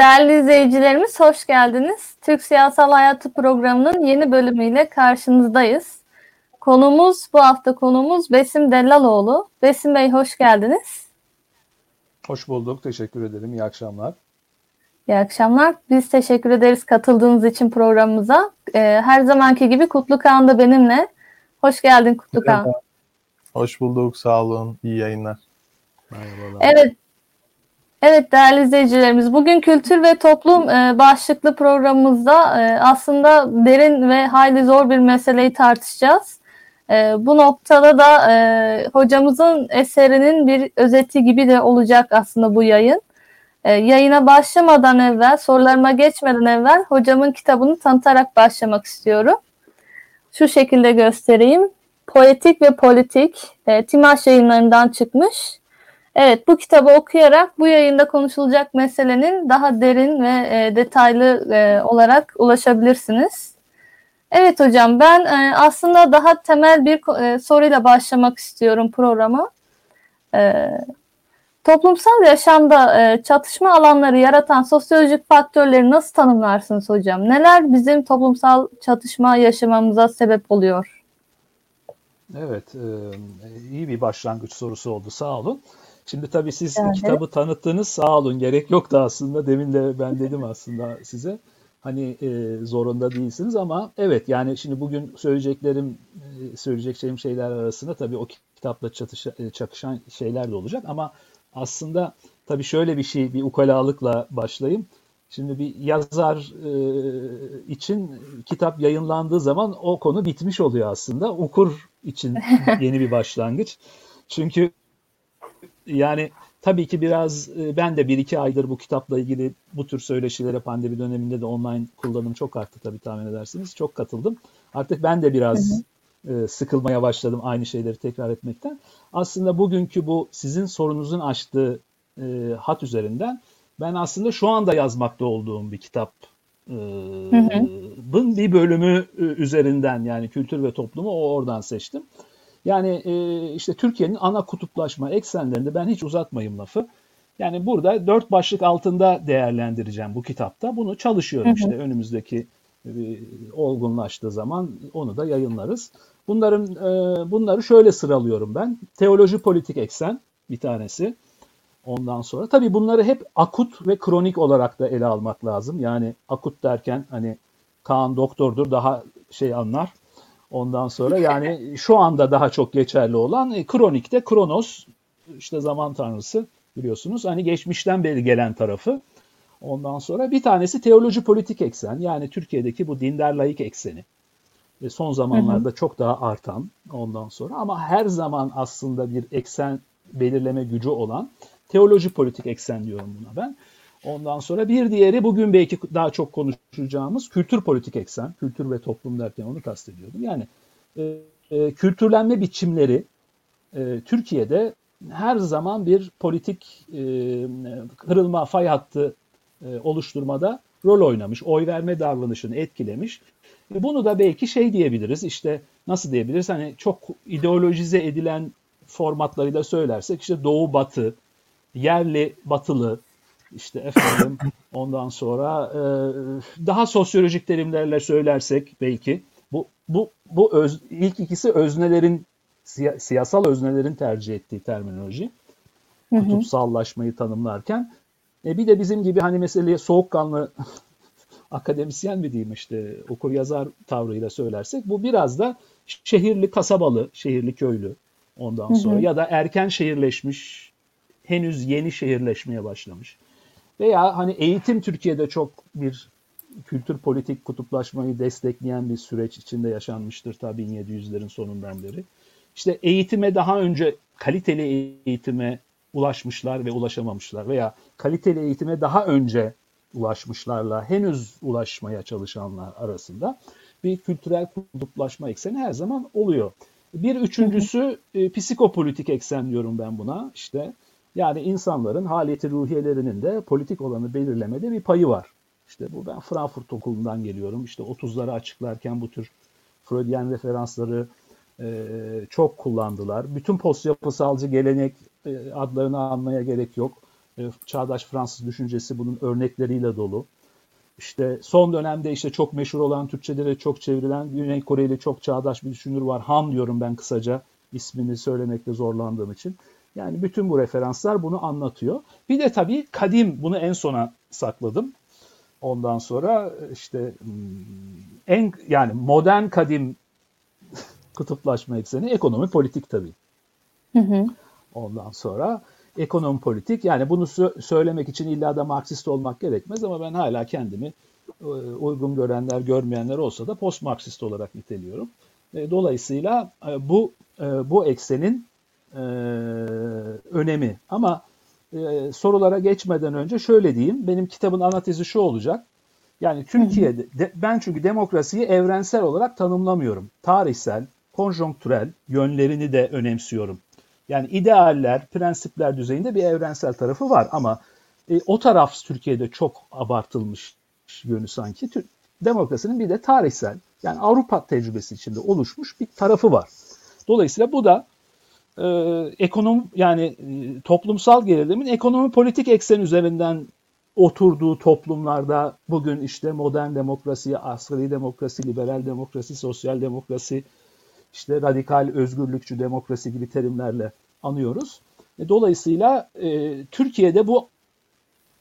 Değerli izleyicilerimiz hoş geldiniz. Türk Siyasal Hayatı programının yeni bölümüyle karşınızdayız. Konumuz bu hafta konumuz Besim Dellaloğlu. Besim Bey hoş geldiniz. Hoş bulduk. Teşekkür ederim. İyi akşamlar. İyi akşamlar. Biz teşekkür ederiz katıldığınız için programımıza. Ee, her zamanki gibi Kutlu Kağan da benimle. Hoş geldin Kutlu Kağan. Hoş bulduk. Sağ olun. İyi yayınlar. Merhabalar. Evet. Evet değerli izleyicilerimiz bugün kültür ve toplum e, başlıklı programımızda e, aslında derin ve hayli zor bir meseleyi tartışacağız. E, bu noktada da hocamızın eserinin bir özeti gibi de olacak aslında bu yayın. E, yayına başlamadan evvel, sorularıma geçmeden evvel hocamın kitabını tanıtarak başlamak istiyorum. Şu şekilde göstereyim. Poetik ve Politik, e, Timaş yayınlarından çıkmış. Evet, bu kitabı okuyarak bu yayında konuşulacak meselenin daha derin ve e, detaylı e, olarak ulaşabilirsiniz. Evet hocam, ben e, aslında daha temel bir e, soruyla başlamak istiyorum programa. E, toplumsal yaşamda e, çatışma alanları yaratan sosyolojik faktörleri nasıl tanımlarsınız hocam? Neler bizim toplumsal çatışma yaşamamıza sebep oluyor? Evet, e, iyi bir başlangıç sorusu oldu. Sağ olun. Şimdi tabii siz yani. kitabı tanıttınız sağ olun gerek yoktu aslında demin de ben dedim aslında size hani e, zorunda değilsiniz ama evet yani şimdi bugün söyleyeceklerim e, söyleyeceklerim şeyler arasında tabii o kitapla çatışa, e, çakışan şeyler de olacak ama aslında tabii şöyle bir şey bir ukalalıkla başlayayım. Şimdi bir yazar e, için kitap yayınlandığı zaman o konu bitmiş oluyor aslında. Okur için yeni bir başlangıç. Çünkü yani tabii ki biraz e, ben de bir iki aydır bu kitapla ilgili bu tür söyleşilere pandemi döneminde de online kullanım çok arttı tabii tahmin edersiniz. Çok katıldım. Artık ben de biraz hı hı. E, sıkılmaya başladım aynı şeyleri tekrar etmekten. Aslında bugünkü bu sizin sorunuzun açtığı e, hat üzerinden ben aslında şu anda yazmakta olduğum bir kitap Bın bir bölümü üzerinden yani kültür ve toplumu o oradan seçtim. Yani e, işte Türkiye'nin ana kutuplaşma eksenlerinde ben hiç uzatmayayım lafı. Yani burada dört başlık altında değerlendireceğim bu kitapta. Bunu çalışıyorum hı hı. işte önümüzdeki e, olgunlaştığı zaman onu da yayınlarız. Bunların e, bunları şöyle sıralıyorum ben. Teoloji politik eksen bir tanesi. Ondan sonra tabii bunları hep akut ve kronik olarak da ele almak lazım. Yani akut derken hani Kaan doktordur daha şey anlar. Ondan sonra yani şu anda daha çok geçerli olan e, kronikte Kronos işte zaman tanrısı biliyorsunuz. Hani geçmişten beri gelen tarafı. Ondan sonra bir tanesi teoloji politik eksen yani Türkiye'deki bu dindar laik ekseni. E, son zamanlarda hı hı. çok daha artan ondan sonra ama her zaman aslında bir eksen belirleme gücü olan teoloji politik eksen diyorum buna ben. Ondan sonra bir diğeri bugün belki daha çok konuşacağımız kültür politik eksen, kültür ve toplum derken onu kastediyordum. Yani e, e, kültürlenme biçimleri e, Türkiye'de her zaman bir politik e, kırılma fay hattı e, oluşturmada rol oynamış, oy verme davranışını etkilemiş. E, bunu da belki şey diyebiliriz, işte nasıl diyebiliriz, hani çok ideolojize edilen formatlarıyla söylersek işte doğu batı, yerli batılı, işte efendim ondan sonra e, daha sosyolojik terimlerle söylersek belki bu bu bu öz, ilk ikisi öznelerin siya, siyasal öznelerin tercih ettiği terminoloji. Kutupsallaşmayı tanımlarken E bir de bizim gibi hani meseleye soğukkanlı akademisyen mi diyeyim işte okur yazar tavrıyla söylersek bu biraz da şehirli kasabalı, şehirli köylü ondan sonra hı hı. ya da erken şehirleşmiş, henüz yeni şehirleşmeye başlamış. Veya hani eğitim Türkiye'de çok bir kültür politik kutuplaşmayı destekleyen bir süreç içinde yaşanmıştır ta 1700'lerin sonundan beri. İşte eğitime daha önce kaliteli eğitime ulaşmışlar ve ulaşamamışlar veya kaliteli eğitime daha önce ulaşmışlarla henüz ulaşmaya çalışanlar arasında bir kültürel kutuplaşma ekseni her zaman oluyor. Bir üçüncüsü e, psikopolitik eksen diyorum ben buna. İşte yani insanların haliyeti ruhiyelerinin de politik olanı belirlemede bir payı var. İşte bu ben Frankfurt Okulu'ndan geliyorum. İşte 30'ları açıklarken bu tür Freudian referansları e, çok kullandılar. Bütün post yapısalcı gelenek e, adlarını anmaya gerek yok. E, çağdaş Fransız düşüncesi bunun örnekleriyle dolu. İşte son dönemde işte çok meşhur olan Türkçe'de de çok çevrilen Güney Koreli çok çağdaş bir düşünür var. Han diyorum ben kısaca ismini söylemekte zorlandığım için. Yani bütün bu referanslar bunu anlatıyor. Bir de tabii kadim bunu en sona sakladım. Ondan sonra işte hmm, en yani modern kadim kutuplaşma ekseni ekonomi politik tabii. Hı hı. Ondan sonra ekonomi politik yani bunu sö- söylemek için illa da Marksist olmak gerekmez ama ben hala kendimi e, uygun görenler görmeyenler olsa da post Marksist olarak niteliyorum. E, dolayısıyla e, bu bu eksenin önemi ama sorulara geçmeden önce şöyle diyeyim benim kitabın ana tezi şu olacak. Yani Türkiye'de de, ben çünkü demokrasiyi evrensel olarak tanımlamıyorum. Tarihsel, konjonktürel yönlerini de önemsiyorum. Yani idealler, prensipler düzeyinde bir evrensel tarafı var ama e, o taraf Türkiye'de çok abartılmış yönü sanki. Demokrasinin bir de tarihsel yani Avrupa tecrübesi içinde oluşmuş bir tarafı var. Dolayısıyla bu da e, ekonom yani e, toplumsal gerilimin ekonomi politik eksen üzerinden oturduğu toplumlarda bugün işte modern demokrasi, asgari demokrasi, liberal demokrasi, sosyal demokrasi, işte radikal özgürlükçü demokrasi gibi terimlerle anıyoruz. E, dolayısıyla e, Türkiye'de bu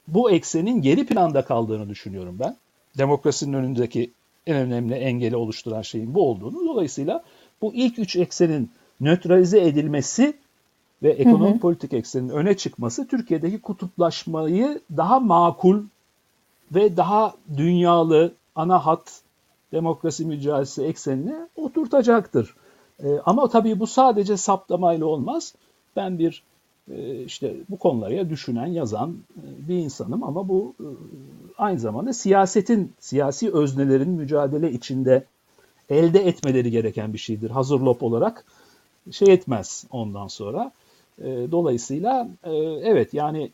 bu eksenin geri planda kaldığını düşünüyorum ben. Demokrasinin önündeki en önemli engeli oluşturan şeyin bu olduğunu. Dolayısıyla bu ilk üç eksenin nötralize edilmesi ve ekonomik hı hı. politik eksenin öne çıkması Türkiye'deki kutuplaşmayı daha makul ve daha dünyalı ana hat demokrasi mücadelesi eksenine oturtacaktır. E, ama tabii bu sadece saptamayla olmaz. Ben bir e, işte bu konuları düşünen, yazan e, bir insanım ama bu e, aynı zamanda siyasetin, siyasi öznelerin mücadele içinde elde etmeleri gereken bir şeydir. Hazır lop olarak şey etmez ondan sonra. Dolayısıyla evet yani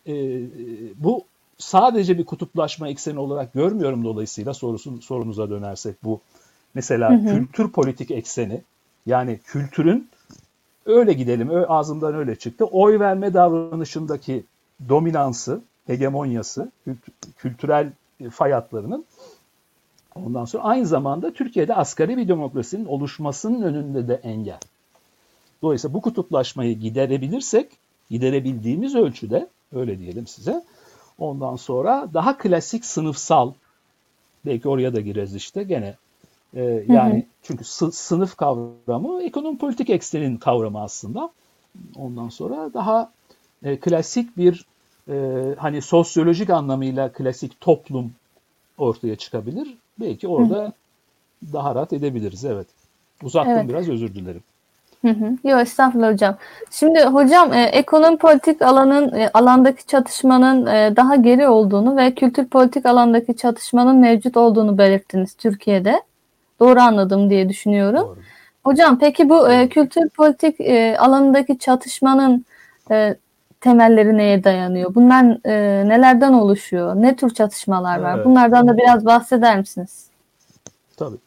bu sadece bir kutuplaşma ekseni olarak görmüyorum dolayısıyla sorusun sorunuza dönersek bu mesela hı hı. kültür politik ekseni yani kültürün öyle gidelim ağzımdan öyle çıktı oy verme davranışındaki dominansı hegemonyası kültürel fay hatlarının ondan sonra aynı zamanda Türkiye'de asgari bir demokrasinin oluşmasının önünde de engel. Dolayısıyla bu kutuplaşmayı giderebilirsek giderebildiğimiz ölçüde öyle diyelim size Ondan sonra daha klasik sınıfsal belki oraya da gireriz işte gene e, yani hı hı. çünkü sınıf kavramı ekonomi politik eksenin kavramı aslında. Ondan sonra daha e, klasik bir e, hani sosyolojik anlamıyla klasik toplum ortaya çıkabilir. Belki orada hı. daha rahat edebiliriz evet. Uzattım evet. biraz özür dilerim. Hı hı. Yok estağfurullah hocam. Şimdi hocam e, ekonomi politik alanın e, alandaki çatışmanın e, daha geri olduğunu ve kültür politik alandaki çatışmanın mevcut olduğunu belirttiniz Türkiye'de. Doğru anladım diye düşünüyorum. Doğru. Hocam peki bu e, kültür politik e, alanındaki çatışmanın e, temelleri neye dayanıyor? Bunlar e, nelerden oluşuyor? Ne tür çatışmalar var? Evet. Bunlardan da biraz bahseder misiniz? Tabii.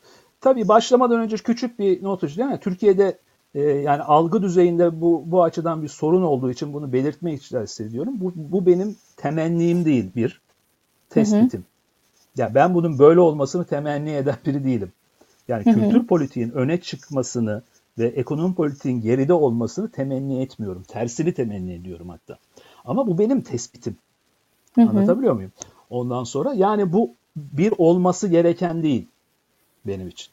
Tabii başlamadan önce küçük bir not değil mi? Türkiye'de e, yani algı düzeyinde bu bu açıdan bir sorun olduğu için bunu belirtmek hissediyorum. Bu, bu benim temennim değil bir tespitim. Hı hı. Yani ben bunun böyle olmasını temenni eden biri değilim. Yani hı hı. kültür politiğin öne çıkmasını ve ekonomi politiğin geride olmasını temenni etmiyorum. Tersini temenni ediyorum hatta. Ama bu benim tespitim. Hı hı. Anlatabiliyor muyum? Ondan sonra yani bu bir olması gereken değil benim için.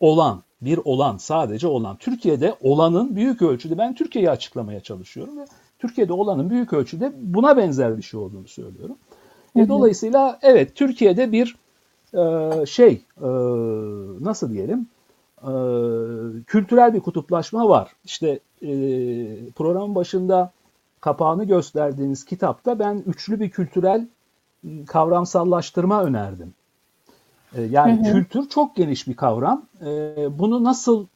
Olan, bir olan, sadece olan. Türkiye'de olanın büyük ölçüde, ben Türkiye'yi açıklamaya çalışıyorum ve Türkiye'de olanın büyük ölçüde buna benzer bir şey olduğunu söylüyorum. Hı E, hı. dolayısıyla evet Türkiye'de bir e, şey e, nasıl diyelim e, kültürel bir kutuplaşma var. İşte e, programın başında kapağını gösterdiğiniz kitapta ben üçlü bir kültürel m, kavramsallaştırma önerdim. E, yani Hı hı. kültür çok geniş bir kavram. E, bunu nasıl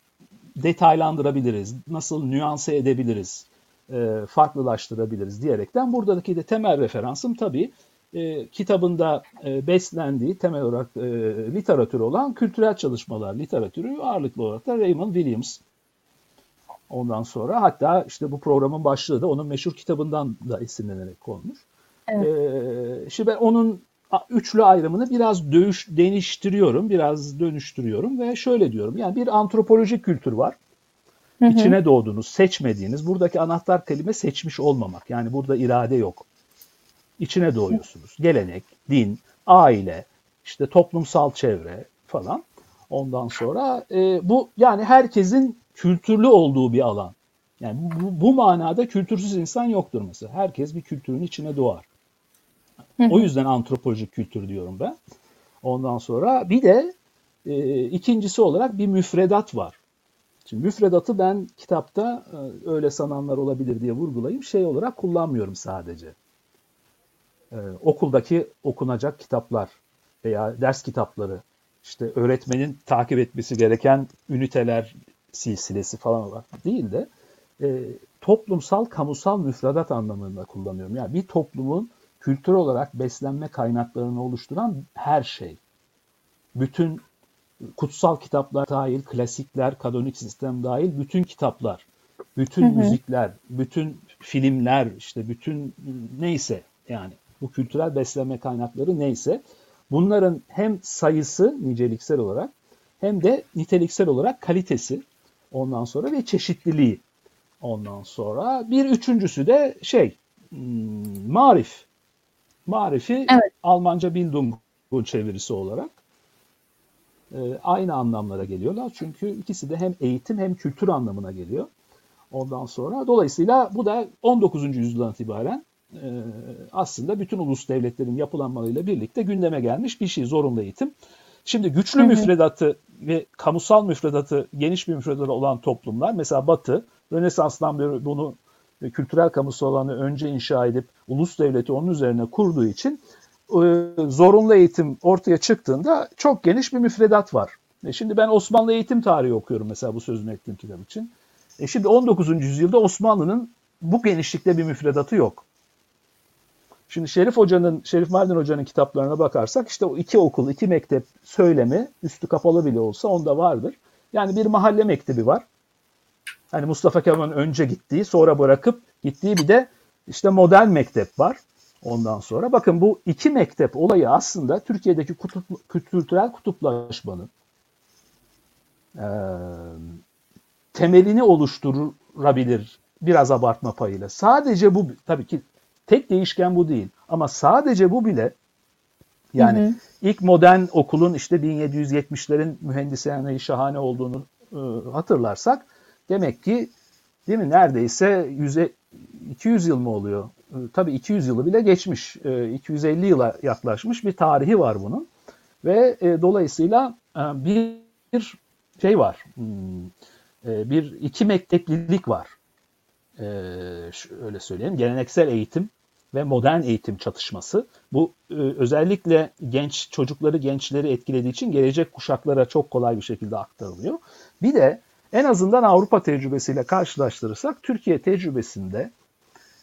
detaylandırabiliriz, nasıl nüanse edebiliriz, e, farklılaştırabiliriz diyerekten buradaki de temel referansım tabii e, kitabında e, beslendiği temel olarak e, literatür olan kültürel çalışmalar literatürü ağırlıklı olarak da Raymond Williams. Ondan sonra hatta işte bu programın başlığı da onun meşhur kitabından da esinlenerek konmuş. Evet. E, şimdi ben onun üçlü ayrımını biraz dövüş, değiştiriyorum, biraz dönüştürüyorum ve şöyle diyorum. Yani bir antropolojik kültür var. Hı hı. İçine doğduğunuz, seçmediğiniz, buradaki anahtar kelime seçmiş olmamak. Yani burada irade yok. İçine doğuyorsunuz. Gelenek, din, aile, işte toplumsal çevre falan. Ondan sonra e, bu yani herkesin kültürlü olduğu bir alan. Yani bu, bu manada kültürsüz insan yoktur mesela. Herkes bir kültürün içine doğar. O yüzden antropolojik kültür diyorum ben. Ondan sonra bir de e, ikincisi olarak bir müfredat var. Şimdi müfredatı ben kitapta e, öyle sananlar olabilir diye vurgulayayım. Şey olarak kullanmıyorum sadece. E, okuldaki okunacak kitaplar veya ders kitapları, işte öğretmenin takip etmesi gereken üniteler silsilesi falan olarak değil de e, toplumsal, kamusal müfredat anlamında kullanıyorum. Yani bir toplumun kültür olarak beslenme kaynaklarını oluşturan her şey. Bütün kutsal kitaplar dahil, klasikler, kanonik sistem dahil bütün kitaplar, bütün Hı hı. müzikler, bütün filmler, işte bütün neyse yani bu kültürel beslenme kaynakları neyse bunların hem sayısı niceliksel olarak hem de niteliksel olarak kalitesi ondan sonra ve çeşitliliği ondan sonra bir üçüncüsü de şey hmm, marif. Marifi Evet. Almanca Bildung'un çevirisi olarak e, aynı anlamlara geliyorlar. Çünkü ikisi de hem eğitim hem kültür anlamına geliyor. Ondan sonra dolayısıyla bu da 19. yüzyıldan itibaren e, aslında bütün ulus devletlerin yapılanmalarıyla birlikte gündeme gelmiş bir şey zorunlu eğitim. Şimdi güçlü hı. müfredatı ve kamusal müfredatı geniş bir müfredatı olan toplumlar mesela Batı Rönesans'tan beri bunu kültürel kamusal alanı önce inşa edip ulus devleti onun üzerine kurduğu için e, zorunlu eğitim ortaya çıktığında çok geniş bir müfredat var. E şimdi ben Osmanlı eğitim tarihi okuyorum mesela bu sözünü ettiğim kitap için. E şimdi 19. yüzyılda Osmanlı'nın bu genişlikte bir müfredatı yok. Şimdi Şerif Hoca'nın, Şerif Mardin Hoca'nın kitaplarına bakarsak işte o iki okul, iki mektep söylemi üstü kapalı bile olsa onda vardır. Yani bir mahalle mektebi var. Hani Mustafa Kemal'in önce gittiği, sonra bırakıp gittiği bir de işte modern mektep var. Ondan sonra bakın bu iki mektep olayı aslında Türkiye'deki kutup, kültürel kutuplaşmanın e, temelini oluşturabilir biraz abartma payıyla. Sadece bu tabii ki tek değişken bu değil ama sadece bu bile yani Hı hı. ilk modern okulun işte 1770'lerin mühendisliği şahane olduğunu e, hatırlarsak demek ki değil mi neredeyse 100, 200 yıl mı oluyor? E, tabii 200 yılı bile geçmiş. E, 250 yıla yaklaşmış bir tarihi var bunun. Ve e, dolayısıyla e, bir, şey var. Hmm, e, bir iki mekteplilik var. E, öyle söyleyeyim. Geleneksel eğitim ve modern eğitim çatışması. Bu özellikle genç çocukları, gençleri etkilediği için gelecek kuşaklara çok kolay bir şekilde aktarılıyor. Bir de en azından Avrupa tecrübesiyle karşılaştırırsak Türkiye tecrübesinde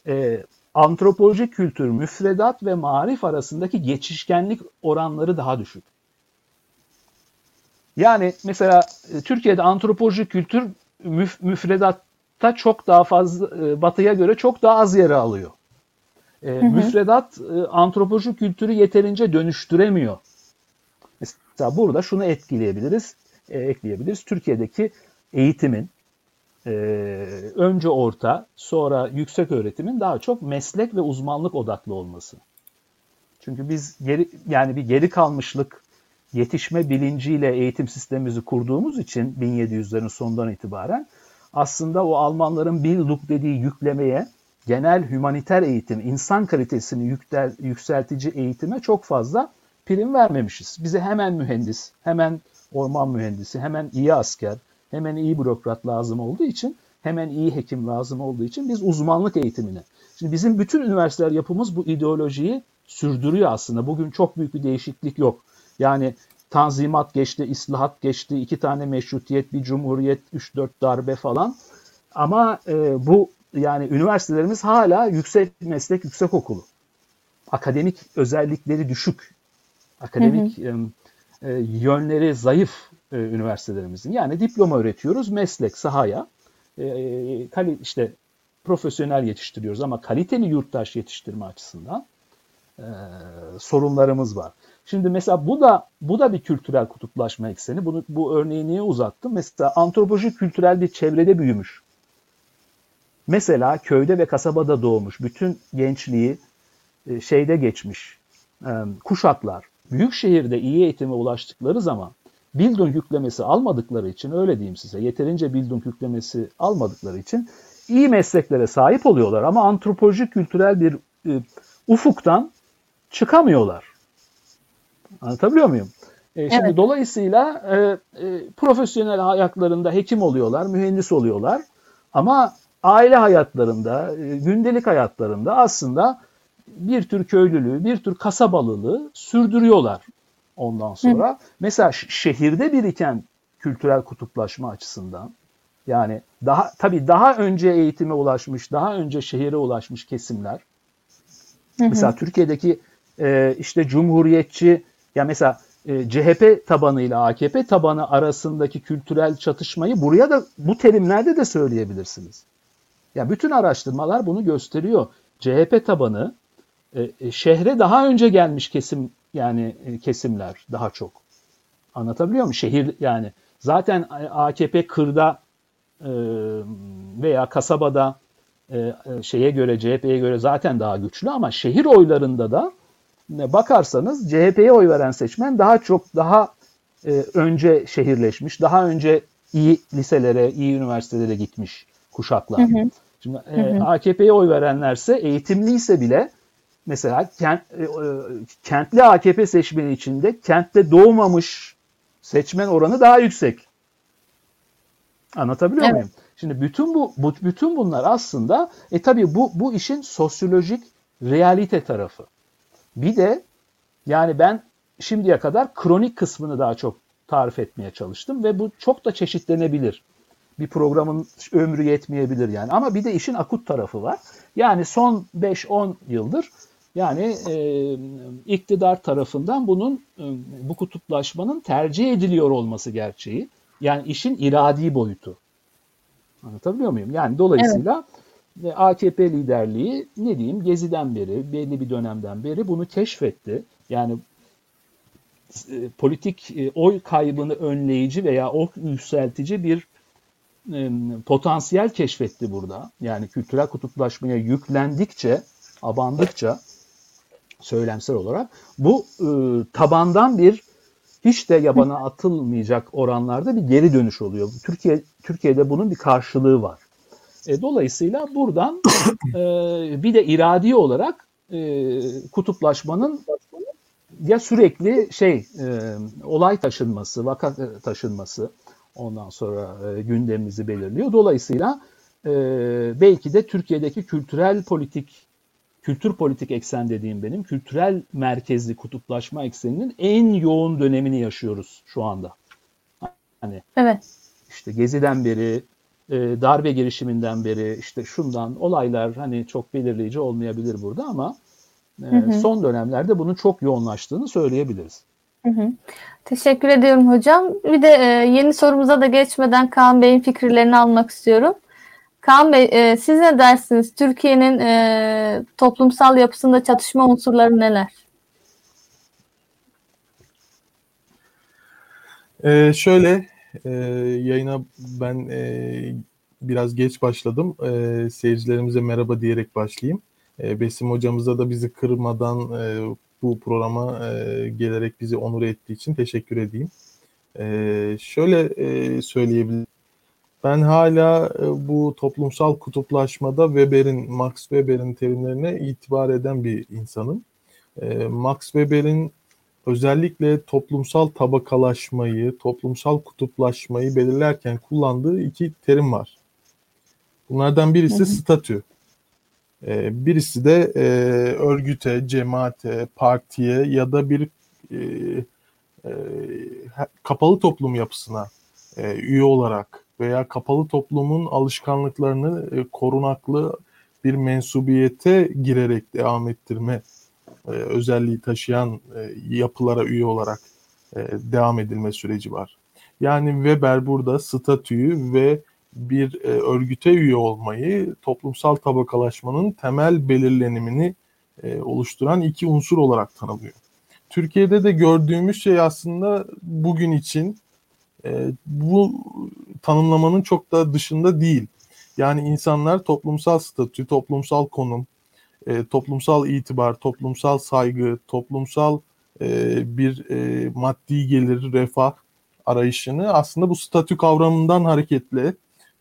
e, antropolojik kültür, müfredat ve marif arasındaki geçişkenlik oranları daha düşük. Yani mesela e, Türkiye'de antropolojik kültür müf, müfredatta çok daha fazla, e, batıya göre çok daha az yere alıyor. E, hı hı. Müfredat e, antropolojik kültürü yeterince dönüştüremiyor. Mesela burada şunu etkileyebiliriz, e, ekleyebiliriz. Türkiye'deki eğitimin e, önce orta, sonra yüksek öğretimin daha çok meslek ve uzmanlık odaklı olması. Çünkü biz geri yani bir geri kalmışlık yetişme bilinciyle eğitim sistemimizi kurduğumuz için 1700'lerin sonundan itibaren aslında o Almanların Bildung dediği yüklemeye genel humaniter eğitim, insan kalitesini yüktel, yükseltici eğitime çok fazla prim vermemişiz. Bize hemen mühendis, hemen orman mühendisi, hemen iyi asker, hemen iyi bürokrat lazım olduğu için, hemen iyi hekim lazım olduğu için biz uzmanlık eğitimine. Şimdi bizim bütün üniversiteler yapımız bu ideolojiyi sürdürüyor aslında. Bugün çok büyük bir değişiklik yok. Yani tanzimat geçti, islahat geçti, iki tane meşrutiyet, bir cumhuriyet, üç dört darbe falan. Ama e, bu yani üniversitelerimiz hala yüksek meslek yüksek okulu. Akademik özellikleri düşük. Akademik hı hı. E, e, yönleri zayıf e, üniversitelerimizin. Yani diploma üretiyoruz meslek sahaya. E, kali, işte profesyonel yetiştiriyoruz ama kaliteli yurttaş yetiştirme açısından e, sorunlarımız var. Şimdi mesela bu da bu da bir kültürel kutuplaşma ekseni. Bunu bu örneği niye uzattım? Mesela antropolojik kültürel bir çevrede büyümüş. Mesela köyde ve kasabada doğmuş, bütün gençliği e, şeyde geçmiş e, kuşaklar büyük şehirde iyi eğitime ulaştıkları zaman Bildung yüklemesi almadıkları için öyle diyeyim size yeterince Bildung yüklemesi almadıkları için iyi mesleklere sahip oluyorlar ama antropolojik kültürel bir e, ufuktan çıkamıyorlar. Anlatabiliyor muyum? E, şimdi evet. dolayısıyla e, e, profesyonel ayaklarında hekim oluyorlar, mühendis oluyorlar ama aile hayatlarında, e, gündelik hayatlarında aslında bir tür köylülüğü, bir tür kasabalılığı sürdürüyorlar ondan sonra. Hı. Mesela şehirde biriken kültürel kutuplaşma açısından yani daha tabii daha önce eğitime ulaşmış, daha önce şehire ulaşmış kesimler. Hı hı. Mesela Türkiye'deki e, işte cumhuriyetçi ya mesela e, CHP tabanıyla AKP tabanı arasındaki kültürel çatışmayı buraya da bu terimlerde de söyleyebilirsiniz. Ya bütün araştırmalar bunu gösteriyor. CHP tabanı e, e, şehre daha önce gelmiş kesim yani e, kesimler daha çok. Anlatabiliyor muyum? Şehir yani zaten AKP kırda e, veya kasabada e, şeye göre CHP'ye göre zaten daha güçlü ama şehir oylarında da bakarsanız CHP'ye oy veren seçmen daha çok daha önce şehirleşmiş, daha önce iyi liselere, iyi üniversitelere gitmiş kuşaklar. Hı hı. Şimdi e, AKP'ye oy verenlerse eğitimliyse bile mesela kent, e, kentli AKP seçmeni içinde kentte doğmamış seçmen oranı daha yüksek. Anlatabiliyor evet. muyum? Şimdi bütün bu, bu bütün bunlar aslında e tabii bu bu işin sosyolojik realite tarafı. Bir de yani ben şimdiye kadar kronik kısmını daha çok tarif etmeye çalıştım ve bu çok da çeşitlenebilir. Bir programın ömrü yetmeyebilir yani. Ama bir de işin akut tarafı var. Yani son 5-10 yıldır yani e, iktidar tarafından bunun e, bu kutuplaşmanın tercih ediliyor olması gerçeği. Yani işin iradi boyutu. Anlatabiliyor muyum? Yani dolayısıyla evet ve AKP liderliği ne diyeyim Gezi'den beri, belli bir dönemden beri bunu keşfetti. Yani e, politik e, oy kaybını önleyici veya oy yükseltici bir e, potansiyel keşfetti burada. Yani kültürel kutuplaşmaya yüklendikçe, abandıkça söylemsel olarak bu e, tabandan bir hiç de yabana atılmayacak oranlarda bir geri dönüş oluyor. Türkiye Türkiye'de bunun bir karşılığı var. E, dolayısıyla buradan e, bir de iradi olarak e, kutuplaşmanın ya sürekli şey e, olay taşınması, vaka taşınması ondan sonra e, gündemimizi belirliyor. Dolayısıyla e, belki de Türkiye'deki kültürel politik kültür politik eksen dediğim benim kültürel merkezli kutuplaşma ekseninin en yoğun dönemini yaşıyoruz şu anda. Hani evet. işte Gezi'den beri e, darbe girişiminden beri işte şundan olaylar hani çok belirleyici olmayabilir burada ama e, hı hı. son dönemlerde bunun çok yoğunlaştığını söyleyebiliriz. Hı hı. Teşekkür ediyorum hocam. Bir de e, yeni sorumuza da geçmeden Kaan Bey'in fikirlerini almak istiyorum. Kaan Bey e, siz ne dersiniz? Türkiye'nin e, toplumsal yapısında çatışma unsurları neler? Ee, şöyle e, yayına ben e, biraz geç başladım. E, seyircilerimize merhaba diyerek başlayayım. E, Besim hocamıza da bizi kırmadan e, bu programa e, gelerek bizi onur ettiği için teşekkür edeyim. E, şöyle e, söyleyebilirim. Ben hala e, bu toplumsal kutuplaşmada Weber'in, Max Weber'in terimlerine itibar eden bir insanım. E, Max Weber'in özellikle toplumsal tabakalaşmayı, toplumsal kutuplaşmayı belirlerken kullandığı iki terim var. Bunlardan birisi hı hı. statü. E, birisi de örgüte, cemaate, partiye ya da bir kapalı toplum yapısına üye olarak veya kapalı toplumun alışkanlıklarını e, korunaklı bir mensubiyete girerek devam ettirme e, özelliği taşıyan e, yapılara üye olarak e, devam edilme süreci var. Yani Weber burada statüyü ve bir e, örgüte üye olmayı toplumsal tabakalaşmanın temel belirlenimini e, oluşturan iki unsur olarak tanımlıyor. Türkiye'de de gördüğümüz şey aslında bugün için e, bu tanımlamanın çok da dışında değil. Yani insanlar toplumsal statü, toplumsal konum, e, toplumsal itibar, toplumsal saygı, toplumsal e, bir e, maddi gelir, refah arayışını aslında bu statü kavramından hareketle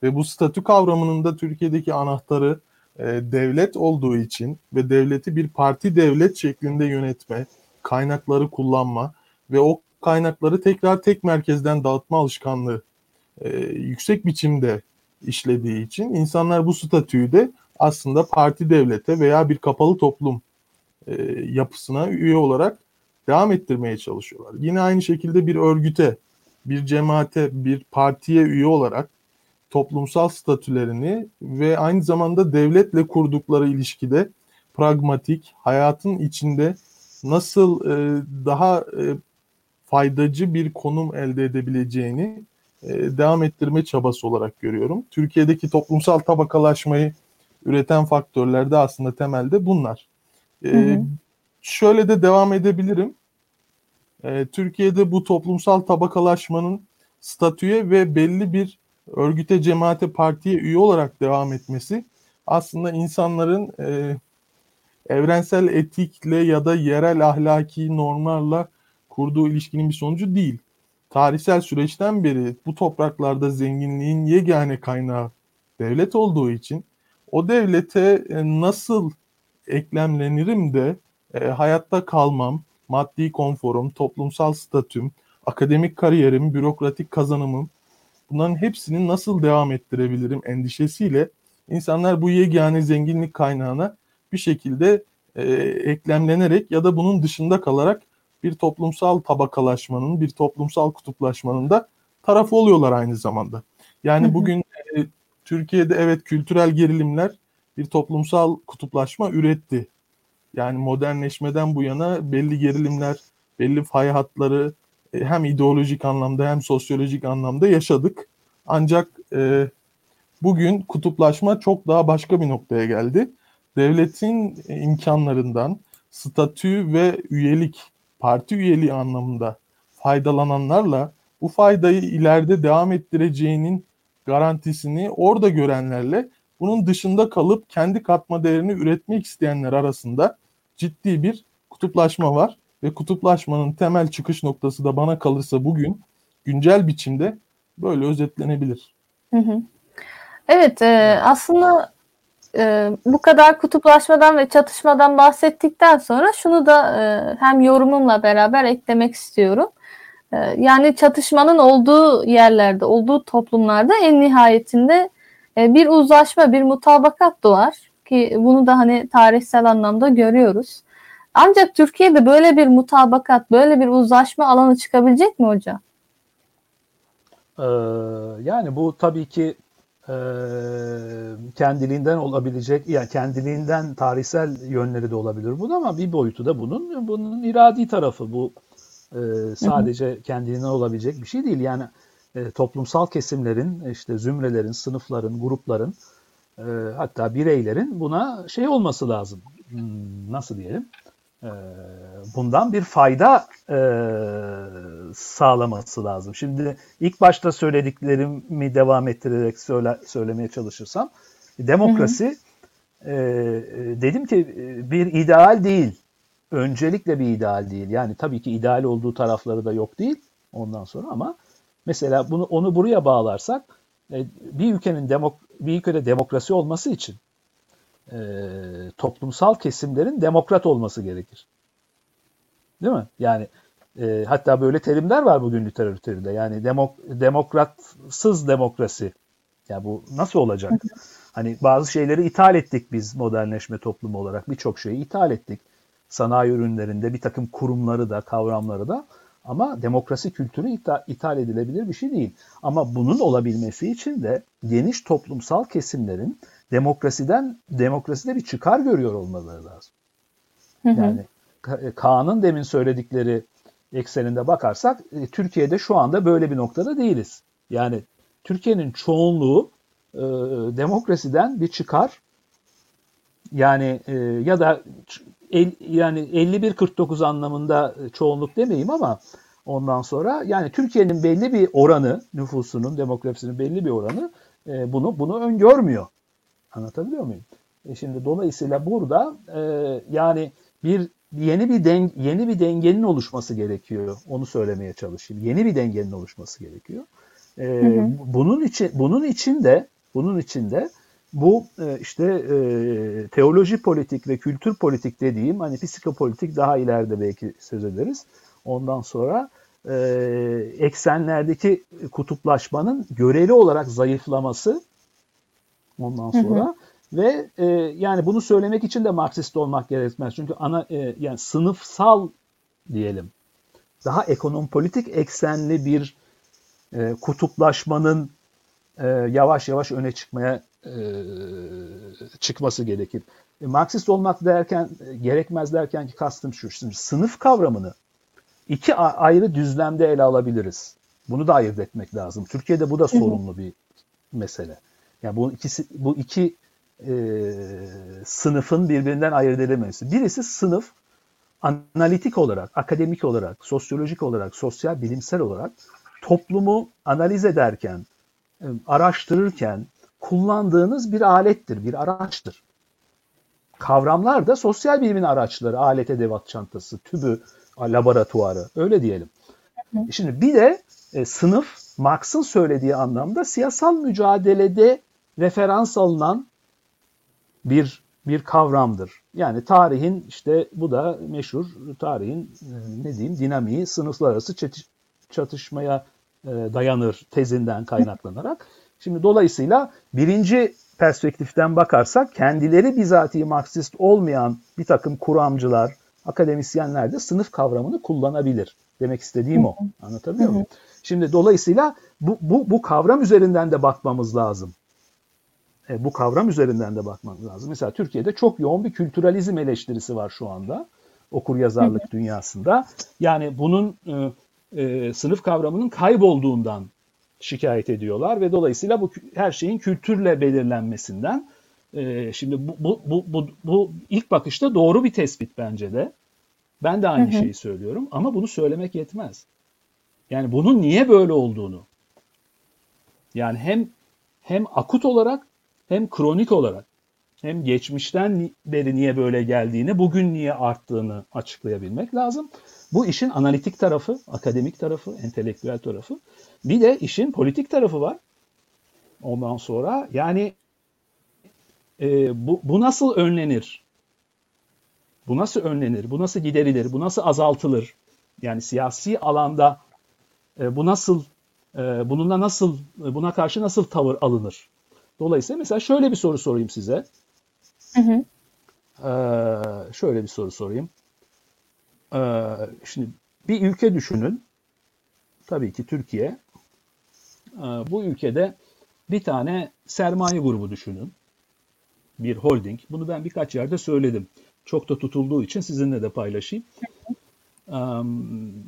ve bu statü kavramının da Türkiye'deki anahtarı devlet olduğu için ve devleti bir parti devlet şeklinde yönetme, kaynakları kullanma ve o kaynakları tekrar tek merkezden dağıtma alışkanlığı e, yüksek biçimde işlediği için insanlar bu statüyü de aslında parti devlete veya bir kapalı toplum e, yapısına üye olarak devam ettirmeye çalışıyorlar. Yine aynı şekilde bir örgüte, bir cemaate, bir partiye üye olarak toplumsal statülerini ve aynı zamanda devletle kurdukları ilişkide pragmatik, hayatın içinde nasıl e, daha e, faydacı bir konum elde edebileceğini e, devam ettirme çabası olarak görüyorum. Türkiye'deki toplumsal tabakalaşmayı üreten faktörler de aslında temelde bunlar. E, hı hı. Şöyle de devam edebilirim. E, Türkiye'de bu toplumsal tabakalaşmanın statüye ve belli bir örgüte, cemaate, partiye üye olarak devam etmesi aslında insanların e, evrensel etikle ya da yerel ahlaki normlarla kurduğu ilişkinin bir sonucu değil. Tarihsel süreçten beri bu topraklarda zenginliğin yegane kaynağı devlet olduğu için o devlete e, nasıl eklemlenirim de e, hayatta kalmam, maddi konforum, toplumsal statüm, akademik kariyerim, bürokratik kazanımım bunların hepsini nasıl devam ettirebilirim endişesiyle insanlar bu yegane zenginlik kaynağına bir şekilde e, eklemlenerek ya da bunun dışında kalarak bir toplumsal tabakalaşmanın, bir toplumsal kutuplaşmanın da tarafı oluyorlar aynı zamanda. Yani bugün e, Türkiye'de evet kültürel gerilimler bir toplumsal kutuplaşma üretti. Yani modernleşmeden bu yana belli gerilimler, belli fay hatları e, hem ideolojik anlamda hem sosyolojik anlamda yaşadık. Ancak e, bugün kutuplaşma çok daha başka bir noktaya geldi. Devletin imkanlarından statü ve üyelik, parti üyeliği anlamında faydalananlarla bu faydayı ileride devam ettireceğinin garantisini orada görenlerle bunun dışında kalıp kendi katma değerini üretmek isteyenler arasında ciddi bir kutuplaşma var ve kutuplaşmanın temel çıkış noktası da bana kalırsa bugün güncel biçimde böyle özetlenebilir. Hı hı. Evet e, aslında e, bu kadar kutuplaşmadan ve çatışmadan bahsettikten sonra şunu da e, hem yorumumla beraber eklemek istiyorum. E, yani çatışmanın olduğu yerlerde, olduğu toplumlarda en nihayetinde e, bir uzlaşma, bir mutabakat doğar ki bunu da hani tarihsel anlamda görüyoruz. Ancak Türkiye'de böyle bir mutabakat, böyle bir uzlaşma alanı çıkabilecek mi hocam? Ee, yani bu tabii ki e, kendiliğinden olabilecek, yani kendiliğinden tarihsel yönleri de olabilir bunun ama bir boyutu da bunun, bunun iradi tarafı bu e, sadece hı hı. kendiliğinden olabilecek bir şey değil. Yani e, toplumsal kesimlerin, işte zümrelerin, sınıfların, grupların, e, hatta bireylerin buna şey olması lazım. Hmm, nasıl diyelim? E, bundan bir fayda e, sağlaması lazım. Şimdi ilk başta söylediklerimi devam ettirerek söyle, söylemeye çalışırsam, demokrasi hı hı. E, dedim ki bir ideal değil. öncelikle bir ideal değil. Yani tabii ki ideal olduğu tarafları da yok değil ondan sonra ama mesela bunu onu buraya bağlarsak e, bir ülkenin demok bir ülkede demokrasi olması için e, toplumsal kesimlerin demokrat olması gerekir. Değil mi? Yani e, hatta böyle terimler var bugün literatürde. Yani demok, demokratsız demokrasi. Ya bu nasıl olacak? Hani bazı şeyleri ithal ettik biz modernleşme toplumu olarak. Birçok şeyi ithal ettik. Sanayi ürünlerinde bir takım kurumları da, kavramları da. Ama demokrasi kültürü ithal, ithal edilebilir bir şey değil. Ama bunun olabilmesi için de geniş toplumsal kesimlerin demokrasiden demokraside bir çıkar görüyor olmaları lazım. Yani Kaan'ın demin söyledikleri ekseninde bakarsak e, Türkiye'de şu anda böyle bir noktada değiliz. Yani Türkiye'nin çoğunluğu e, demokrasiden bir çıkar yani e, ya da el, yani 51-49 anlamında çoğunluk demeyeyim ama ondan sonra yani Türkiye'nin belli bir oranı nüfusunun demografisinin belli bir oranı e, bunu bunu öngörmüyor. Anlatabiliyor muyum? E şimdi dolayısıyla burada e, yani bir yeni bir den yeni bir dengenin oluşması gerekiyor. Onu söylemeye çalışayım. Yeni bir dengenin oluşması gerekiyor. E, hı hı. Bunun için bunun için de bunun için de bu e, işte e, teoloji politik ve kültür politik dediğim hani psikopolitik daha ileride belki söz ederiz. Ondan sonra e, eksenlerdeki kutuplaşmanın göreli olarak zayıflaması ondan sonra hı hı. ve e, yani bunu söylemek için de Marksist olmak gerekmez. Çünkü ana e, yani sınıfsal diyelim daha ekonom politik eksenli bir e, kutuplaşmanın e, yavaş yavaş öne çıkmaya e, çıkması gerekir. E, Marksist olmak derken e, gerekmez derken ki kastım şu. Şimdi sınıf kavramını iki ayrı düzlemde ele alabiliriz. Bunu da ayırt etmek lazım. Türkiye'de bu da sorunlu bir mesele. Yani bu ikisi bu iki e, sınıfın birbirinden ayırt edilmesi. Birisi sınıf analitik olarak, akademik olarak, sosyolojik olarak, sosyal bilimsel olarak toplumu analiz ederken, araştırırken kullandığınız bir alettir, bir araçtır. Kavramlar da sosyal bilimin araçları, alet edevat çantası, tübü, laboratuvarı öyle diyelim. Şimdi bir de e, sınıf Marx'ın söylediği anlamda siyasal mücadelede referans alınan bir bir kavramdır. Yani tarihin işte bu da meşhur tarihin e, ne diyeyim dinamiği sınıflar arası çatışmaya e, dayanır tezinden kaynaklanarak. Şimdi dolayısıyla birinci perspektiften bakarsak kendileri bizatihi Marksist olmayan bir takım kuramcılar, akademisyenler de sınıf kavramını kullanabilir. Demek istediğim o. Anlatabiliyor muyum? Şimdi dolayısıyla bu, bu, bu kavram üzerinden de bakmamız lazım. E, bu kavram üzerinden de bakmamız lazım. Mesela Türkiye'de çok yoğun bir kültüralizm eleştirisi var şu anda okur yazarlık dünyasında. Yani bunun e, e, sınıf kavramının kaybolduğundan şikayet ediyorlar ve dolayısıyla bu her şeyin kültürle belirlenmesinden e, şimdi bu, bu, bu, bu, bu ilk bakışta doğru bir tespit bence de. Ben de aynı şeyi söylüyorum ama bunu söylemek yetmez. Yani bunun niye böyle olduğunu yani hem hem akut olarak hem kronik olarak hem geçmişten beri niye böyle geldiğini, bugün niye arttığını açıklayabilmek lazım. Bu işin analitik tarafı, akademik tarafı, entelektüel tarafı. Bir de işin politik tarafı var. Ondan sonra yani e, bu, bu nasıl önlenir? Bu nasıl önlenir? Bu nasıl giderilir? Bu nasıl azaltılır? Yani siyasi alanda e, bu nasıl e, bununla nasıl buna karşı nasıl tavır alınır? Dolayısıyla mesela şöyle bir soru sorayım size. Hı hı. Ee, şöyle bir soru sorayım. Ee, şimdi bir ülke düşünün. Tabii ki Türkiye. Ee, bu ülkede bir tane sermaye grubu düşünün. Bir holding. Bunu ben birkaç yerde söyledim. Çok da tutulduğu için sizinle de paylaşayım. Ee,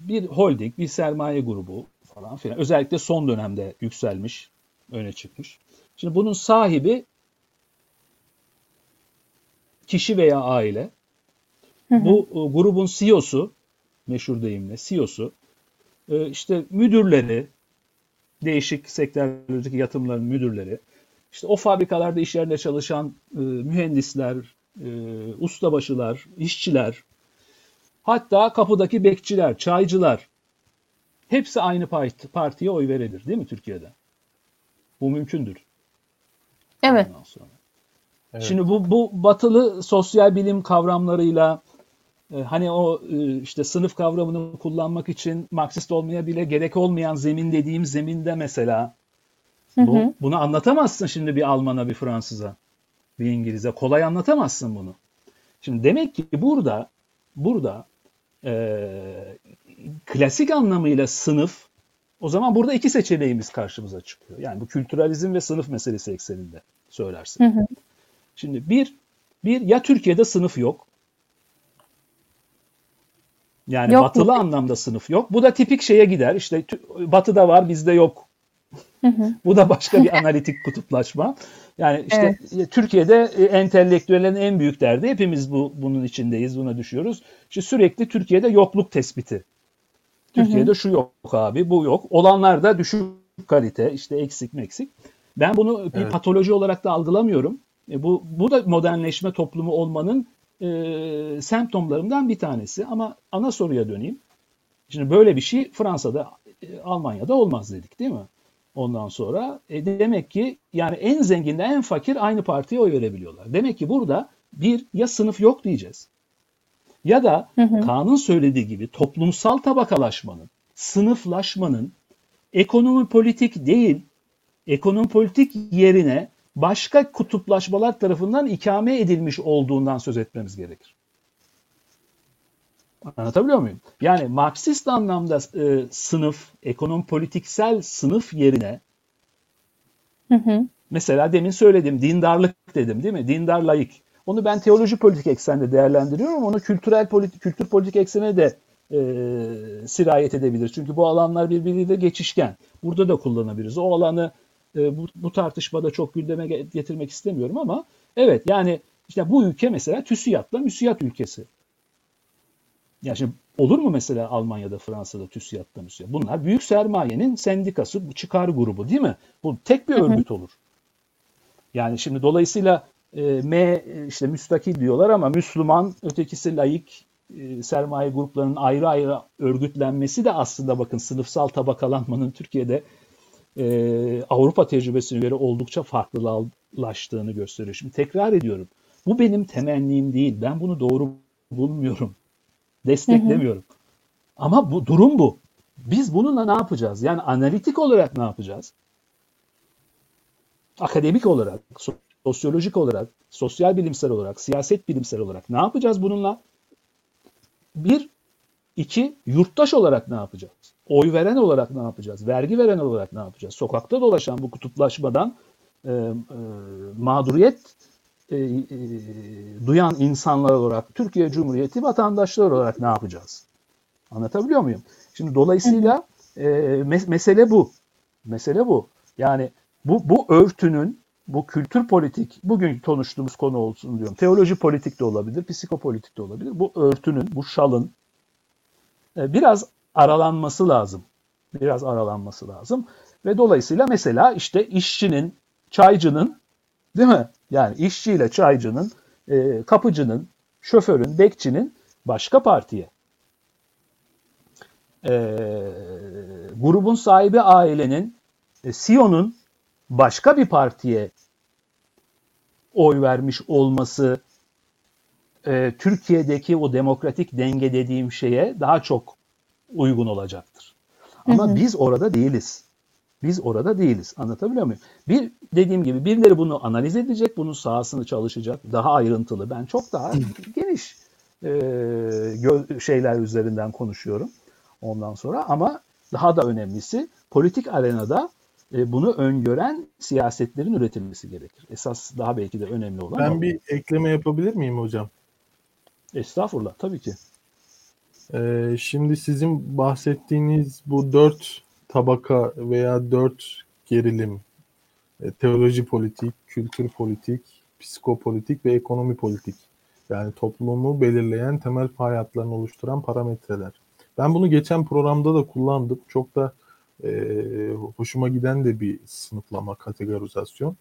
bir holding, bir sermaye grubu falan filan. Özellikle son dönemde yükselmiş, öne çıkmış. Şimdi bunun sahibi kişi veya aile. Bu e, grubun CEO'su, meşhur deyimle CEO'su, e, işte müdürleri, değişik sektörlerdeki yatırımların müdürleri, işte o fabrikalarda iş yerinde çalışan e, mühendisler, ustabaşılar, işçiler, Hatta kapıdaki bekçiler, çaycılar hepsi aynı parti, partiye oy verebilir değil mi Türkiye'de? Bu mümkündür. Evet. Ondan sonra. Evet. Şimdi bu bu batılı sosyal bilim kavramlarıyla e, hani o e, işte sınıf kavramını kullanmak için Marksist olmaya bile gerek olmayan zemin dediğim zeminde mesela Hı bu, hı. bunu anlatamazsın şimdi bir Alman'a bir Fransız'a bir İngiliz'e kolay anlatamazsın bunu. Şimdi demek ki burada burada e, klasik anlamıyla sınıf o zaman burada iki seçeneğimiz karşımıza çıkıyor. Yani bu kültüralizm ve sınıf meselesi ekseninde söylersin. Hı hı. Şimdi bir, bir ya Türkiye'de sınıf yok. Yani Yok mu batılı peki? anlamda sınıf yok. Bu da tipik şeye gider. İşte batıda var bizde yok. Hı hı. Bu da başka bir analitik kutuplaşma. Yani işte e, Türkiye'de e, entelektüellerin en büyük derdi hepimiz bu bunun içindeyiz, buna düşüyoruz. İşte sürekli Türkiye'de yokluk tespiti. Türkiye'de şu yok abi, bu yok. Olanlar da düşük kalite, işte eksik meksik. Ben bunu bir Evet. patoloji olarak da algılamıyorum. E, bu bu da modernleşme toplumu olmanın e, semptomlarından bir tanesi. Ama ana soruya döneyim. Şimdi böyle bir şey Fransa'da, e, Almanya'da olmaz dedik değil mi? Ondan sonra e, demek ki yani en zenginle en fakir aynı partiye oy verebiliyorlar. Demek ki burada bir ya sınıf yok diyeceğiz. Ya da Hı hı. Kaan'ın söylediği gibi toplumsal tabakalaşmanın, sınıflaşmanın ekonomi politik değil, ekonomi politik yerine başka kutuplaşmalar tarafından ikame edilmiş olduğundan söz etmemiz gerekir. Anlatabiliyor muyum? Yani Marksist anlamda e, sınıf, ekonomi politiksel sınıf yerine Hı hı. mesela demin söyledim dindarlık dedim değil mi? Dindar layık. Onu ben teoloji politik eksende değerlendiriyorum. Onu kültürel politik, kültür politik eksene de e, sirayet edebilir. Çünkü bu alanlar birbiriyle geçişken. Burada da kullanabiliriz. O alanı e, bu, bu tartışmada çok gündeme ge- getirmek istemiyorum ama evet yani işte bu ülke mesela TÜSİAD'la müsiyat ülkesi. Ya şimdi olur mu mesela Almanya'da, Fransa'da TÜSİAD'la müsiyat? Bunlar büyük sermayenin sendikası, bu çıkar grubu değil mi? Bu tek bir örgüt olur. Yani şimdi dolayısıyla e, M e, işte müstakil diyorlar ama Müslüman, ötekisi laik e, sermaye gruplarının ayrı ayrı örgütlenmesi de aslında bakın sınıfsal tabakalanmanın Türkiye'de e, Avrupa tecrübesine göre oldukça farklılaştığını gösteriyor. Şimdi tekrar ediyorum. Bu benim temennim değil. Ben bunu doğru bulmuyorum. Desteklemiyorum. Ama bu durum bu. Biz bununla ne yapacağız? Yani analitik olarak ne yapacağız? Akademik olarak, sosyolojik olarak, sosyal bilimsel olarak, siyaset bilimsel olarak ne yapacağız bununla? Bir, iki, yurttaş olarak ne yapacağız? Oy veren olarak ne yapacağız? Vergi veren olarak ne yapacağız? Sokakta dolaşan bu kutuplaşmadan e, e, mağduriyet e, e, duyan insanlar olarak, Türkiye Cumhuriyeti vatandaşları olarak ne yapacağız? Anlatabiliyor muyum? Şimdi dolayısıyla e, mes- mesele bu. Mesele bu. Yani bu, bu örtünün, bu kültür politik, bugün konuştuğumuz konu olsun diyorum. Teoloji politik de olabilir, psikopolitik de olabilir. Bu örtünün, bu şalın e, biraz aralanması lazım. Biraz aralanması lazım. Ve dolayısıyla mesela işte işçinin, çaycının, değil mi? Yani işçiyle çaycının, e, kapıcının, şoförün, bekçinin başka partiye, e, grubun sahibi ailenin, e, Siyon'un başka bir partiye oy vermiş olması e, Türkiye'deki o demokratik denge dediğim şeye daha çok uygun olacaktır. Ama Hı hı. biz orada değiliz. Biz orada değiliz. Anlatabiliyor muyum? Bir dediğim gibi birileri bunu analiz edecek, bunun sahasını çalışacak, daha ayrıntılı. Ben çok daha geniş e, gö- şeyler üzerinden konuşuyorum ondan sonra ama daha da önemlisi politik arenada e, bunu öngören siyasetlerin üretilmesi gerekir. Esas daha belki de önemli olan o. Ben bir ekleme yapabilir miyim hocam? Estağfurullah tabii ki. Ee, şimdi sizin bahsettiğiniz bu dört tabaka veya dört gerilim, e, teoloji politik, kültür politik, psikopolitik ve ekonomi politik. Yani toplumu belirleyen temel pay oluşturan parametreler. Ben bunu geçen programda da kullandım. Çok da e, hoşuma giden de bir sınıflama, kategorizasyon.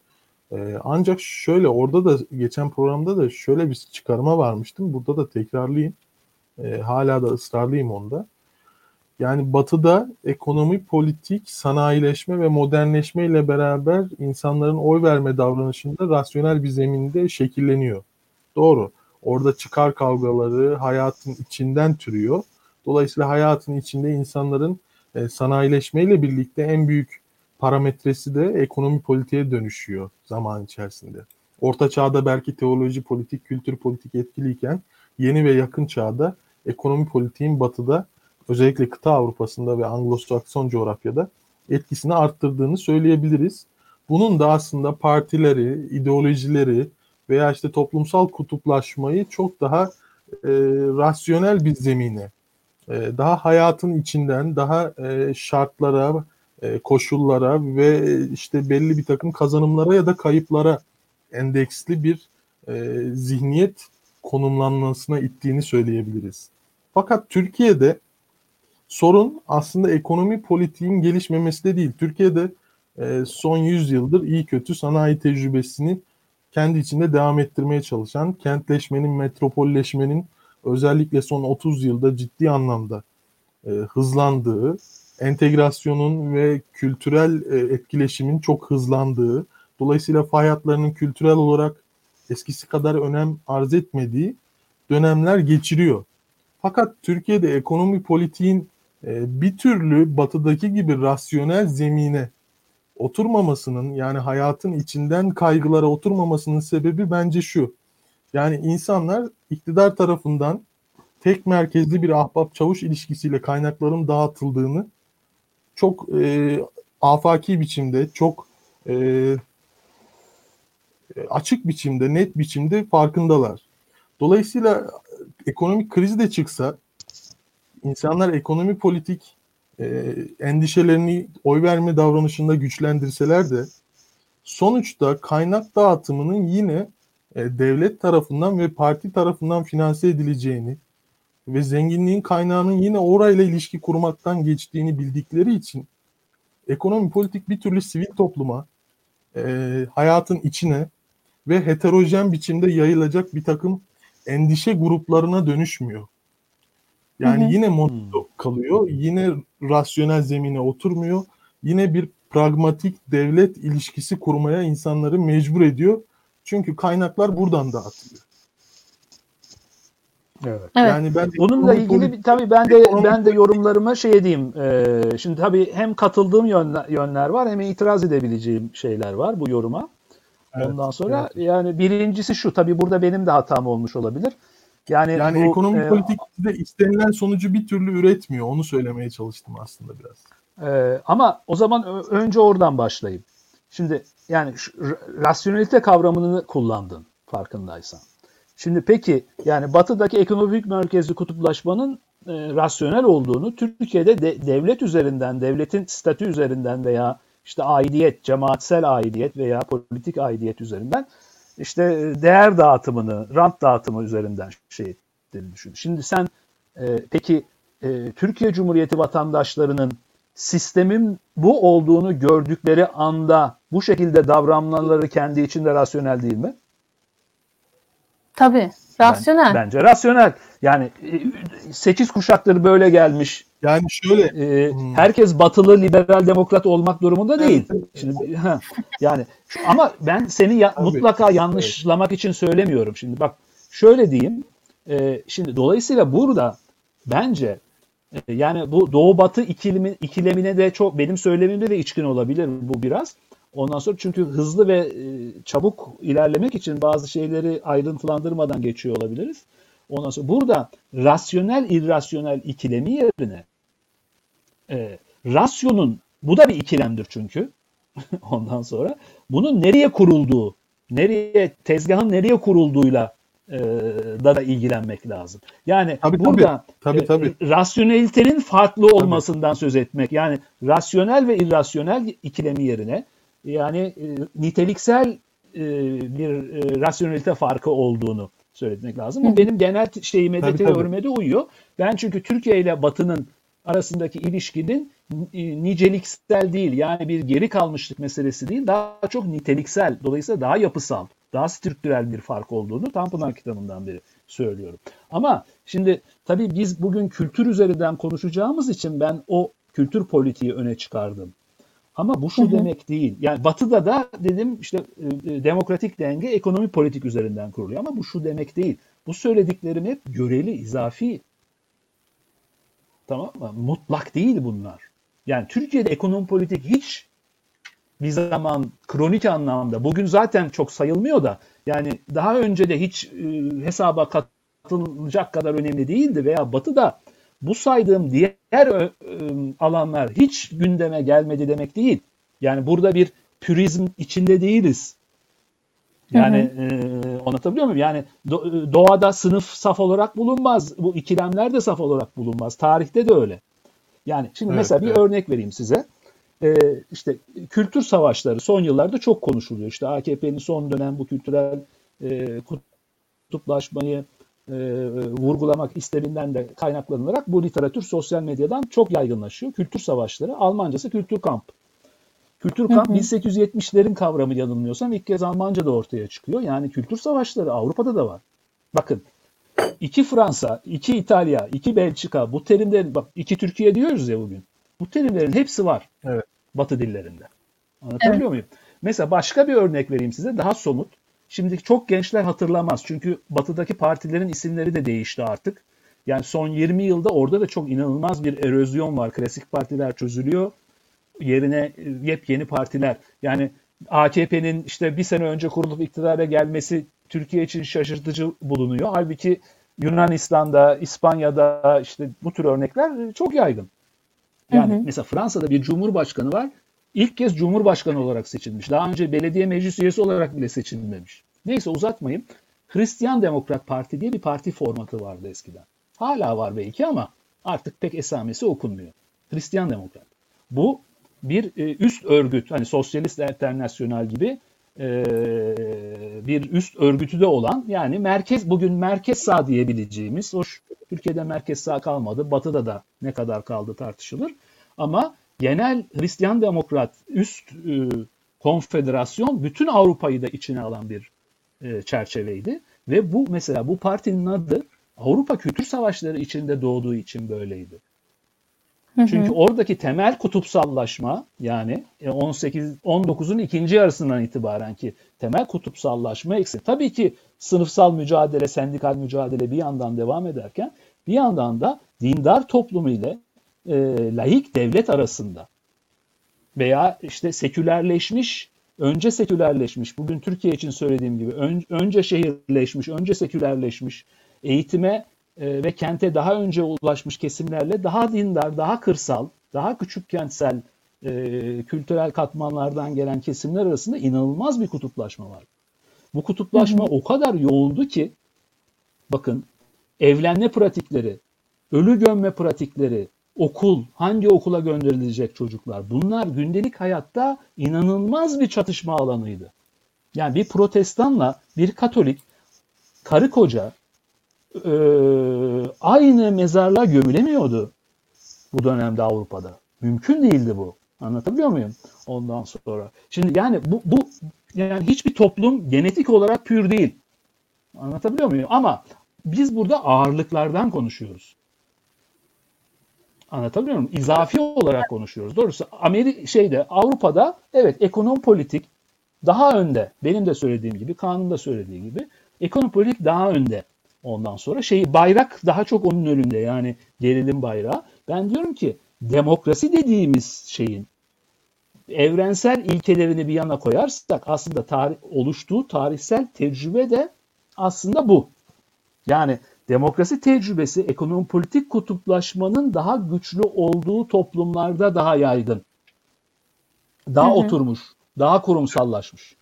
E, ancak şöyle orada da geçen programda da şöyle bir çıkarıma varmıştım. Burada da tekrarlayayım. E, hala da ısrarlıyım onda. Yani batıda ekonomi, politik, sanayileşme ve modernleşme ile beraber insanların oy verme davranışında rasyonel bir zeminde şekilleniyor. Doğru. Orada çıkar kavgaları hayatın içinden türüyor. Dolayısıyla hayatın içinde insanların e, sanayileşmeyle birlikte en büyük parametresi de ekonomi politiğe dönüşüyor zaman içerisinde. Orta çağda belki teoloji, politik, kültür politik etkiliyken yeni ve yakın çağda ekonomi politiğin batıda özellikle kıta Avrupa'sında ve Anglo-Sakson coğrafyada etkisini arttırdığını söyleyebiliriz. Bunun da aslında partileri, ideolojileri veya işte toplumsal kutuplaşmayı çok daha e, rasyonel bir zemine, e, daha hayatın içinden, daha e, şartlara, e, koşullara ve işte belli bir takım kazanımlara ya da kayıplara endeksli bir e, zihniyet konumlanmasına ittiğini söyleyebiliriz. Fakat Türkiye'de sorun aslında ekonomi politiğin gelişmemesi de değil. Türkiye'de e, son 100 yıldır iyi kötü sanayi tecrübesini kendi içinde devam ettirmeye çalışan, kentleşmenin, metropolleşmenin özellikle son 30 yılda ciddi anlamda e, hızlandığı, entegrasyonun ve kültürel e, etkileşimin çok hızlandığı, dolayısıyla fay hatlarının kültürel olarak eskisi kadar önem arz etmediği dönemler geçiriyor. Fakat Türkiye'de ekonomi politiğin e, bir türlü batıdaki gibi rasyonel zemine oturmamasının yani hayatın içinden kaygılara oturmamasının sebebi bence şu. Yani insanlar iktidar tarafından tek merkezli bir ahbap çavuş ilişkisiyle kaynakların dağıtıldığını çok e, afaki biçimde, çok e, açık biçimde, net biçimde farkındalar. Dolayısıyla ekonomik kriz de çıksa insanlar ekonomi politik e, endişelerini oy verme davranışında güçlendirseler de sonuçta kaynak dağıtımının yine e, devlet tarafından ve parti tarafından finanse edileceğini ve zenginliğin kaynağının yine orayla ilişki kurmaktan geçtiğini bildikleri için ekonomi politik bir türlü sivil topluma, e, hayatın içine ve heterojen biçimde yayılacak bir takım endişe gruplarına dönüşmüyor. Yani hı hı. yine monoton kalıyor, yine rasyonel zemine oturmuyor, yine bir pragmatik devlet ilişkisi kurmaya insanları mecbur ediyor. Çünkü kaynaklar buradan dağıtılıyor. Evet. evet. Yani ben bununla ilgili bir, tabii ben de ben de yorumlarıma şey edeyim. Ee, şimdi tabii hem katıldığım yönler, yönler var hem itiraz edebileceğim şeyler var bu yoruma. Evet, Ondan sonra evet. yani birincisi şu tabii burada benim de hatam olmuş olabilir. Yani, yani bu, ekonomi e, politikte istenilen sonucu bir türlü üretmiyor. Onu söylemeye çalıştım aslında biraz. E, ama o zaman önce oradan başlayayım. Şimdi yani rasyonelite kavramını kullandın farkındaysan. Şimdi peki yani batıdaki ekonomik merkezli kutuplaşmanın e, rasyonel olduğunu Türkiye'de de, devlet üzerinden, devletin statü üzerinden veya işte aidiyet, cemaatsel aidiyet veya politik aidiyet üzerinden işte değer dağıtımını, rant dağıtımı üzerinden şey ettiğini düşün. Şimdi sen e, peki e, Türkiye Cumhuriyeti vatandaşlarının sistemin bu olduğunu gördükleri anda bu şekilde davranmaları kendi içinde rasyonel değil mi? Tabii. Rasyonel. Ben, bence rasyonel. Yani 8 e, kuşaktır böyle gelmiş. Yani şöyle e, hmm. herkes batılı liberal demokrat olmak durumunda değil. Evet, Şimdi ha, yani ama ben seni ya, mutlaka yanlışlamak evet. için söylemiyorum. Şimdi bak şöyle diyeyim. E, şimdi dolayısıyla burada bence yani bu doğu batı ikilemi, ikilemine de çok benim söylemimde de içkin olabilir bu biraz. Ondan sonra çünkü hızlı ve e, çabuk ilerlemek için bazı şeyleri ayrıntılandırmadan geçiyor olabiliriz. Ondan sonra burada rasyonel irrasyonel ikilemi yerine e, rasyonun bu da bir ikilemdir çünkü. Ondan sonra bunun nereye kurulduğu, nereye tezgahın nereye kurulduğuyla e, da da ilgilenmek lazım. Yani tabii, burada tabii, tabii, tabii. E, rasyonelitenin farklı olmasından tabii. söz etmek. Yani rasyonel ve irrasyonel ikilemi yerine yani e, niteliksel e, bir e, rasyonelite farkı olduğunu söylemek lazım. Bu benim genel şeyime de teorime de uyuyor. Ben çünkü Türkiye ile Batı'nın arasındaki ilişkinin e, niceliksel değil yani bir geri kalmışlık meselesi değil daha çok niteliksel dolayısıyla daha yapısal daha strüktürel bir fark olduğunu Tanpınar kitabından beri söylüyorum. Ama şimdi tabii biz bugün kültür üzerinden konuşacağımız için ben o kültür politiği öne çıkardım. Ama bu şu hı hı. demek değil. Yani Batı'da da dedim işte e, demokratik denge ekonomi politik üzerinden kuruluyor. Ama bu şu demek değil. Bu söylediklerim hep göreli, izafi. Tamam mı? Mutlak değil bunlar. Yani Türkiye'de ekonomi politik hiç bir zaman kronik anlamda bugün zaten çok sayılmıyor da yani daha önce de hiç e, hesaba katılacak kadar önemli değildi veya Batı'da bu saydığım diğer e, alanlar hiç gündeme gelmedi demek değil. Yani burada bir pürizm içinde değiliz. Yani hı hı. E, anlatabiliyor muyum? Yani do, doğada sınıf saf olarak bulunmaz. Bu ikilemler de saf olarak bulunmaz. Tarihte de öyle. Yani şimdi evet, mesela bir evet. örnek vereyim size. Ee, işte kültür savaşları son yıllarda çok konuşuluyor. İşte AKP'nin son dönem bu kültürel e, kutuplaşmayı e, vurgulamak isteminden de kaynaklanarak bu literatür sosyal medyadan çok yaygınlaşıyor. Kültür savaşları, Almancası kültür kamp. Kültür kamp 1870'lerin kavramı yanılmıyorsam ilk kez Almanca'da ortaya çıkıyor. Yani kültür savaşları Avrupa'da da var. Bakın iki Fransa, iki İtalya, iki Belçika bu terimlerin bak iki Türkiye diyoruz ya bugün. Bu terimlerin hepsi var. Evet. Batı dillerinde. Anlatabiliyor evet. muyum? Mesela başka bir örnek vereyim size daha somut. Şimdi çok gençler hatırlamaz. Çünkü batıdaki partilerin isimleri de değişti artık. Yani son 20 yılda orada da çok inanılmaz bir erozyon var. Klasik partiler çözülüyor. Yerine e, yepyeni partiler. Yani AKP'nin işte bir sene önce kurulup iktidara gelmesi Türkiye için şaşırtıcı bulunuyor. Halbuki Yunanistan'da, İspanya'da işte bu tür örnekler çok yaygın. Yani hı hı. mesela Fransa'da bir cumhurbaşkanı var ilk kez Cumhurbaşkanı olarak seçilmiş. Daha önce belediye meclis üyesi olarak bile seçilmemiş. Neyse uzatmayayım. Hristiyan Demokrat Parti diye bir parti formatı vardı eskiden. Hala var belki ama artık pek esamesi okunmuyor. Hristiyan Demokrat. Bu bir e, üst örgüt, hani Sosyalist Internasyonel gibi e, bir üst örgütü de olan yani merkez bugün merkez sağ diyebileceğimiz hoş Türkiye'de merkez sağ kalmadı. Batı'da da ne kadar kaldı tartışılır. Ama genel Hristiyan Demokrat üst e, konfederasyon bütün Avrupa'yı da içine alan bir e, çerçeveydi. Ve bu mesela bu partinin adı Avrupa Kültür Savaşları içinde doğduğu için böyleydi. Çünkü oradaki temel kutupsallaşma yani 18 e, 19'un ikinci yarısından itibaren ki temel kutupsallaşma eksik. Tabii ki sınıfsal mücadele, sendikal mücadele bir yandan devam ederken bir yandan da dindar toplumu ile e, laik devlet arasında veya işte sekülerleşmiş, önce sekülerleşmiş, bugün Türkiye için söylediğim gibi ön, önce şehirleşmiş, önce sekülerleşmiş, eğitime e, ve kente daha önce ulaşmış kesimlerle daha dindar, daha kırsal, daha küçük kentsel e, kültürel katmanlardan gelen kesimler arasında inanılmaz bir kutuplaşma var. Bu kutuplaşma hı hı. o kadar yoğundu ki bakın evlenme pratikleri, ölü gömme pratikleri, okul, hangi okula gönderilecek çocuklar bunlar gündelik hayatta inanılmaz bir çatışma alanıydı. Yani bir protestanla bir katolik karı koca e, aynı mezarlığa gömülemiyordu bu dönemde Avrupa'da. Mümkün değildi bu. Anlatabiliyor muyum? Ondan sonra. Şimdi yani bu, bu yani hiçbir toplum genetik olarak pür değil. Anlatabiliyor muyum? Ama biz burada ağırlıklardan konuşuyoruz. Anlatabiliyor muyum? İzafi olarak konuşuyoruz. Doğrusu Amerika şeyde Avrupa'da evet ekonomi politik daha önde. Benim de söylediğim gibi, Kaan'ın da söylediği gibi ekonomi politik daha önde. Ondan sonra şey bayrak daha çok onun önünde yani gerilim bayrağı. Ben diyorum ki demokrasi dediğimiz şeyin evrensel ilkelerini bir yana koyarsak aslında tarih, oluştuğu tarihsel tecrübe de aslında bu. Yani Demokrasi tecrübesi ekonomi politik kutuplaşmanın daha güçlü olduğu toplumlarda daha yaygın. Daha hı hı. oturmuş, daha kurumsallaşmış.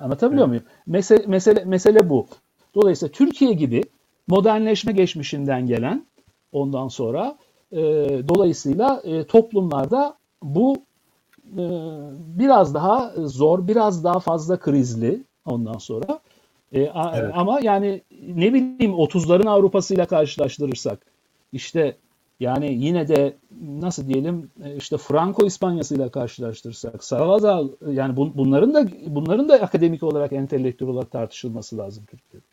Anlatabiliyor evet. muyum? Mesele, mesele, mesele bu. Dolayısıyla Türkiye gibi modernleşme geçmişinden gelen ondan sonra e, dolayısıyla e, toplumlarda bu e, biraz daha zor, biraz daha fazla krizli ondan sonra e, a, evet. Ama yani ne bileyim 30'ların Avrupa'sıyla karşılaştırırsak işte yani yine de nasıl diyelim e, işte Franco İspanya'sıyla karşılaştırırsak Salazar yani bun, bunların da bunların da akademik olarak entelektüel olarak tartışılması lazım Türkiye'de.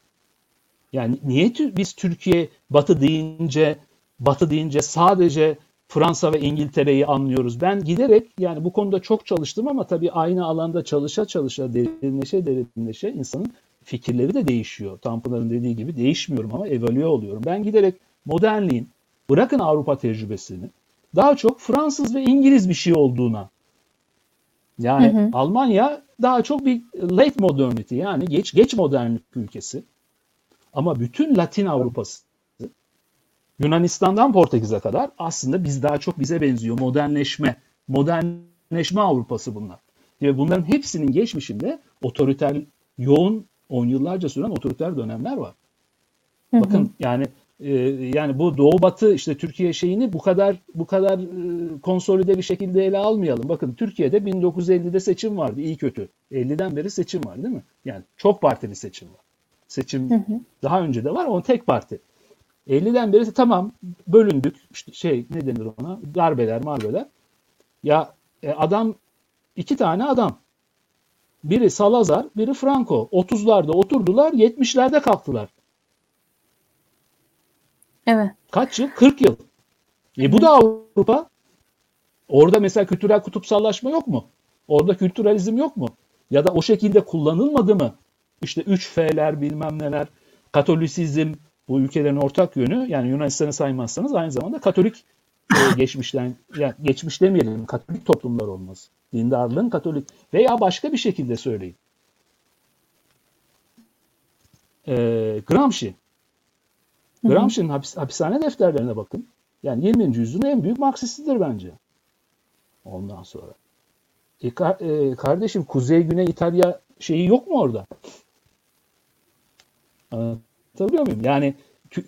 Yani niye biz Türkiye Batı deyince Batı deyince sadece Fransa ve İngiltere'yi anlıyoruz. Ben giderek yani bu konuda çok çalıştım ama tabii aynı alanda çalışa çalışa derinleşe derinleşe insanın fikirleri de değişiyor. Tanpınar'ın dediği gibi değişmiyorum ama evalüe oluyorum. Ben giderek modernliğin bırakın Avrupa tecrübesini daha çok Fransız ve İngiliz bir şey olduğuna yani hı hı. Almanya daha çok bir late modernity yani geç geç modernlik ülkesi. Ama bütün Latin Avrupa'sı Yunanistan'dan Portekiz'e kadar aslında biz daha çok bize benziyor. Modernleşme, modernleşme Avrupası bunlar. Ve bunların hepsinin geçmişinde otoriter, yoğun, on yıllarca süren otoriter dönemler var. Hı hı. Bakın yani e, yani bu Doğu Batı işte Türkiye şeyini bu kadar bu kadar e, konsolide bir şekilde ele almayalım. Bakın Türkiye'de 1950'de seçim vardı iyi kötü. 50'den beri seçim var değil mi? Yani çok partili seçim var. Seçim hı hı. daha önce de var ama tek parti. 50'den beri tamam bölündük. İşte şey ne denir ona? Darbeler, marbeler. Ya e, adam iki tane adam. Biri Salazar, biri Franco. 30'larda oturdular, 70'lerde kalktılar. Evet. Kaç yıl? 40 yıl. E bu da Avrupa. Orada mesela kültürel kutupsallaşma yok mu? Orada kültüralizm yok mu? Ya da o şekilde kullanılmadı mı? İşte 3 F'ler bilmem neler. Katolisizm, bu ülkelerin ortak yönü yani Yunanistan'ı saymazsanız aynı zamanda Katolik e, geçmişten yani geçmiş demeyelim Katolik toplumlar olmaz. Dindarlığın Katolik veya başka bir şekilde söyleyin. E, Gramsci. Gramsci'nin hapis, hapishane defterlerine bakın. Yani 20. yüzyılın en büyük Marksistidir bence. Ondan sonra. E, ka, e, kardeşim Kuzey Güney İtalya şeyi yok mu orada? Anlatabiliyor muyum? Yani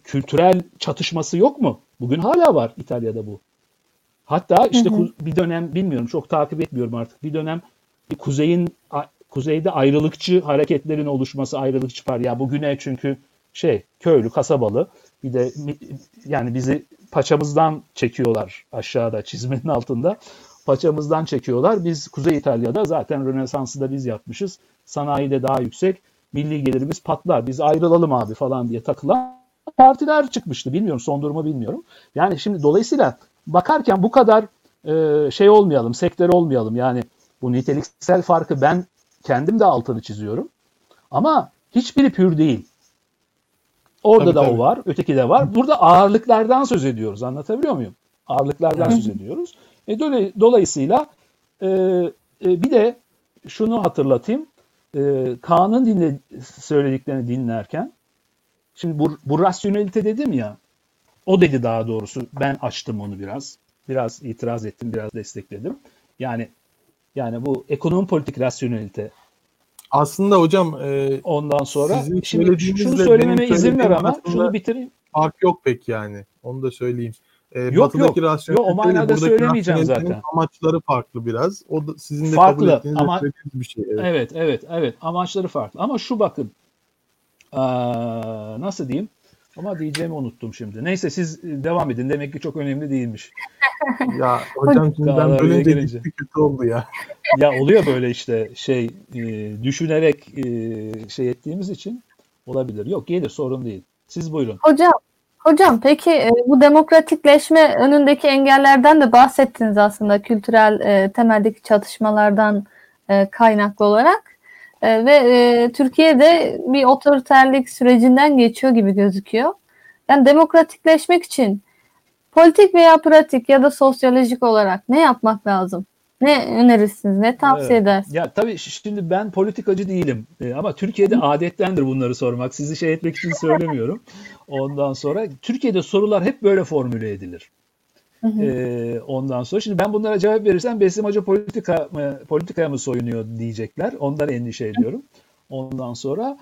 kültürel çatışması yok mu? Bugün hala var İtalya'da bu. Hatta işte hı hı. bir dönem bilmiyorum çok takip etmiyorum artık. Bir dönem kuzeyin kuzeyde ayrılıkçı hareketlerin oluşması ayrılıkçı var. Ya bugüne çünkü şey köylü kasabalı bir de yani bizi paçamızdan çekiyorlar aşağıda çizmenin altında. Paçamızdan çekiyorlar. Biz Kuzey İtalya'da zaten Rönesans'ı da biz yapmışız. Sanayi de daha yüksek milli gelirimiz patlar biz ayrılalım abi falan diye takılan partiler çıkmıştı. Bilmiyorum son durumu bilmiyorum. Yani şimdi dolayısıyla bakarken bu kadar e, şey olmayalım, sektör olmayalım. Yani bu niteliksel farkı ben kendim de altını çiziyorum. Ama hiçbiri pür değil. Orada tabii, da tabii. o var, öteki de var. Burada ağırlıklardan söz ediyoruz. Anlatabiliyor muyum? Ağırlıklardan söz ediyoruz. E, dolayısıyla e, e, bir de şunu hatırlatayım e, Kaan'ın dinle, söylediklerini dinlerken şimdi bu, bu rasyonelite dedim ya o dedi daha doğrusu ben açtım onu biraz biraz itiraz ettim biraz destekledim yani yani bu ekonomi politik rasyonelite aslında hocam e, ondan sonra şimdi şunu söylememe izin ver ama şunu bitireyim. Fark yok pek yani. Onu da söyleyeyim. E, yok yok. Yok o manada söylemeyeceğim zaten. Amaçları farklı biraz. O da sizin de farklı, kabul ettiğiniz ama, bir şey. Evet. evet evet evet amaçları farklı. Ama şu bakın ee, nasıl diyeyim? Ama diyeceğimi unuttum şimdi. Neyse siz devam edin. Demek ki çok önemli değilmiş. ya hocam şimdi ben böyle gelince kötü oldu ya. ya oluyor böyle işte şey e, düşünerek e, şey ettiğimiz için olabilir. Yok gelir sorun değil. Siz buyurun. Hocam Hocam peki e, bu demokratikleşme önündeki engellerden de bahsettiniz aslında kültürel e, temeldeki çatışmalardan e, kaynaklı olarak e, ve e, Türkiye'de bir otoriterlik sürecinden geçiyor gibi gözüküyor. Yani demokratikleşmek için politik veya pratik ya da sosyolojik olarak ne yapmak lazım? Ne önerirsiniz? Ne tavsiye evet. edersiniz? Ya tabii şimdi ben politikacı değilim ee, ama Türkiye'de adettendir bunları sormak. Sizi şey etmek için söylemiyorum. Ondan sonra Türkiye'de sorular hep böyle formüle edilir. Ee, ondan sonra şimdi ben bunlara cevap verirsem Besim Hoca politika mı, politikaya mı soyunuyor diyecekler. Ondan endişe ediyorum. Ondan sonra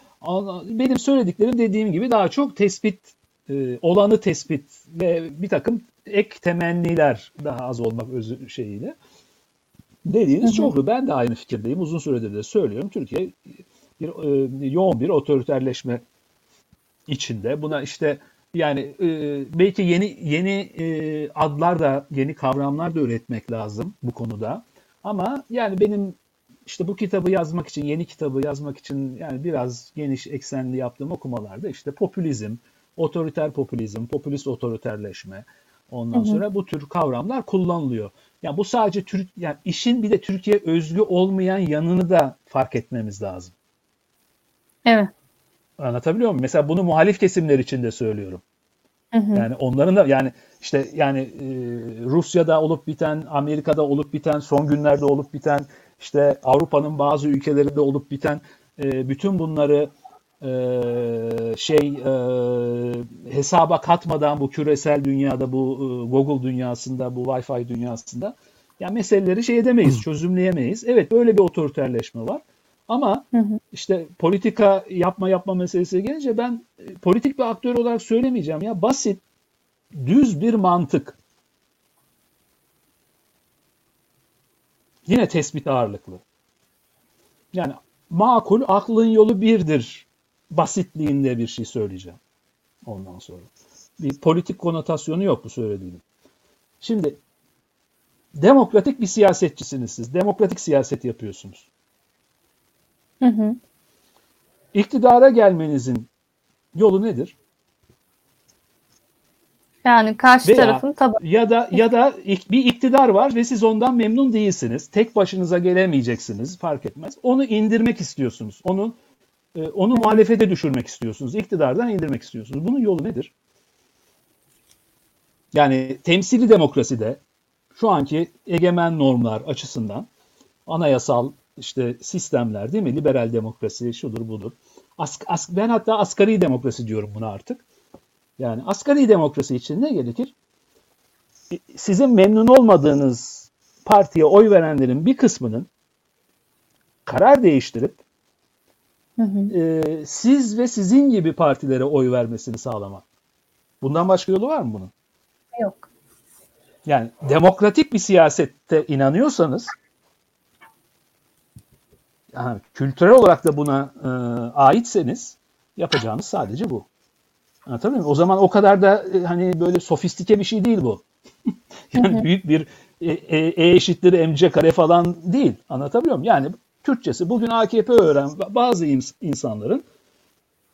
benim söylediklerim dediğim gibi daha çok tespit e, olanı tespit ve bir takım ek temenniler daha az olmak özü şeyiyle. Dediğiniz çoklu. Ben de aynı fikirdeyim. Uzun süredir de söylüyorum. Türkiye bir, e, yoğun bir otoriterleşme içinde. Buna işte yani e, belki yeni yeni e, adlar da yeni kavramlar da üretmek lazım bu konuda. Ama yani benim işte bu kitabı yazmak için, yeni kitabı yazmak için yani biraz geniş eksenli yaptığım okumalarda işte popülizm, otoriter popülizm, popülist otoriterleşme, ondan sonra bu tür kavramlar kullanılıyor. Yani bu sadece Türk yani işin bir de Türkiye özgü olmayan yanını da fark etmemiz lazım. Evet. Anlatabiliyor muyum? Mesela bunu muhalif kesimler için de söylüyorum. Hı hı. Yani onların da yani işte yani e, Rusya'da olup biten, Amerika'da olup biten, son günlerde olup biten, işte Avrupa'nın bazı ülkelerinde olup biten e, bütün bunları e, şey e, hesaba katmadan bu küresel dünyada, bu e, Google dünyasında, bu Wi-Fi dünyasında yani meseleleri şey edemeyiz, çözümleyemeyiz. Evet böyle bir otoriterleşme var. Ama Hı hı. işte politika yapma yapma meselesine gelince ben e, politik bir aktör olarak söylemeyeceğim ya basit düz bir mantık. Yine tespit ağırlıklı. Yani makul aklın yolu birdir basitliğinde bir şey söyleyeceğim. Ondan sonra. Bir politik konotasyonu yok bu söylediğimin. Şimdi demokratik bir siyasetçisiniz siz. Demokratik siyaset yapıyorsunuz. Hı hı. İktidara gelmenizin yolu nedir? Yani karşı Veya- tarafın tabi Ya da ya da bir iktidar var ve siz ondan memnun değilsiniz. Tek başınıza gelemeyeceksiniz, fark etmez. Onu indirmek istiyorsunuz. Onu e, onu muhalefete düşürmek istiyorsunuz. İktidardan indirmek istiyorsunuz. Bunun yolu nedir? Yani temsili demokraside şu anki egemen normlar açısından anayasal işte sistemler değil mi? Liberal demokrasi şudur budur. As, as- ben hatta asgari demokrasi diyorum buna artık. Yani asgari demokrasi için ne gerekir? E, Sizin memnun olmadığınız partiye oy verenlerin bir kısmının karar değiştirip Hı hı. e, siz ve sizin gibi partilere oy vermesini sağlamak. Bundan başka yolu var mı bunun? yok. Yani demokratik bir siyasette inanıyorsanız yani kültürel olarak da buna e, aitseniz yapacağınız sadece bu. Anlatabiliyor muyum? O zaman o kadar da e, hani böyle sofistike bir şey değil bu. yani büyük bir e, e, e eşittir mc kare falan değil. Anlatabiliyor muyum? Yani Türkçesi bugün AKP öğren bazı ins- insanların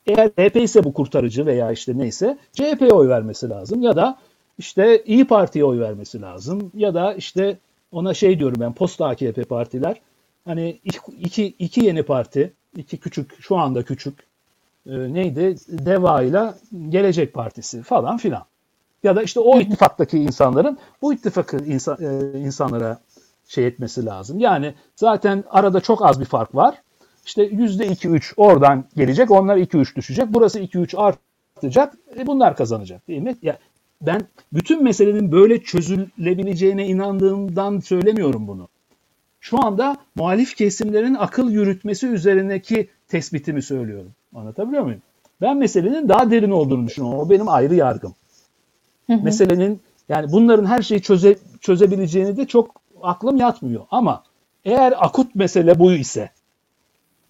eğer CHP ise bu kurtarıcı veya işte neyse CHP'ye oy vermesi lazım ya da işte İyi Parti'ye oy vermesi lazım ya da işte ona şey diyorum ben post AKP partiler. Hani iki, iki yeni parti iki küçük şu anda küçük e, neydi? Deva ile Gelecek Partisi falan filan. Ya da işte o ittifaktaki insanların bu ittifakı insan, e, insanlara şey etmesi lazım. Yani zaten arada çok az bir fark var. İşte yüzde iki üç oradan gelecek, onlar iki üç düşecek. Burası iki üç artacak, e bunlar kazanacak değil mi? Ya ben bütün meselenin böyle çözülebileceğine inandığımdan söylemiyorum bunu. Şu anda muhalif kesimlerin akıl yürütmesi üzerindeki tespitimi söylüyorum. Anlatabiliyor muyum? Ben meselenin daha derin olduğunu düşünüyorum. O benim ayrı yargım. Hı hı. Meselenin yani bunların her şeyi çöze, çözebileceğini de çok aklım yatmıyor. Ama eğer akut mesele bu ise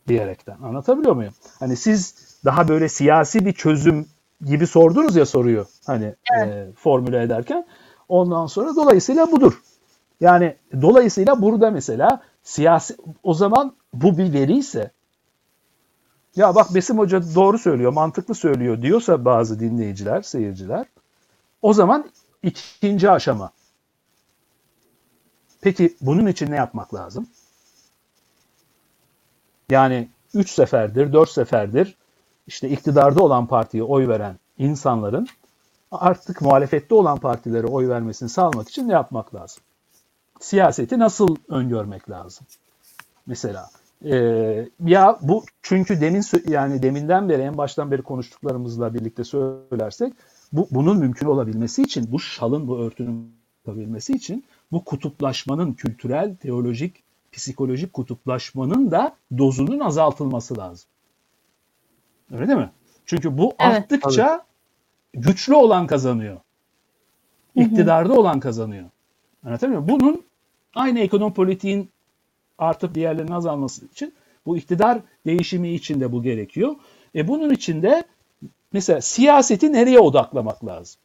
diyerekten anlatabiliyor muyum? Hani siz daha böyle siyasi bir çözüm gibi sordunuz ya soruyu hani e, formüle ederken ondan sonra dolayısıyla budur. Yani dolayısıyla burada mesela siyasi o zaman bu bir veri ise ya bak Besim Hoca doğru söylüyor, mantıklı söylüyor diyorsa bazı dinleyiciler, seyirciler o zaman ikinci aşama. Peki bunun için ne yapmak lazım? Yani 3 seferdir, 4 seferdir işte iktidarda olan partiye oy veren insanların artık muhalefette olan partilere oy vermesini sağlamak için ne yapmak lazım? Siyaseti nasıl öngörmek lazım? Mesela e, ya bu çünkü demin yani deminden beri en baştan beri konuştuklarımızla birlikte söylersek bu bunun mümkün olabilmesi için bu şalın bu örtünün olabilmesi için bu kutuplaşmanın kültürel, teolojik, psikolojik kutuplaşmanın da dozunun azaltılması lazım. Öyle değil mi? Çünkü bu Evet. arttıkça güçlü olan kazanıyor. İktidarda olan kazanıyor. Anlatabiliyor muyum? Bunun aynı ekonomi politiğin artıp diğerlerinin azalması için bu iktidar değişimi için de bu gerekiyor. E bunun için de mesela siyaseti nereye odaklamak lazım?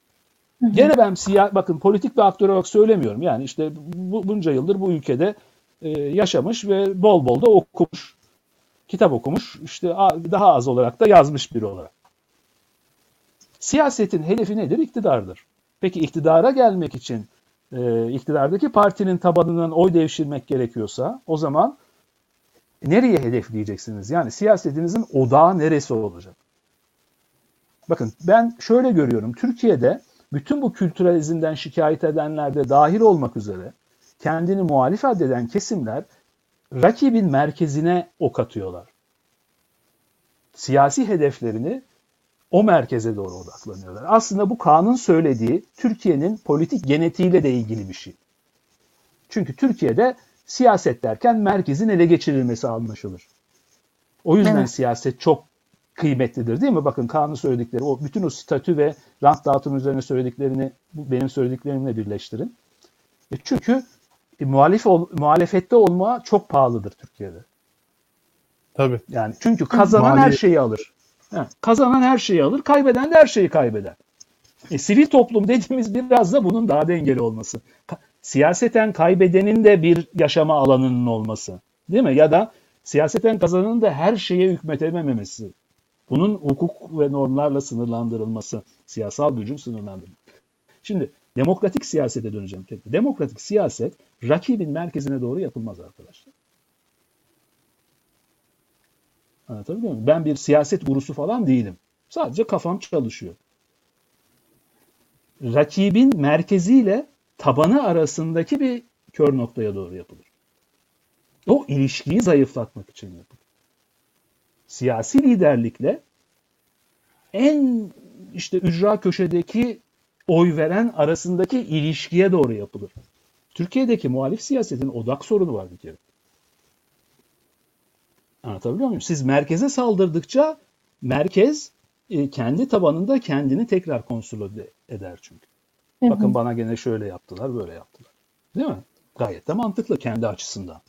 Gene ben siya bakın politik bir aktör olarak söylemiyorum. Yani işte bu, bunca yıldır bu ülkede e, yaşamış ve bol bol da okumuş. Kitap okumuş. İşte daha az olarak da yazmış biri olarak. Siyasetin hedefi nedir? İktidardır. Peki iktidara gelmek için e, iktidardaki partinin tabanından oy devşirmek gerekiyorsa o zaman nereye hedefleyeceksiniz? Yani siyasetinizin odağı neresi olacak? Bakın ben şöyle görüyorum. Türkiye'de bütün bu kültüralizmden şikayet edenler de dahil olmak üzere kendini muhalif addeden kesimler rakibin merkezine ok atıyorlar. Siyasi hedeflerini o merkeze doğru odaklanıyorlar. Aslında bu Kaan'ın söylediği Türkiye'nin politik genetiğiyle de ilgili bir şey. Çünkü Türkiye'de siyaset derken merkezin ele geçirilmesi anlaşılır. O yüzden evet. siyaset çok kıymetlidir değil mi? Bakın Kaan'ın söyledikleri, o bütün o statü ve rant dağıtım üzerine söylediklerini benim söylediklerimle birleştirin. E çünkü e, muhalif ol, muhalefette olma çok pahalıdır Türkiye'de. Tabii. Yani çünkü kazanan Mali... her şeyi alır. Ha, kazanan her şeyi alır, kaybeden de her şeyi kaybeder. E, sivil toplum dediğimiz biraz da bunun daha dengeli olması. Ka- siyaseten kaybedenin de bir yaşama alanının olması. Değil mi? Ya da siyaseten kazananın da her şeye hükmetememesi. Bunun hukuk ve normlarla sınırlandırılması. Siyasal gücün sınırlandırılması. Şimdi demokratik siyasete döneceğim. Demokratik siyaset rakibin merkezine doğru yapılmaz arkadaşlar. Anlatabiliyor muyum? Ben bir siyaset gurusu falan değilim. Sadece kafam çalışıyor. Rakibin merkeziyle tabanı arasındaki bir kör noktaya doğru yapılır. O ilişkiyi zayıflatmak için yapılır. Siyasi liderlikle en işte ücra köşedeki oy veren arasındaki ilişkiye doğru yapılır. Türkiye'deki muhalif siyasetin odak sorunu var bir kere. Anlatabiliyor muyum? Siz merkeze saldırdıkça merkez e, kendi tabanında kendini tekrar konsolide eder çünkü. Hı hı. Bakın bana gene şöyle yaptılar, böyle yaptılar. Değil mi? Gayet de mantıklı kendi açısından.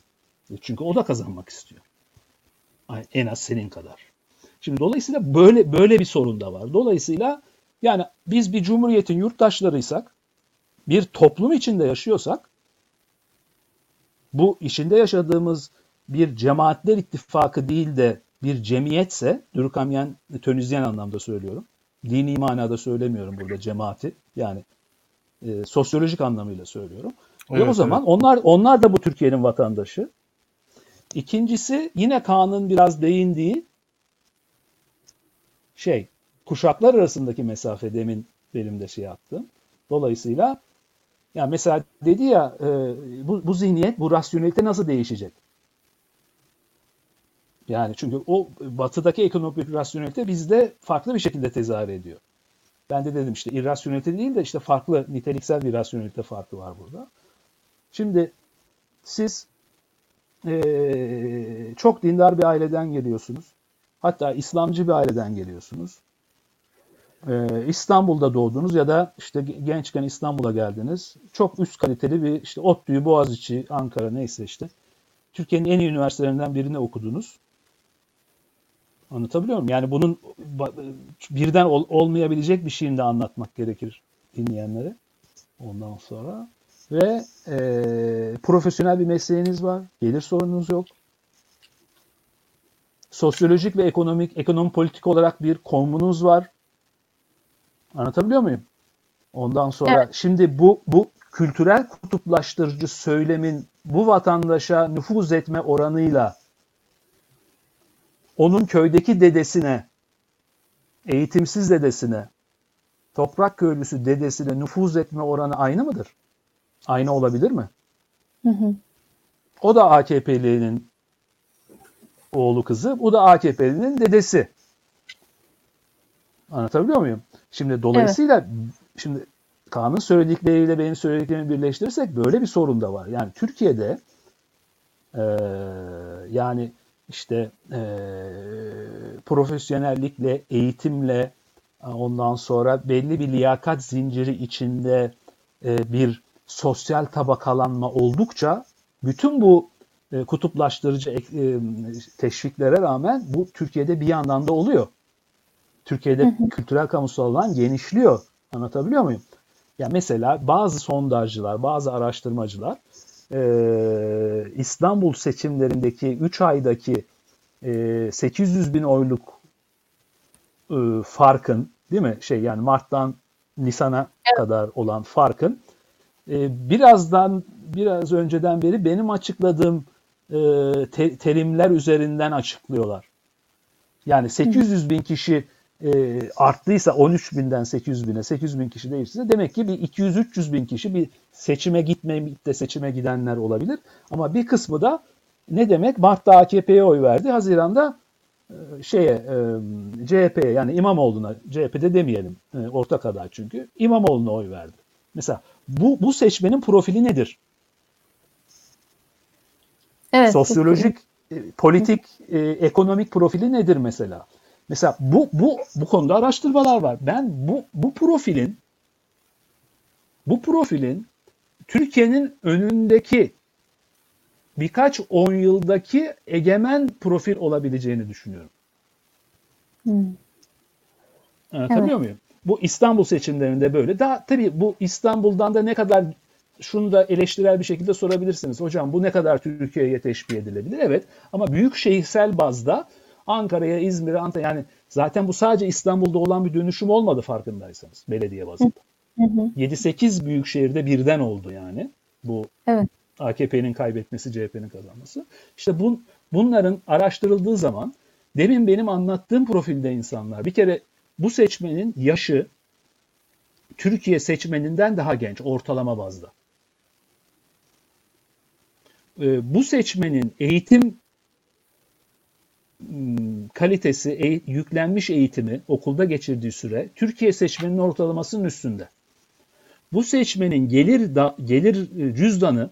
E, çünkü o da kazanmak istiyor. En az senin kadar. Şimdi dolayısıyla böyle böyle bir sorun da var. Dolayısıyla yani biz bir cumhuriyetin yurttaşlarıysak, bir toplum içinde yaşıyorsak, bu içinde yaşadığımız bir cemaatler ittifakı değil de bir cemiyetse, Dürkamyen, Tönizyen anlamda söylüyorum. Dini manada söylemiyorum burada cemaati. Yani e, sosyolojik anlamıyla söylüyorum. Evet, Ve o zaman evet. onlar onlar da bu Türkiye'nin vatandaşı. İkincisi yine Kaan'ın biraz değindiği şey kuşaklar arasındaki mesafe demin benim de şey yaptım. Dolayısıyla ya mesela dedi ya e, bu, bu zihniyet, bu rasyonelite nasıl değişecek? Yani çünkü o batıdaki ekonomik rasyonelite bizde farklı bir şekilde tezahür ediyor. Ben de dedim işte irrasyonelite değil de işte farklı niteliksel bir rasyonelite farkı var burada. Şimdi siz ee, çok dindar bir aileden geliyorsunuz. Hatta İslamcı bir aileden geliyorsunuz. Ee, İstanbul'da doğdunuz ya da işte gençken İstanbul'a geldiniz. Çok üst kaliteli bir işte ODTÜ'yü, Boğaziçi, Ankara neyse işte. Türkiye'nin en iyi üniversitelerinden birini okudunuz. Anlatabiliyor muyum? Yani bunun birden ol, olmayabilecek bir şeyini de anlatmak gerekir dinleyenlere. Ondan sonra ve e, profesyonel bir mesleğiniz var. Gelir sorununuz yok. Sosyolojik ve ekonomik, ekonomi politik olarak bir konumunuz var. Anlatabiliyor muyum? Ondan sonra evet. şimdi bu bu kültürel kutuplaştırıcı söylemin bu vatandaşa nüfuz etme oranıyla onun köydeki dedesine, eğitimsiz dedesine, toprak köylüsü dedesine nüfuz etme oranı aynı mıdır? Aynı olabilir mi? Hı hı. O da AKP'linin oğlu kızı, bu da AKP'linin dedesi. Anlatabiliyor muyum? Şimdi dolayısıyla evet. şimdi Kaan'ın söyledikleriyle benim söylediklerimi birleştirirsek böyle bir sorun da var. Yani Türkiye'de e, yani işte e, profesyonellikle, eğitimle ondan sonra belli bir liyakat zinciri içinde e, bir sosyal tabakalanma oldukça bütün bu e, kutuplaştırıcı e, teşviklere rağmen bu Türkiye'de bir yandan da oluyor. Türkiye'de hı hı. kültürel kamusal alan genişliyor. Anlatabiliyor muyum? Ya mesela bazı sondajcılar, bazı araştırmacılar e, İstanbul seçimlerindeki 3 aydaki e, 800 bin oyluk e, farkın değil mi şey yani Mart'tan Nisan'a evet. kadar olan farkın e, birazdan biraz önceden beri benim açıkladığım e, te, terimler üzerinden açıklıyorlar. Yani 800 bin kişi e, arttıysa 13 binden 800 bine 800 bin kişi değişirse demek ki bir 200-300 bin kişi bir seçime gitmeyip de seçime gidenler olabilir. Ama bir kısmı da ne demek? Mart'ta AKP'ye oy verdi. Haziran'da e, şeye e, CHP'ye yani İmamoğlu'na CHP'de demeyelim e, ortak aday çünkü İmamoğlu'na oy verdi. Mesela bu, bu seçmenin profili nedir? Evet, Sosyolojik, e, politik, e, ekonomik profili nedir mesela? Mesela bu bu bu konuda araştırmalar var. Ben bu bu profilin bu profilin Türkiye'nin önündeki birkaç on yıldaki egemen profil olabileceğini düşünüyorum. Hmm. Anlatabiliyor evet. muyum? Bu İstanbul seçimlerinde böyle. Daha tabii bu İstanbul'dan da ne kadar şunu da eleştirel bir şekilde sorabilirsiniz. Hocam bu ne kadar Türkiye'ye teşbih edilebilir? Evet ama büyük şehirsel bazda Ankara'ya, İzmir'e, Antalya yani zaten bu sadece İstanbul'da olan bir dönüşüm olmadı farkındaysanız belediye bazında. 7-8 büyük şehirde birden oldu yani bu evet. AKP'nin kaybetmesi, CHP'nin kazanması. İşte bu, bunların araştırıldığı zaman demin benim anlattığım profilde insanlar bir kere bu seçmenin yaşı Türkiye seçmeninden daha genç ortalama bazda. Ee, bu seçmenin eğitim hmm, kalitesi, yüklenmiş eğitimi, okulda geçirdiği süre Türkiye seçmeninin ortalamasının üstünde. Bu seçmenin gelir da, gelir e, cüzdanı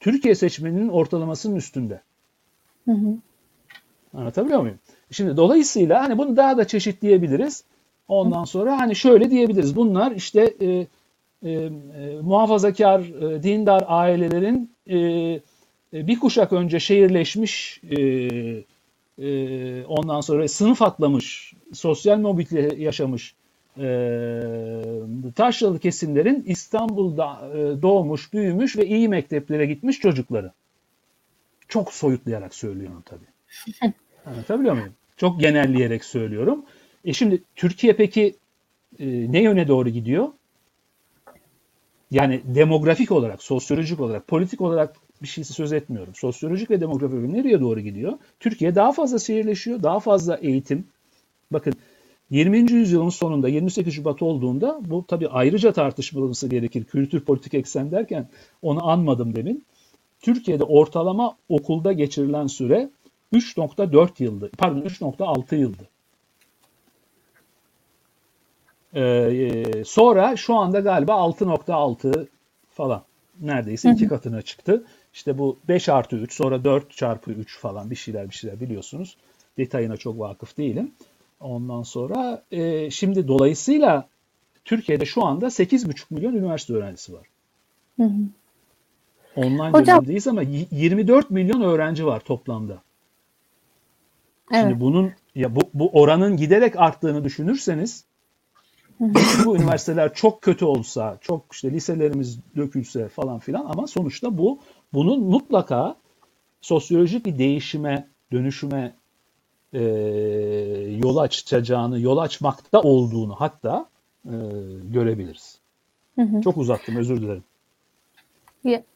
Türkiye seçmeninin ortalamasının üstünde. Hı hı. Anlatabiliyor muyum? Şimdi dolayısıyla hani bunu daha da çeşitleyebiliriz. Ondan sonra hani şöyle diyebiliriz. Bunlar işte e, e, e, muhafazakar, e, dindar ailelerin e, e, bir kuşak önce şehirleşmiş, e, e, ondan sonra sınıf atlamış, sosyal mobilite yaşamış e, taşralı kesimlerin İstanbul'da e, doğmuş, büyümüş ve iyi mekteplere gitmiş çocukları. Çok soyutlayarak söylüyorum tabii. Anlatabiliyor muyum? Çok genelleyerek söylüyorum. E şimdi Türkiye peki e, ne yöne doğru gidiyor? Yani demografik olarak, sosyolojik olarak, politik olarak bir şeysi söz etmiyorum. Sosyolojik ve demografik olarak nereye doğru gidiyor? Türkiye daha fazla şehirleşiyor, daha fazla eğitim. Bakın 20. yüzyılın sonunda 28 Şubat olduğunda bu tabii ayrıca tartışılması gerekir. Kültür politik eksen derken onu anmadım demin. Türkiye'de ortalama okulda geçirilen süre 3.4 yıldı. Pardon 3.6 yıldı. Ee, sonra şu anda galiba 6.6 falan neredeyse iki katına çıktı. İşte bu 5 artı 3 sonra 4 çarpı 3 falan bir şeyler bir şeyler biliyorsunuz. Detayına çok vakıf değilim. Ondan sonra e, şimdi dolayısıyla Türkiye'de şu anda 8,5 milyon üniversite öğrencisi var. Hı hı. Online Hocam, dönemdeyiz ama 24 milyon öğrenci var toplamda. Evet. Şimdi bunun ya bu, bu oranın giderek arttığını düşünürseniz bu üniversiteler çok kötü olsa, çok işte liselerimiz dökülse falan filan ama sonuçta bu bunun mutlaka sosyolojik bir değişime, dönüşüme e, yol açacağını, yol açmakta olduğunu hatta e, görebiliriz. Hı hı. Çok uzattım, özür dilerim.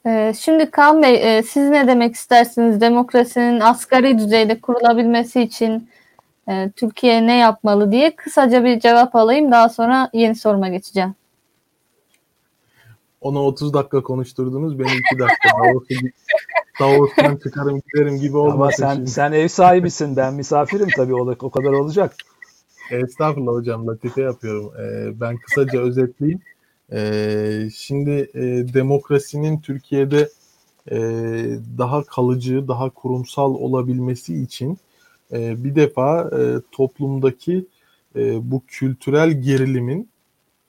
E, şimdi Kaan Bey, e, siz ne demek istersiniz? Demokrasinin asgari düzeyde kurulabilmesi için e, Türkiye ne yapmalı diye kısaca bir cevap alayım. Daha sonra yeni soruma geçeceğim. Onu 30 dakika konuşturdunuz. Beni 2 dakika. Davos'tan çıkarım giderim gibi olmasın. Ama sen, şimdi. sen ev sahibisin. Ben misafirim tabii. O, o kadar olacak. Estağfurullah hocam. Latife yapıyorum. Ee, ben kısaca özetleyeyim. Ee, şimdi e, demokrasinin Türkiye'de e, daha kalıcı, daha kurumsal olabilmesi için e, bir defa e, toplumdaki e, bu kültürel gerilimin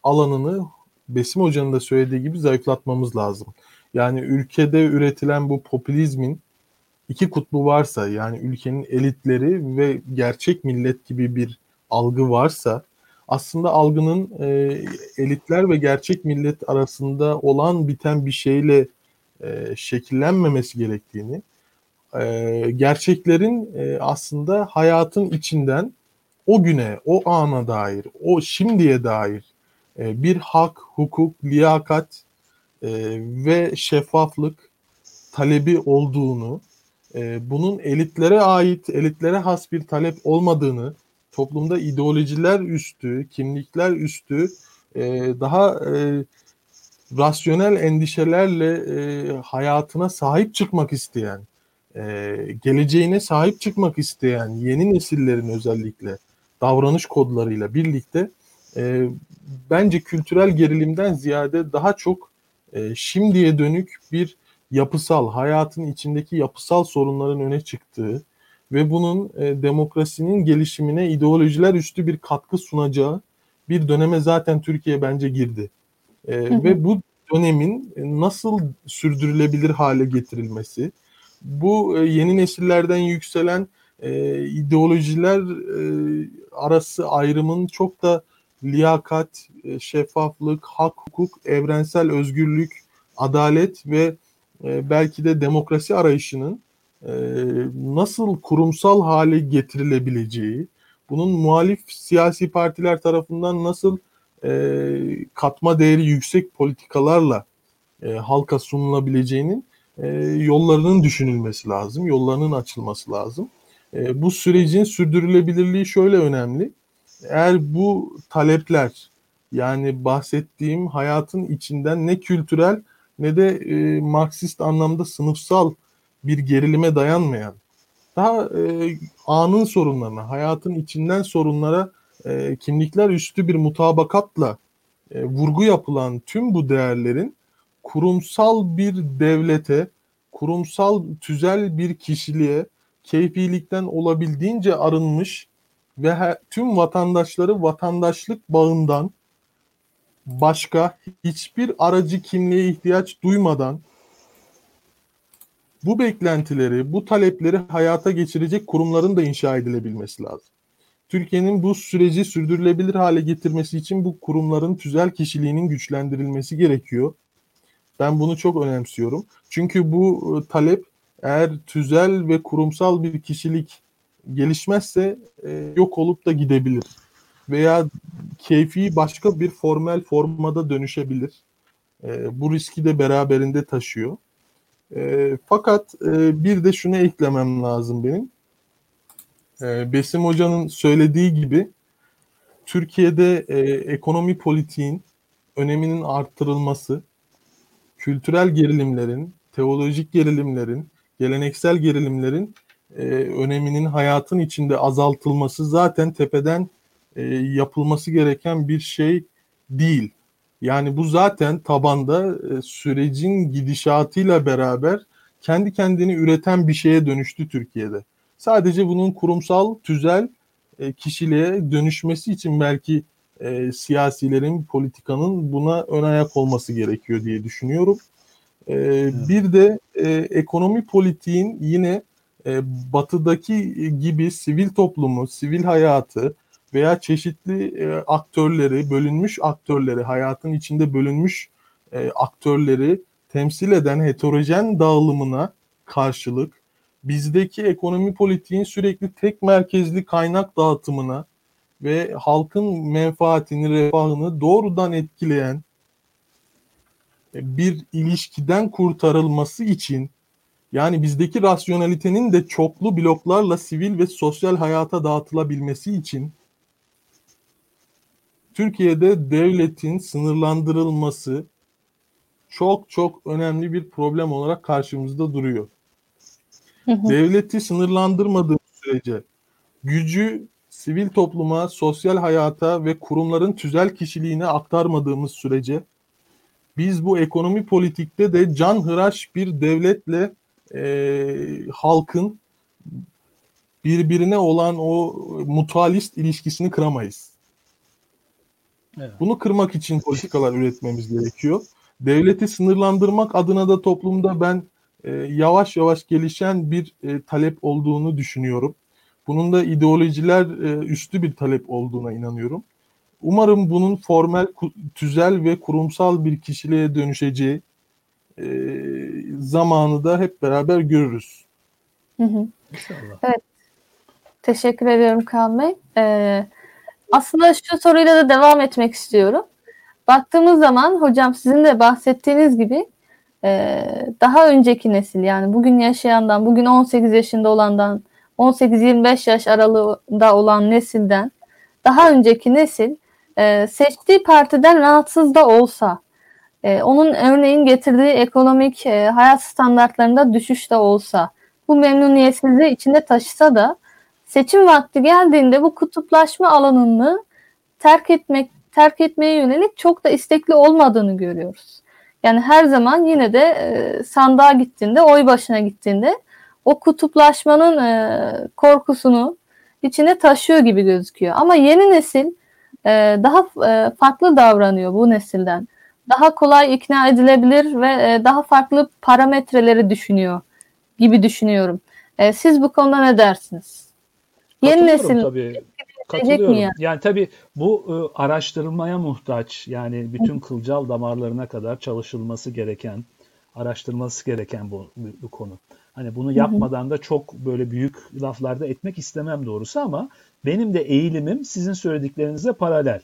alanını Besim Hoca'nın da söylediği gibi zayıflatmamız lazım. Yani ülkede üretilen bu popülizmin iki kutbu varsa yani ülkenin elitleri ve gerçek millet gibi bir algı varsa aslında algının e, elitler ve gerçek millet arasında olan biten bir şeyle e, şekillenmemesi gerektiğini, e, gerçeklerin e, aslında hayatın içinden o güne, o ana dair, o şimdiye dair e, bir hak, hukuk, liyakat e, ve şeffaflık talebi olduğunu, e, bunun elitlere ait, elitlere has bir talep olmadığını, toplumda ideolojiler üstü, kimlikler üstü e, daha e, rasyonel endişelerle e, hayatına sahip çıkmak isteyen, e, geleceğine sahip çıkmak isteyen yeni nesillerin özellikle davranış kodlarıyla birlikte e, bence kültürel gerilimden ziyade daha çok e, şimdiye dönük bir yapısal, hayatın içindeki yapısal sorunların öne çıktığı ve bunun e, demokrasinin gelişimine ideolojiler üstü bir katkı sunacağı bir döneme zaten Türkiye bence girdi. E, hı hı. Ve bu dönemin nasıl sürdürülebilir hale getirilmesi, bu e, yeni nesillerden yükselen e, ideolojiler e, arası ayrımın çok da liyakat, e, şeffaflık, hak, hukuk, evrensel özgürlük, adalet ve e, belki de demokrasi arayışının e, nasıl kurumsal hale getirilebileceği, bunun muhalif siyasi partiler tarafından nasıl e, katma değeri yüksek politikalarla e, halka sunulabileceğinin e, yollarının düşünülmesi lazım, yollarının açılması lazım. Bu sürecin sürdürülebilirliği şöyle önemli. Eğer bu talepler yani bahsettiğim hayatın içinden ne kültürel ne de e, Marksist anlamda sınıfsal bir gerilime dayanmayan, daha e, anın sorunlarına, hayatın içinden sorunlara e, kimlikler üstü bir mutabakatla e, vurgu yapılan tüm bu değerlerin kurumsal bir devlete, kurumsal tüzel bir kişiliğe, keyfilikten olabildiğince arınmış ve her, tüm vatandaşları vatandaşlık bağından başka hiçbir aracı kimliğe ihtiyaç duymadan bu beklentileri, bu talepleri hayata geçirecek kurumların da inşa edilebilmesi lazım. Türkiye'nin bu süreci sürdürülebilir hale getirmesi için bu kurumların tüzel kişiliğinin güçlendirilmesi gerekiyor. Ben bunu çok önemsiyorum. Çünkü bu e, talep eğer tüzel ve kurumsal bir kişilik gelişmezse e, yok olup da gidebilir. Veya keyfi başka bir formel formada dönüşebilir. E, bu riski de beraberinde taşıyor. E, fakat e, bir de şunu eklemem lazım benim. E, Besim Hoca'nın söylediği gibi Türkiye'de e, ekonomi politiğin öneminin arttırılması, kültürel gerilimlerin, teolojik gerilimlerin, geleneksel gerilimlerin e, öneminin hayatın içinde azaltılması zaten tepeden e, yapılması gereken bir şey değil. Yani bu zaten tabanda e, sürecin gidişatıyla beraber kendi kendini üreten bir şeye dönüştü Türkiye'de. Sadece bunun kurumsal, tüzel e, kişiliğe dönüşmesi için belki e, siyasilerin, politikanın buna ön ayak olması gerekiyor diye düşünüyorum. E, evet. Bir de e, ekonomi politiğin yine e, batıdaki gibi sivil toplumu, sivil hayatı, veya çeşitli e, aktörleri, bölünmüş aktörleri, hayatın içinde bölünmüş e, aktörleri temsil eden heterojen dağılımına karşılık bizdeki ekonomi politiğin sürekli tek merkezli kaynak dağıtımına ve halkın menfaatini, refahını doğrudan etkileyen e, bir ilişkiden kurtarılması için yani bizdeki rasyonalitenin de çoklu bloklarla sivil ve sosyal hayata dağıtılabilmesi için Türkiye'de devletin sınırlandırılması çok çok önemli bir problem olarak karşımızda duruyor. Devleti sınırlandırmadığımız sürece gücü sivil topluma, sosyal hayata ve kurumların tüzel kişiliğine aktarmadığımız sürece biz bu ekonomi politikte de can hıraş bir devletle e, halkın birbirine olan o mutualist ilişkisini kıramayız. Evet. Bunu kırmak için politikalar üretmemiz gerekiyor. Devleti sınırlandırmak adına da toplumda ben e, yavaş yavaş gelişen bir e, talep olduğunu düşünüyorum. Bunun da ideolojiler e, üstü bir talep olduğuna inanıyorum. Umarım bunun formel, tüzel ve kurumsal bir kişiliğe dönüşeceği e, zamanı da hep beraber görürüz. Hı hı. Evet. Teşekkür ediyorum Kaan Bey. Ee, aslında şu soruyla da devam etmek istiyorum. Baktığımız zaman hocam sizin de bahsettiğiniz gibi e, daha önceki nesil yani bugün yaşayandan, bugün 18 yaşında olandan, 18-25 yaş aralığında olan nesilden daha önceki nesil e, seçtiği partiden rahatsız da olsa, e, onun örneğin getirdiği ekonomik hayat standartlarında düşüş de olsa, bu memnuniyetsizliği içinde taşısa da seçim vakti geldiğinde bu kutuplaşma alanını terk etmek terk etmeye yönelik çok da istekli olmadığını görüyoruz. Yani her zaman yine de e, sandığa gittiğinde, oy başına gittiğinde o kutuplaşmanın e, korkusunu içine taşıyor gibi gözüküyor. Ama yeni nesil e, daha e, farklı davranıyor bu nesilden. Daha kolay ikna edilebilir ve daha farklı parametreleri düşünüyor gibi düşünüyorum. Siz bu konuda ne dersiniz? Yeni nesil tabii. Katılıyorum. Yani? yani tabii bu e, araştırmaya muhtaç. Yani bütün kılcal damarlarına kadar çalışılması gereken, araştırılması gereken bu, bu konu. Hani bunu yapmadan da çok böyle büyük laflarda etmek istemem doğrusu ama benim de eğilimim sizin söylediklerinize paralel.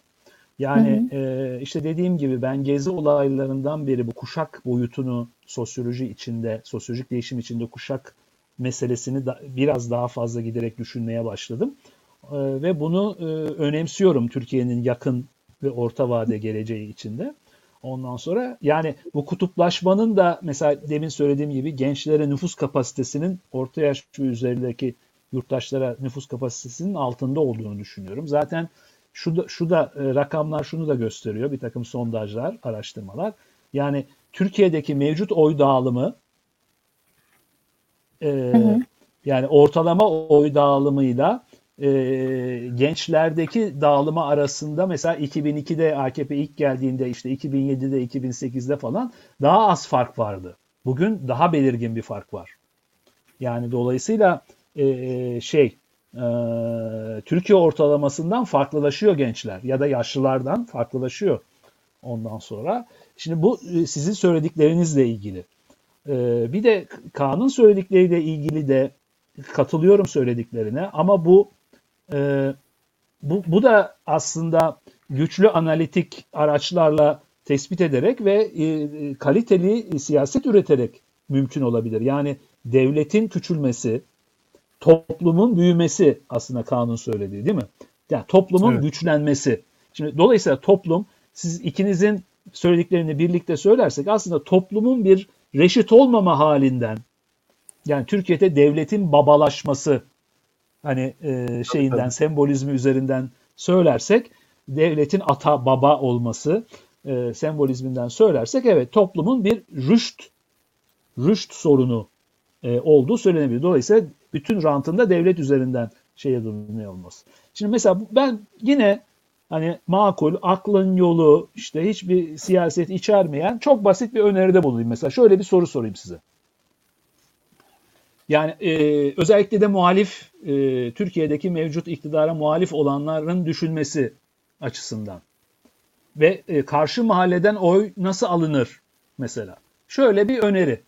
Yani hı hı. E, işte dediğim gibi ben gezi olaylarından beri bu kuşak boyutunu sosyoloji içinde, sosyolojik değişim içinde kuşak meselesini da, biraz daha fazla giderek düşünmeye başladım. E, ve bunu e, önemsiyorum Türkiye'nin yakın ve orta vade geleceği içinde. Ondan sonra yani bu kutuplaşmanın da mesela demin söylediğim gibi gençlere nüfus kapasitesinin orta yaş ve üzerindeki yurttaşlara nüfus kapasitesinin altında olduğunu düşünüyorum. Zaten şu da, şu da e, rakamlar şunu da gösteriyor bir takım sondajlar, araştırmalar. Yani Türkiye'deki mevcut oy dağılımı e, hı hı. yani ortalama oy dağılımıyla e, gençlerdeki dağılımı arasında mesela 2002'de AKP ilk geldiğinde işte 2007'de 2008'de falan daha az fark vardı. Bugün daha belirgin bir fark var. Yani dolayısıyla e, şey e, Türkiye ortalamasından farklılaşıyor gençler ya da yaşlılardan farklılaşıyor ondan sonra. Şimdi bu e, sizin söylediklerinizle ilgili. E, bir de Kaan'ın söyledikleriyle ilgili de katılıyorum söylediklerine ama bu e, bu, bu da aslında güçlü analitik araçlarla tespit ederek ve e, kaliteli siyaset üreterek mümkün olabilir. Yani devletin küçülmesi, toplumun büyümesi aslında kanun söylediği değil mi? Yani toplumun evet. güçlenmesi. Şimdi dolayısıyla toplum siz ikinizin söylediklerini birlikte söylersek aslında toplumun bir reşit olmama halinden yani Türkiye'de devletin babalaşması hani e, şeyinden tabii. sembolizmi üzerinden söylersek devletin ata baba olması e, sembolizminden söylersek evet toplumun bir rüşt rüşt sorunu e, olduğu söylenebilir. Dolayısıyla bütün rantında devlet üzerinden şeye durmuyor olması. Şimdi mesela ben yine hani makul, aklın yolu, işte hiçbir siyaset içermeyen çok basit bir öneride bulunayım. Mesela şöyle bir soru sorayım size. Yani e, özellikle de muhalif, e, Türkiye'deki mevcut iktidara muhalif olanların düşünmesi açısından. Ve e, karşı mahalleden oy nasıl alınır mesela? Şöyle bir öneri.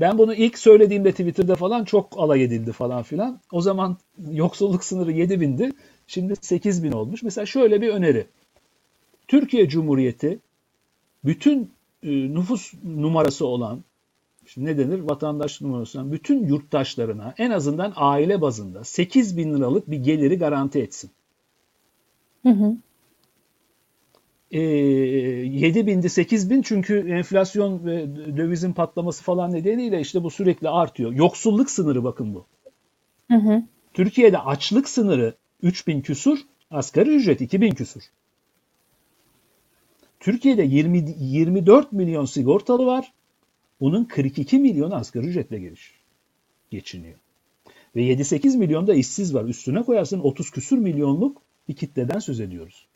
Ben bunu ilk söylediğimde Twitter'da falan çok alay edildi falan filan. O zaman yoksulluk sınırı 7 bindi. Şimdi 8 bin olmuş. Mesela şöyle bir öneri. Türkiye Cumhuriyeti bütün e, nüfus numarası olan ne denir vatandaş numarasından bütün yurttaşlarına en azından aile bazında 8 bin liralık bir geliri garanti etsin. Hı hı. E, 7 bindi 8 bin çünkü enflasyon ve dövizin patlaması falan nedeniyle işte bu sürekli artıyor. Yoksulluk sınırı bakın bu. Hı hı. Türkiye'de açlık sınırı 3 bin küsur, asgari ücret 2 bin küsur. Türkiye'de 20, 24 milyon sigortalı var. Bunun 42 milyon asgari ücretle geliş, geçiniyor. Ve 7-8 milyon da işsiz var. Üstüne koyarsın 30 küsür milyonluk bir kitleden söz ediyoruz.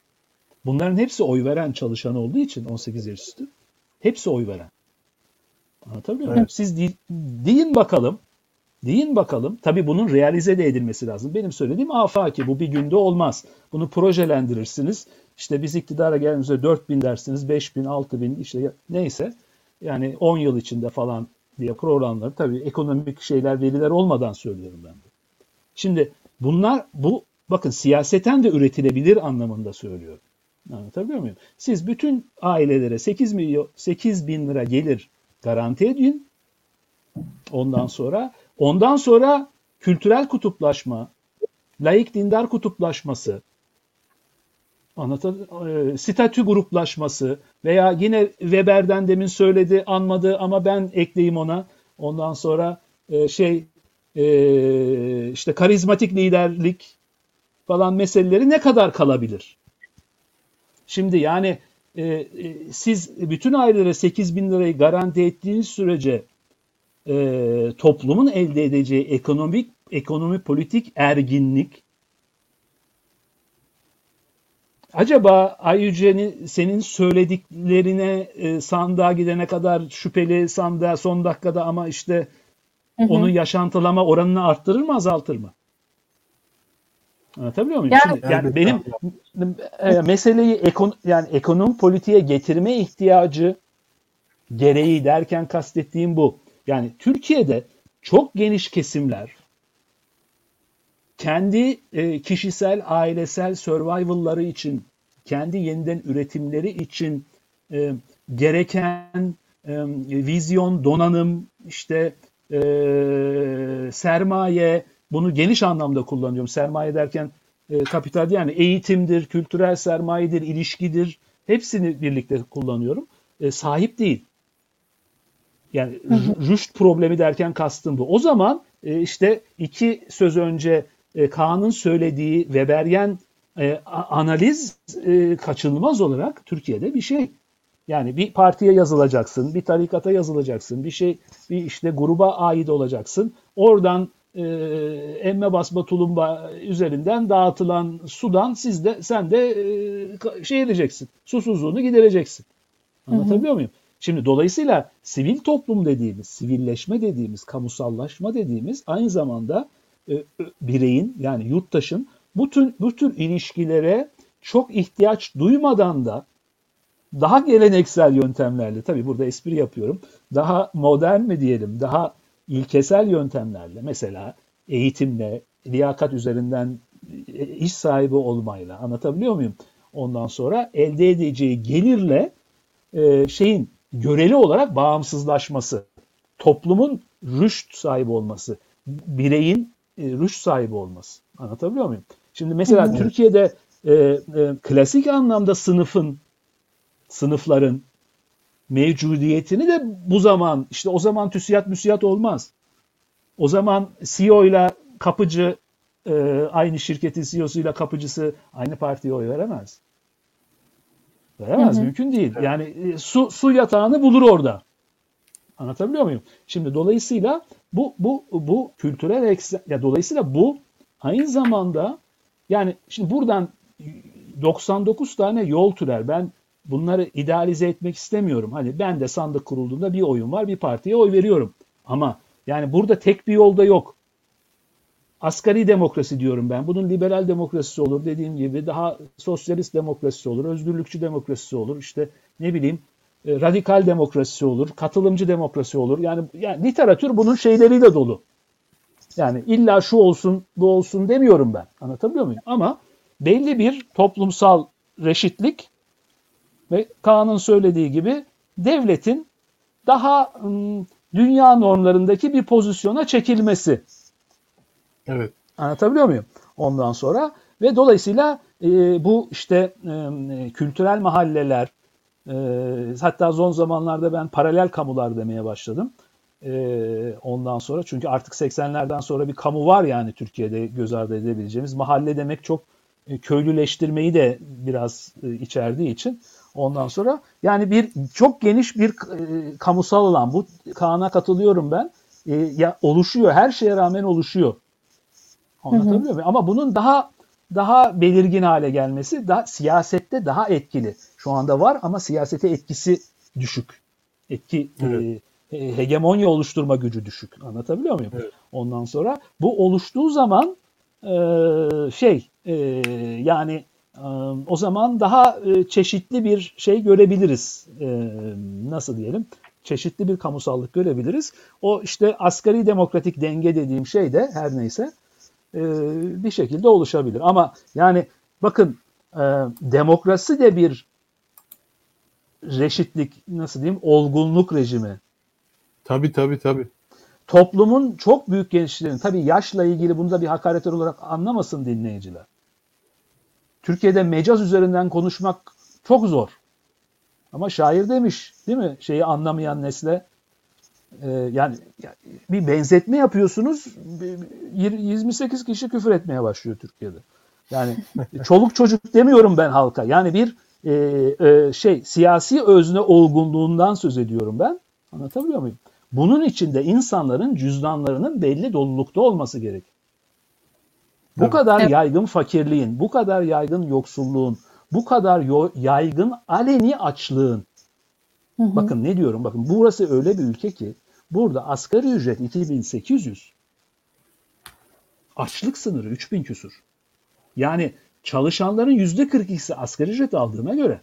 Bunların hepsi oy veren çalışan olduğu için 18 yaş üstü. Hepsi oy veren. Anlatabiliyor muyum? Evet. Siz de, deyin bakalım. Deyin bakalım. Tabii bunun realize de edilmesi lazım. Benim söylediğim afaki. Bu bir günde olmaz. Bunu projelendirirsiniz. İşte biz iktidara geldiğimizde 4 bin dersiniz, 5 bin, 6 bin işte neyse. yani 10 yıl içinde falan diye programları tabii ekonomik şeyler veriler olmadan söylüyorum ben. Şimdi bunlar bu bakın siyaseten de üretilebilir anlamında söylüyorum. Anlatabiliyor muyum? Siz bütün ailelere 8 milyon 8 bin lira gelir garanti edin. Ondan sonra ondan sonra kültürel kutuplaşma, laik dindar kutuplaşması, anlatan e, statü gruplaşması veya yine Weber'den demin söyledi anmadı ama ben ekleyeyim ona. Ondan sonra e, şey e, işte karizmatik liderlik falan meseleleri ne kadar kalabilir? Şimdi yani siz bütün ailelere 8 bin lirayı garanti ettiğiniz sürece e, toplumun elde edeceği ekonomik ekonomi politik erginlik acaba Ayyüce'nin senin söylediklerine e, sandığa gidene kadar şüpheli sandığa son dakikada ama işte hı hı. onun yaşantılama oranını arttırır mı azaltır mı? Anlatabiliyor muyum? Yani, Şimdi, yani benim e, meseleyi ekon, yani ekonomi politiğe getirme ihtiyacı gereği derken kastettiğim bu. Yani Türkiye'de çok geniş kesimler kendi e, kişisel, ailesel survival'ları için, kendi yeniden üretimleri için e, gereken e, vizyon, donanım, işte sermaye, bunu geniş anlamda kullanıyorum. Sermaye derken e, kapital yani eğitimdir, kültürel sermayedir, ilişkidir, hepsini birlikte kullanıyorum. Sahip değil. Yani rüşt problemi derken kastım bu. O zaman e, işte iki söz önce e, Kaan'ın söylediği Weberyen e, analiz e, kaçınılmaz olarak Türkiye'de bir şey. Yani bir partiye yazılacaksın, bir tarikata yazılacaksın, bir şey, bir işte gruba ait olacaksın. Oradan e, emme basma tulumba üzerinden dağıtılan sudan siz de sen de e, şey edeceksin. Susuzluğunu gidereceksin. Anlatabiliyor hı hı. muyum? Şimdi dolayısıyla sivil toplum dediğimiz, sivilleşme dediğimiz, kamusallaşma dediğimiz aynı zamanda e, bireyin yani yurttaşın bu tür, bu tür ilişkilere çok ihtiyaç duymadan da daha geleneksel yöntemlerle tabii burada espri yapıyorum. Daha modern mi diyelim, daha ilkesel yöntemlerle mesela eğitimle, liyakat üzerinden e, iş sahibi olmayla anlatabiliyor muyum? Ondan sonra elde edeceği gelirle e, şeyin göreli olarak bağımsızlaşması, toplumun rüşt sahibi olması, bireyin e, rüşt sahibi olması. Anlatabiliyor muyum? Şimdi mesela evet. Türkiye'de e, e, klasik anlamda sınıfın, sınıfların mevcudiyetini de bu zaman, işte o zaman TÜSİAD müsiyat olmaz. O zaman CEO ile kapıcı, e, aynı şirketin CEO'suyla kapıcısı aynı partiye oy veremez. Veremez, hı hı. mümkün değil. Yani e, su, su yatağını bulur orada. Anlatabiliyor muyum? Şimdi dolayısıyla bu bu bu kültürel eksen ya dolayısıyla bu aynı zamanda yani şimdi buradan 99 tane yol türer. Ben bunları idealize etmek istemiyorum. Hani ben de sandık kurulduğunda bir oyun var, bir partiye oy veriyorum. Ama yani burada tek bir yolda yok. Asgari demokrasi diyorum ben. Bunun liberal demokrasisi olur dediğim gibi. Daha sosyalist demokrasisi olur, özgürlükçü demokrasisi olur. İşte ne bileyim e, radikal demokrasi olur, katılımcı demokrasi olur. Yani, yani literatür bunun şeyleriyle dolu. Yani illa şu olsun, bu olsun demiyorum ben. Anlatabiliyor muyum? Ama belli bir toplumsal reşitlik ve Kaan'ın söylediği gibi devletin daha dünya normlarındaki bir pozisyona çekilmesi. Evet. Anlatabiliyor muyum? Ondan sonra ve dolayısıyla e, bu işte e, kültürel mahalleler, e, hatta son zamanlarda ben paralel kamular demeye başladım. E, ondan sonra çünkü artık 80'lerden sonra bir kamu var yani Türkiye'de göz ardı edebileceğimiz. Mahalle demek çok e, köylüleştirmeyi de biraz e, içerdiği için ondan sonra yani bir çok geniş bir e, kamusal alan bu Kaan'a katılıyorum ben. E, ya oluşuyor her şeye rağmen oluşuyor. Anlatabiliyor muyum? Ama bunun daha daha belirgin hale gelmesi daha siyasette daha etkili. Şu anda var ama siyasete etkisi düşük. Etki evet. e, hegemonya oluşturma gücü düşük. Anlatabiliyor muyum? Evet. Ondan sonra bu oluştuğu zaman e, şey e, yani e, o zaman daha e, çeşitli bir şey görebiliriz. E, nasıl diyelim? çeşitli bir kamusallık görebiliriz. O işte asgari demokratik denge dediğim şey de her neyse e, bir şekilde oluşabilir. Ama yani bakın e, demokrasi de bir reşitlik nasıl diyeyim olgunluk rejimi. Tabii tabii tabii. Toplumun çok büyük gençlerin tabii yaşla ilgili bunu da bir hakaret olarak anlamasın dinleyiciler. Türkiye'de mecaz üzerinden konuşmak çok zor. Ama şair demiş değil mi? Şeyi anlamayan nesle e, yani, bir benzetme yapıyorsunuz 28 kişi küfür etmeye başlıyor Türkiye'de. Yani çoluk çocuk demiyorum ben halka. Yani bir e, e, şey siyasi özne olgunluğundan söz ediyorum ben. Anlatabiliyor muyum? Bunun için de insanların cüzdanlarının belli dolulukta olması gerek. Bu evet. kadar evet. yaygın fakirliğin, bu kadar yaygın yoksulluğun, bu kadar yaygın aleni açlığın. Hı hı. Bakın ne diyorum bakın burası öyle bir ülke ki burada asgari ücret 2800. Açlık sınırı 3000 küsur. Yani çalışanların %42'si asgari ücret aldığına göre.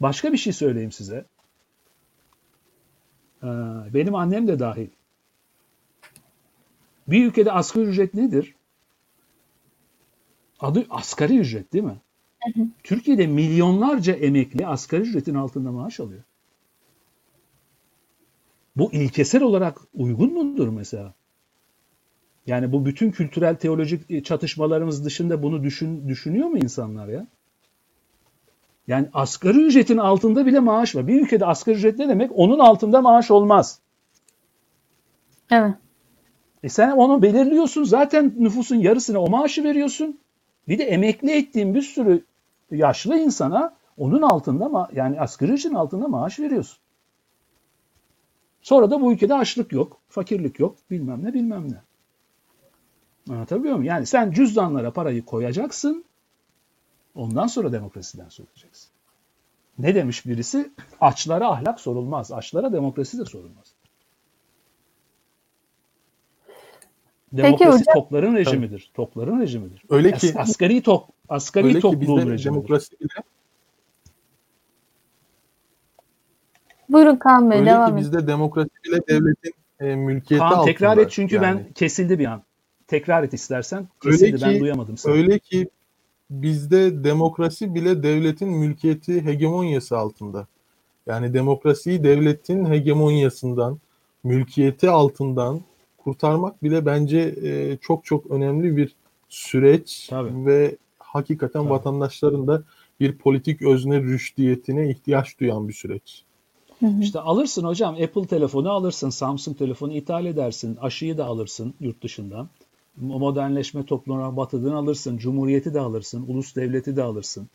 Başka bir şey söyleyeyim size. Ee, benim annem de dahil. Bir ülkede asgari ücret nedir? Adı asgari ücret değil mi? Hı hı. Türkiye'de milyonlarca emekli asgari ücretin altında maaş alıyor. Bu ilkesel olarak uygun mudur mesela? Yani bu bütün kültürel teolojik çatışmalarımız dışında bunu düşün, düşünüyor mu insanlar ya? Yani asgari ücretin altında bile maaş var. Bir ülkede asgari ücret ne demek? Onun altında maaş olmaz. Evet. E sen onu belirliyorsun. Zaten nüfusun yarısına o maaşı veriyorsun. Bir de emekli ettiğin bir sürü yaşlı insana onun altında yani asgari ücretin altında maaş veriyorsun. Sonra da bu ülkede açlık yok, fakirlik yok, bilmem ne bilmem ne. Anlatabiliyor muyum? Yani sen cüzdanlara parayı koyacaksın, ondan sonra demokrasiden söyleyeceksin. Ne demiş birisi? Açlara ahlak sorulmaz, açlara demokrasi de sorulmaz. Demokrasi Peki hocam, topların rejimidir. Topların rejimidir. Öyle ki As, asgari top asgari öyle toplum ki rejimidir. Demokrasi bile Buyurun Kaan Bey öyle devam ki bizde demokrasi bile devletin e, mülkiyeti Kaan, altında. tekrar et çünkü yani. ben kesildi bir an. Tekrar et istersen. Kesildi öyle ki, ben duyamadım seni. Öyle ki bizde demokrasi bile devletin mülkiyeti hegemonyası altında. Yani demokrasiyi devletin hegemonyasından, mülkiyeti altından kurtarmak bile bence e, çok çok önemli bir süreç Tabii. ve hakikaten Tabii. vatandaşların da bir politik özne rüştiyetine ihtiyaç duyan bir süreç. İşte alırsın hocam Apple telefonu alırsın, Samsung telefonu ithal edersin, aşıyı da alırsın yurt dışından. Modernleşme toplumuna batıdan alırsın, cumhuriyeti de alırsın, ulus devleti de alırsın.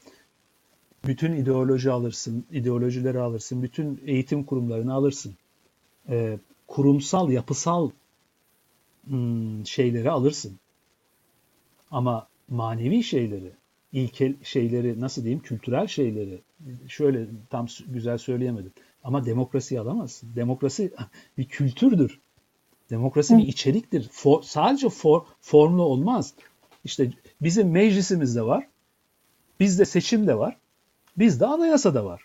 Bütün ideoloji alırsın, ideolojileri alırsın, bütün eğitim kurumlarını alırsın. Ee, kurumsal, yapısal hmm, şeyleri alırsın. Ama manevi şeyleri, ilkel şeyleri nasıl diyeyim kültürel şeyleri şöyle tam güzel söyleyemedim. Ama demokrasiyi alamazsın. Demokrasi bir kültürdür. Demokrasi Hı. bir içeriktir. For, sadece for, formlu olmaz. İşte bizim meclisimiz de var. Bizde seçim de var. Bizde anayasa da var.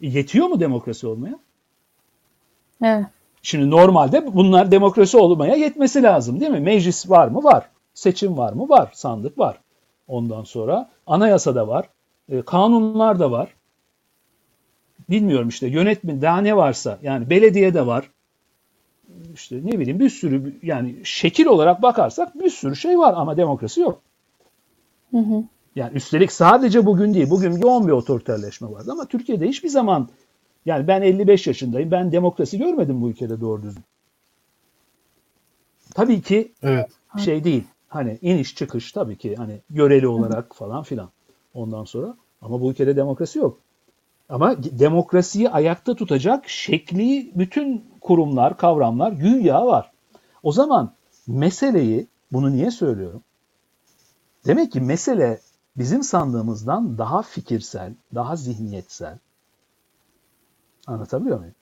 E, yetiyor mu demokrasi olmaya? Evet. Şimdi normalde bunlar demokrasi olmaya yetmesi lazım değil mi? Meclis var mı? Var. Seçim var mı? Var. Sandık var. Ondan sonra anayasa da var. E, kanunlar da var. Bilmiyorum işte yönetmen daha ne varsa yani belediye de var. İşte ne bileyim bir sürü yani şekil olarak bakarsak bir sürü şey var ama demokrasi yok. Hı hı. Yani üstelik sadece bugün değil, bugün yoğun bir otoriterleşme vardı ama Türkiye'de hiçbir zaman yani ben 55 yaşındayım. Ben demokrasi görmedim bu ülkede doğru düzgün. Tabii ki evet. şey değil. Hani iniş çıkış tabii ki hani göreli olarak falan filan. Ondan sonra ama bu ülkede demokrasi yok. Ama demokrasiyi ayakta tutacak şekli bütün kurumlar, kavramlar güya var. O zaman meseleyi, bunu niye söylüyorum? Demek ki mesele bizim sandığımızdan daha fikirsel, daha zihniyetsel, Anlatabiliyor muyum?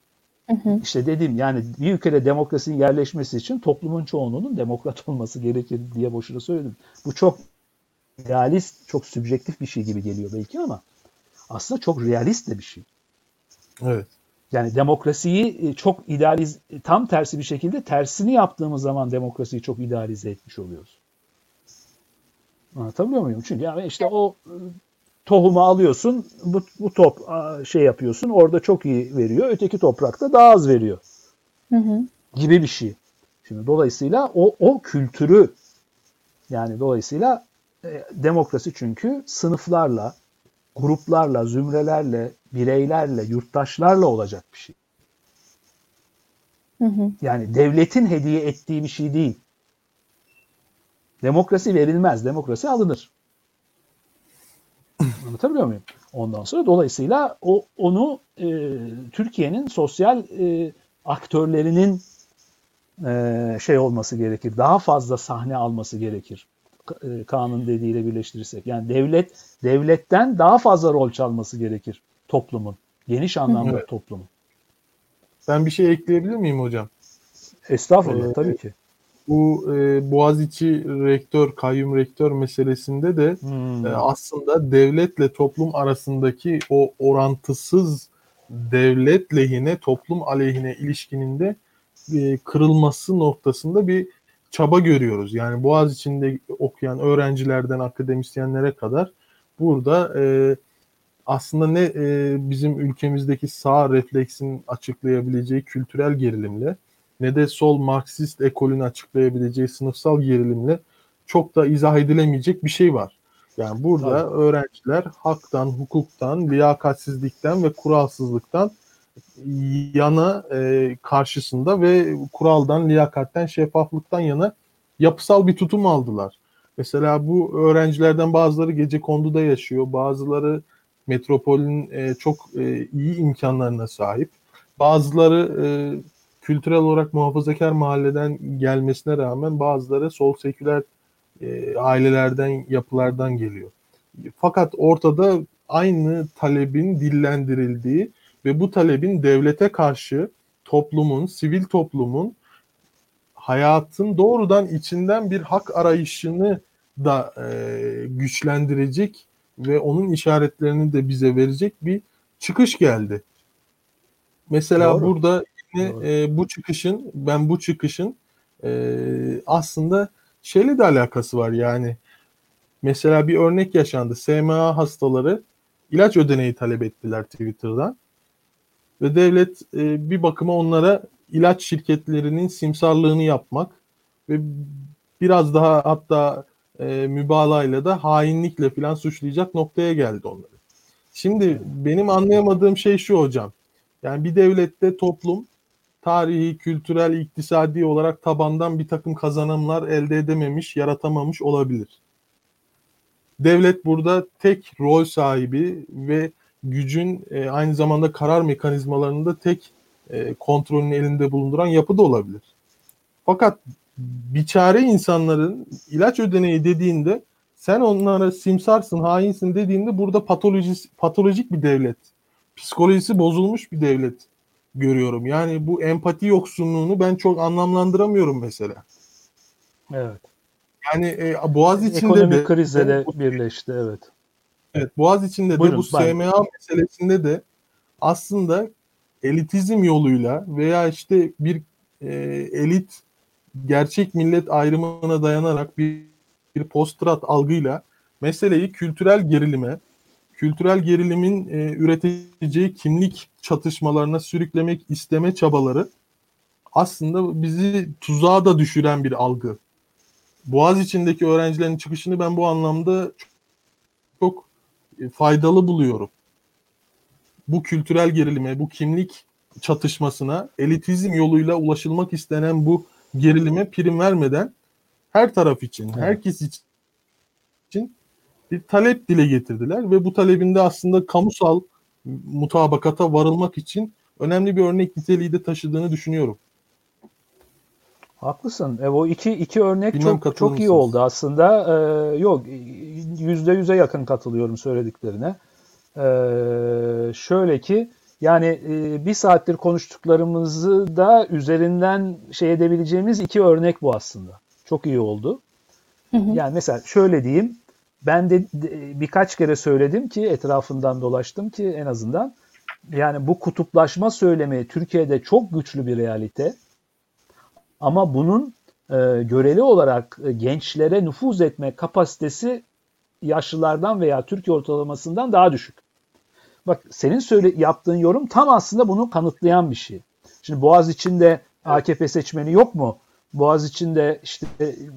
Hı hı. İşte dediğim yani bir ülkede demokrasinin yerleşmesi için toplumun çoğunluğunun demokrat olması gerekir diye boşuna söyledim. Bu çok realist, çok sübjektif bir şey gibi geliyor belki ama aslında çok realist de bir şey. Evet. Yani demokrasiyi e, çok idealiz tam tersi bir şekilde tersini yaptığımız zaman demokrasiyi çok idealize etmiş oluyoruz. Anlatabiliyor muyum? Çünkü yani işte o e, tohumu alıyorsun, bu, bu top şey yapıyorsun, orada çok iyi veriyor, öteki toprakta daha az veriyor. Hı hı. Gibi bir şey. Şimdi dolayısıyla o, o kültürü yani dolayısıyla e, demokrasi çünkü sınıflarla, gruplarla, zümrelerle, bireylerle, yurttaşlarla olacak bir şey. Hı hı. Yani devletin hediye ettiği bir şey değil. Demokrasi verilmez, demokrasi alınır. Anlatabiliyor muyum? Ondan sonra dolayısıyla o onu e, Türkiye'nin sosyal e, aktörlerinin e, şey olması gerekir. Daha fazla sahne alması gerekir. E, kanun dediğiyle birleştirirsek. Yani devlet devletten daha fazla rol çalması gerekir toplumun. Geniş anlamda evet. toplumun. Ben bir şey ekleyebilir miyim hocam? Estağfurullah Ee, tabii ki. Bu e, Boğaziçi rektör, kayyum rektör meselesinde de Hmm. e, aslında devletle toplum arasındaki o orantısız devlet lehine, toplum aleyhine ilişkinin de e, kırılması noktasında bir çaba görüyoruz. Yani Boğaziçi'nde okuyan öğrencilerden akademisyenlere kadar burada e, aslında ne e, bizim ülkemizdeki sağ refleksin açıklayabileceği kültürel gerilimle ne de sol Marksist ekolün açıklayabileceği sınıfsal gerilimle çok da izah edilemeyecek bir şey var. Yani burada Tabii. öğrenciler haktan, hukuktan, liyakatsizlikten ve kuralsızlıktan yana e, karşısında ve kuraldan, liyakatten, şeffaflıktan yana yapısal bir tutum aldılar. Mesela bu öğrencilerden bazıları gece konduda yaşıyor, bazıları metropolün e, çok e, iyi imkanlarına sahip, bazıları e, kültürel olarak muhafazakar mahalleden gelmesine rağmen bazıları sol seküler e, ailelerden, yapılardan geliyor. Fakat ortada aynı talebin dillendirildiği ve bu talebin devlete karşı toplumun, sivil toplumun hayatın doğrudan içinden bir hak arayışını da e, güçlendirecek ve onun işaretlerini de bize verecek bir çıkış geldi. Mesela Doğru. burada yine Doğru. e, bu çıkışın, ben bu çıkışın e, aslında şeyle de alakası var yani. Mesela bir örnek yaşandı. SMA hastaları ilaç ödeneği talep ettiler Twitter'dan. Ve devlet e, bir bakıma onlara ilaç şirketlerinin simsarlığını yapmak ve biraz daha hatta e, mübalağayla da hainlikle falan suçlayacak noktaya geldi onları. Şimdi benim anlayamadığım şey şu hocam. Yani bir devlette toplum tarihi, kültürel, iktisadi olarak tabandan bir takım kazanımlar elde edememiş, yaratamamış olabilir. Devlet burada tek rol sahibi ve gücün e, aynı zamanda karar mekanizmalarında tek e, kontrolünü elinde bulunduran yapı da olabilir. Fakat biçare insanların ilaç ödeneği dediğinde sen onlara simsarsın, hainsin dediğinde burada patolojis, patolojik bir devlet, psikolojisi bozulmuş bir devlet görüyorum. Yani bu empati yoksunluğunu ben çok anlamlandıramıyorum mesela. Evet. Yani e, Boğaz içinde Ekonomik de krizle de birleşti evet. Evet, Boğaz içinde Buyurun, de bu ben- SMA meselesinde de aslında elitizm yoluyla veya işte bir e, elit gerçek millet ayrımına dayanarak bir, bir postrat algıyla meseleyi kültürel gerilime, kültürel gerilimin e, üreteceği kimlik çatışmalarına sürüklemek isteme çabaları aslında bizi tuzağa da düşüren bir algı. Boğaz içindeki öğrencilerin çıkışını ben bu anlamda çok faydalı buluyorum. Bu kültürel gerilime, bu kimlik çatışmasına elitizm yoluyla ulaşılmak istenen bu gerilime prim vermeden her taraf için, herkes için bir talep dile getirdiler ve bu talebinde aslında kamusal mutabakata varılmak için önemli bir örnek niteliği de taşıdığını düşünüyorum. Haklısın. E, o iki iki örnek Bilmem çok çok iyi oldu aslında. E, yok yüzde yüze yakın katılıyorum söylediklerine. E, şöyle ki yani e, bir saattir konuştuklarımızı da üzerinden şey edebileceğimiz iki örnek bu aslında. Çok iyi oldu. Hı hı. Yani mesela şöyle diyeyim. Ben de, de birkaç kere söyledim ki etrafından dolaştım ki en azından yani bu kutuplaşma söylemi Türkiye'de çok güçlü bir realite. Ama bunun e, göreli olarak e, gençlere nüfuz etme kapasitesi yaşlılardan veya Türkiye ortalamasından daha düşük. Bak senin söyle yaptığın yorum tam aslında bunu kanıtlayan bir şey. Şimdi Boğaz içinde AKP seçmeni yok mu? Boğaz içinde işte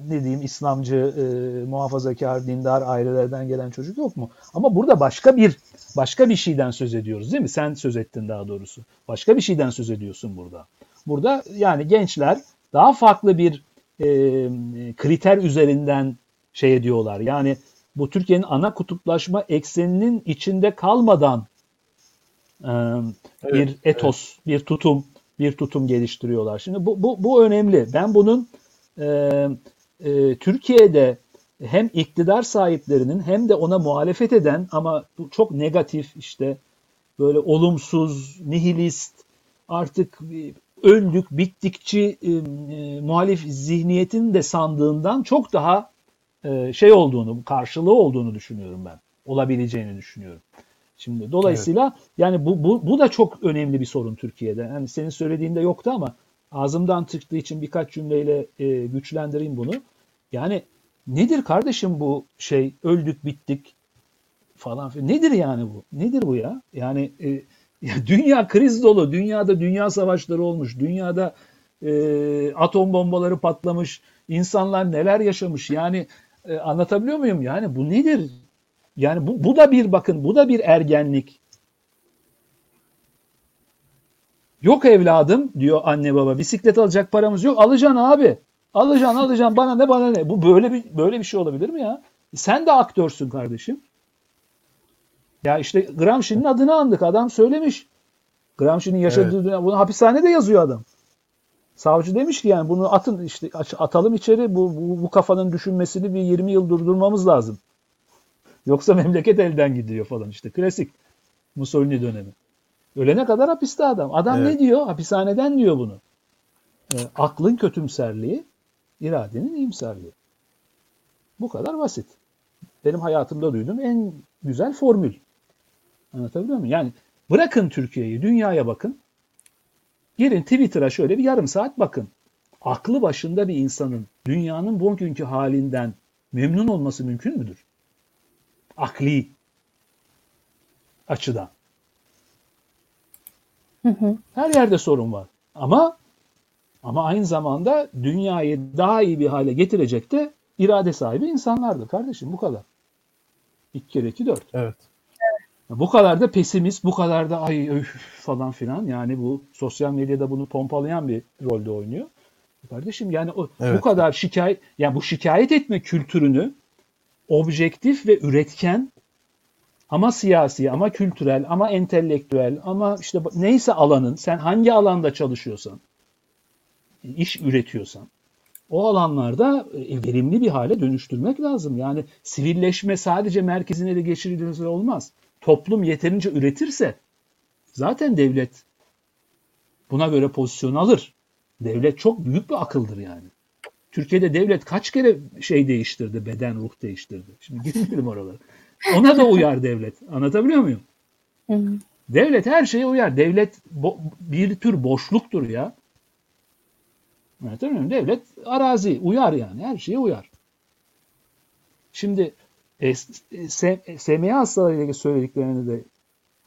ne diyeyim İslamcı, e, muhafazakar, dindar ailelerden gelen çocuk yok mu? Ama burada başka bir başka bir şeyden söz ediyoruz değil mi? Sen söz ettin daha doğrusu. Başka bir şeyden söz ediyorsun burada. Burada yani gençler daha farklı bir e, kriter üzerinden şey ediyorlar. Yani bu Türkiye'nin ana kutuplaşma ekseninin içinde kalmadan e, evet, bir etos, evet. bir tutum, bir tutum geliştiriyorlar. Şimdi bu, bu, bu önemli. Ben bunun e, e, Türkiye'de hem iktidar sahiplerinin hem de ona muhalefet eden ama çok negatif işte böyle olumsuz, nihilist, artık öldük, bittikçi e, e, muhalif zihniyetin de sandığından çok daha e, şey olduğunu, karşılığı olduğunu düşünüyorum ben. Olabileceğini düşünüyorum. Şimdi dolayısıyla evet. yani bu, bu bu da çok önemli bir sorun Türkiye'de. Yani senin söylediğinde yoktu ama ağzımdan çıktığı için birkaç cümleyle e, güçlendireyim bunu. Yani nedir kardeşim bu şey öldük bittik falan filan. Nedir yani bu? Nedir bu ya? Yani e, ya dünya kriz dolu. Dünyada dünya savaşları olmuş. Dünyada e, atom bombaları patlamış. İnsanlar neler yaşamış. Yani e, anlatabiliyor muyum? Yani bu nedir? Yani bu, bu da bir bakın bu da bir ergenlik. Yok evladım diyor anne baba bisiklet alacak paramız yok. Alacaksın abi. Alacaksın alacaksın bana ne bana ne. Bu böyle bir böyle bir şey olabilir mi ya? Sen de aktörsün kardeşim. Ya işte Gramsci'nin adını andık. Adam söylemiş. Gramsci'nin yaşadığı evet. dünya. Bunu hapishanede yazıyor adam. Savcı demiş ki yani bunu atın işte atalım içeri bu, bu, bu kafanın düşünmesini bir 20 yıl durdurmamız lazım. Yoksa memleket elden gidiyor falan işte. Klasik Mussolini dönemi. Ölene kadar hapiste adam. Adam evet. ne diyor? Hapishaneden diyor bunu. E, aklın kötümserliği, iradenin iyimserliği. Bu kadar basit. Benim hayatımda duyduğum en güzel formül. Anlatabiliyor muyum? Yani bırakın Türkiye'yi, dünyaya bakın. Girin Twitter'a şöyle bir yarım saat bakın. Aklı başında bir insanın dünyanın bugünkü halinden memnun olması mümkün müdür? Akli açıdan. Hı hı. Her yerde sorun var. Ama ama aynı zamanda dünyayı daha iyi bir hale getirecek de irade sahibi insanlardır kardeşim bu kadar. İki kere iki dört. Evet. Bu kadar da pesimist, bu kadar da ay öf falan filan yani bu sosyal medyada bunu pompalayan bir rolde oynuyor. Kardeşim yani o evet. bu kadar şikayet yani bu şikayet etme kültürünü objektif ve üretken ama siyasi ama kültürel ama entelektüel ama işte neyse alanın sen hangi alanda çalışıyorsan iş üretiyorsan o alanlarda e, verimli bir hale dönüştürmek lazım. Yani sivilleşme sadece merkezine de geçirilirse olmaz. Toplum yeterince üretirse zaten devlet buna göre pozisyon alır. Devlet çok büyük bir akıldır yani. Türkiye'de devlet kaç kere şey değiştirdi, beden ruh değiştirdi. Şimdi girmeyelim oralara. Ona da uyar devlet. Anlatabiliyor muyum? Devlet her şeye uyar. Devlet bir tür boşluktur ya. Anlatabiliyor muyum? Devlet arazi uyar yani. Her şeye uyar. Şimdi e, SMA hastalarıyla ilgili söylediklerine de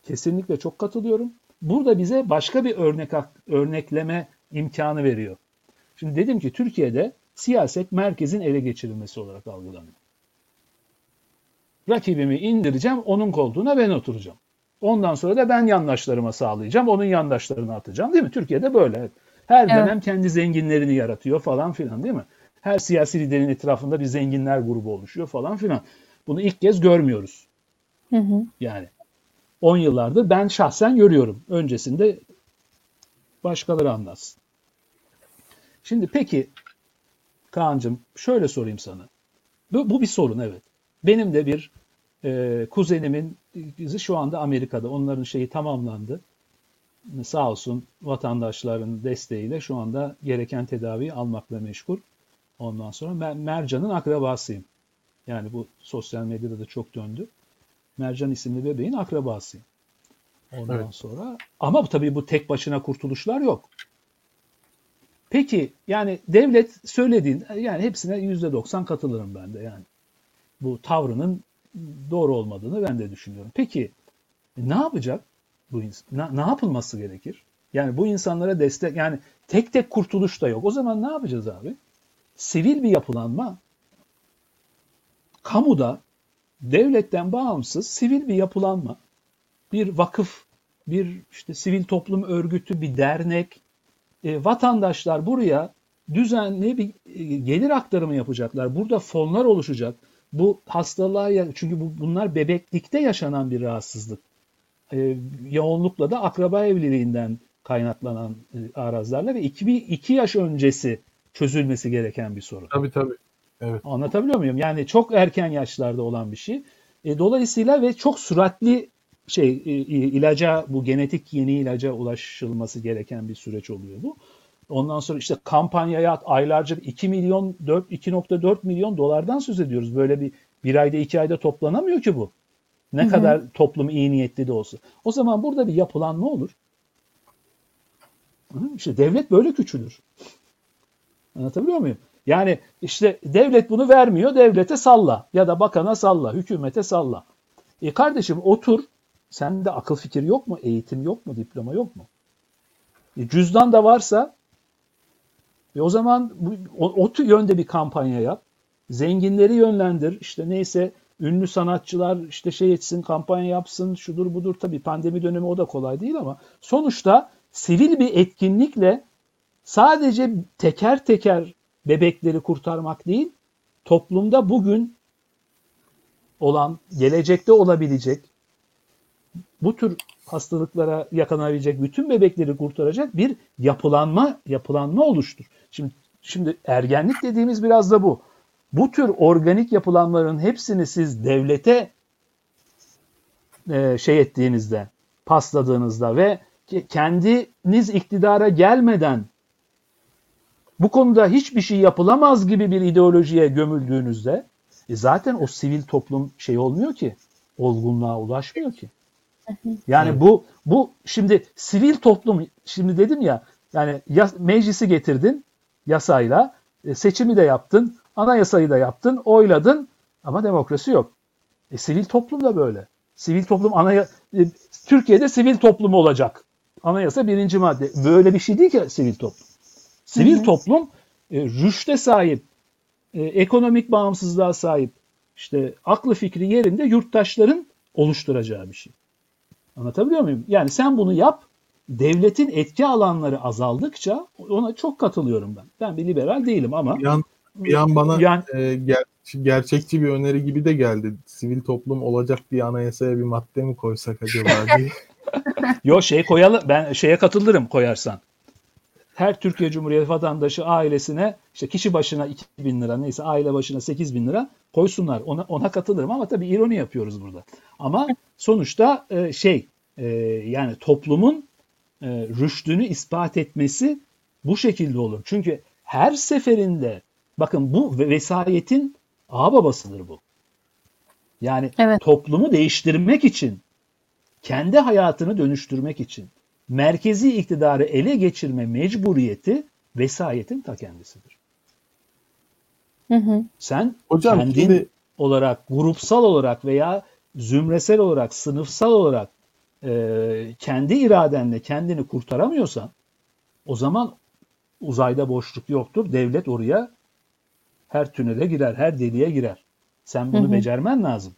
kesinlikle çok katılıyorum. Burada bize başka bir örnek örnekleme imkanı veriyor. Şimdi dedim ki Türkiye'de siyaset merkezin ele geçirilmesi olarak algılanıyor. Rakibimi indireceğim, onun koltuğuna ben oturacağım. Ondan sonra da ben yandaşlarıma sağlayacağım, onun yandaşlarını atacağım değil mi? Türkiye'de böyle. Her evet. dönem kendi zenginlerini yaratıyor falan filan değil mi? Her siyasi liderin etrafında bir zenginler grubu oluşuyor falan filan. Bunu ilk kez görmüyoruz. Hı hı. Yani 10 yıllardır ben şahsen görüyorum. Öncesinde başkaları anlatsın. Şimdi peki Kaan'cığım şöyle sorayım sana. Bu, bu bir sorun evet. Benim de bir e, kuzenimin kızı şu anda Amerika'da. Onların şeyi tamamlandı. Sağ olsun vatandaşların desteğiyle şu anda gereken tedaviyi almakla meşgul. Ondan sonra ben Mercan'ın akrabasıyım. Yani bu sosyal medyada da çok döndü. Mercan isimli bebeğin akrabasıyım. Ondan Evet. sonra ama bu tabii bu tek başına kurtuluşlar yok. Peki yani devlet söylediğin yani hepsine yüzde doksan katılırım ben de yani. Bu tavrının doğru olmadığını ben de düşünüyorum. Peki ne yapacak bu ne, ne yapılması gerekir? Yani bu insanlara destek yani tek tek kurtuluş da yok. O zaman ne yapacağız abi? Sivil bir yapılanma kamuda devletten bağımsız sivil bir yapılanma bir vakıf, bir işte sivil toplum örgütü, bir dernek, e, vatandaşlar buraya düzenli bir e, gelir aktarımı yapacaklar. Burada fonlar oluşacak. Bu hastalığa çünkü bu, bunlar bebeklikte yaşanan bir rahatsızlık. E, yoğunlukla da akraba evliliğinden kaynaklanan e, arazlarla ve 2 iki yaş öncesi çözülmesi gereken bir sorun. Tabii tabii. Anlatabiliyor muyum? Yani çok erken yaşlarda olan bir şey. E, dolayısıyla ve çok süratli şey e, ilaca bu genetik yeni ilaca ulaşılması gereken bir süreç oluyor bu. Ondan sonra işte kampanyaya aylarca 2 milyon 4 2.4 milyon dolardan söz ediyoruz. Böyle bir bir ayda iki ayda toplanamıyor ki bu. Ne Hı hı. kadar toplum iyi niyetli de olsa. O zaman burada bir yapılanma olur. İşte devlet böyle küçülür. Anlatabiliyor muyum? Yani işte devlet bunu vermiyor, devlete salla ya da bakana salla, hükümete salla. E kardeşim otur, sende akıl fikir yok mu, eğitim yok mu, diploma yok mu? E cüzdan da varsa e o zaman bu, o, o yönde bir kampanya yap. Zenginleri yönlendir. İşte neyse ünlü sanatçılar işte şey etsin, kampanya yapsın, şudur budur. Tabii pandemi dönemi o da kolay değil ama sonuçta sivil bir etkinlikle sadece teker teker bebekleri kurtarmak değil, toplumda bugün olan, gelecekte olabilecek, bu tür hastalıklara yakalanabilecek bütün bebekleri kurtaracak bir yapılanma yapılanma oluştur. Şimdi şimdi ergenlik dediğimiz biraz da bu. Bu tür organik yapılanmaların hepsini siz devlete e, şey ettiğinizde, pasladığınızda ve ke- kendiniz iktidara gelmeden bu konuda hiçbir şey yapılamaz gibi bir ideolojiye gömüldüğünüzde e zaten o sivil toplum şey olmuyor ki, olgunluğa ulaşmıyor ki. Yani Evet. bu bu şimdi sivil toplum şimdi dedim ya yani ya, meclisi getirdin yasayla e, seçimi de yaptın anayasayı da yaptın oyladın ama demokrasi yok. E, sivil toplum da böyle. Sivil toplum anaya e, Türkiye'de sivil toplumu olacak. Anayasa birinci madde. Böyle bir şey değil ki sivil toplum. Sivil Hı hı. toplum e, rüşte sahip, e, ekonomik bağımsızlığa sahip, işte aklı fikri yerinde yurttaşların oluşturacağı bir şey. Anlatabiliyor muyum? Yani sen bunu yap, devletin etki alanları azaldıkça ona çok katılıyorum ben. Ben bir liberal değilim ama Bir an, bir an bana yani e, ger- gerçekçi bir öneri gibi de geldi. Sivil toplum olacak diye anayasaya bir madde mi koysak acaba diye. yo şey koyalım ben şeye katılırım koyarsan. Her Türkiye Cumhuriyeti vatandaşı ailesine işte kişi başına 2000 lira neyse aile başına 8 bin lira koysunlar. Ona, ona katılırım ama tabii ironi yapıyoruz burada. Ama sonuçta e, şey e, yani toplumun e, rüştünü ispat etmesi bu şekilde olur. Çünkü her seferinde bakın bu ve- vesayetin ağababasıdır bu. Yani Evet. toplumu değiştirmek için, kendi hayatını dönüştürmek için merkezi iktidarı ele geçirme mecburiyeti vesayetin ta kendisidir. Hı hı. Sen Hocam kendin şimdi olarak, grupsal olarak veya zümresel olarak, sınıfsal olarak e, kendi iradenle kendini kurtaramıyorsan o zaman uzayda boşluk yoktur. Devlet oraya her tünele girer, her deliğe girer. Sen bunu Hı hı. becermen lazım.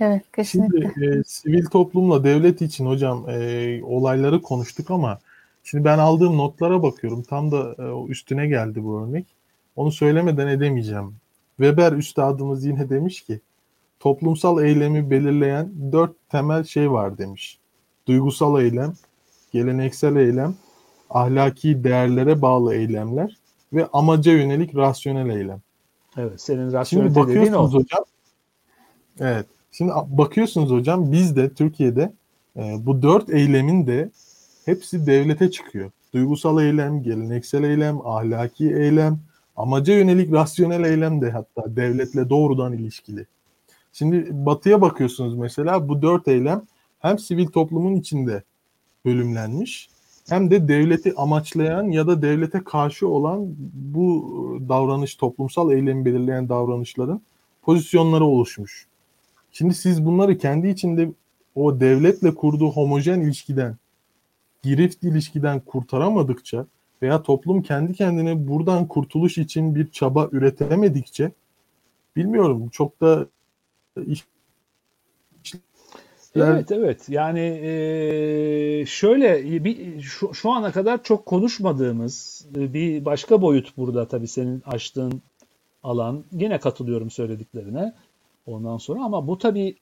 Evet kesinlikle. Şimdi e, sivil toplumla devlet için hocam e, olayları konuştuk ama şimdi ben aldığım notlara bakıyorum. Tam da e, o üstüne geldi bu örnek. Onu söylemeden edemeyeceğim. Weber üstadımız yine demiş ki toplumsal eylemi belirleyen dört temel şey var demiş. Duygusal eylem, geleneksel eylem, ahlaki değerlere bağlı eylemler ve amaca yönelik rasyonel eylem. Evet, senin Şimdi rasyonelite dediğin bakıyorsunuz o. hocam. Evet. Şimdi bakıyorsunuz hocam biz de Türkiye'de e, bu dört eylemin de hepsi devlete çıkıyor. Duygusal eylem, geleneksel eylem, ahlaki eylem, amaca yönelik rasyonel eylem de hatta devletle doğrudan ilişkili. Şimdi batıya bakıyorsunuz mesela bu dört eylem hem sivil toplumun içinde bölümlenmiş hem de devleti amaçlayan ya da devlete karşı olan bu davranış toplumsal eylemi belirleyen davranışların pozisyonları oluşmuş. Şimdi siz bunları kendi içinde o devletle kurduğu homojen ilişkiden, girift ilişkiden kurtaramadıkça veya toplum kendi kendine buradan kurtuluş için bir çaba üretemedikçe bilmiyorum çok da iş Evet evet. Yani e, şöyle bir şu, şu ana kadar çok konuşmadığımız e, bir başka boyut burada tabii senin açtığın alan. Yine katılıyorum söylediklerine ondan sonra ama bu tabii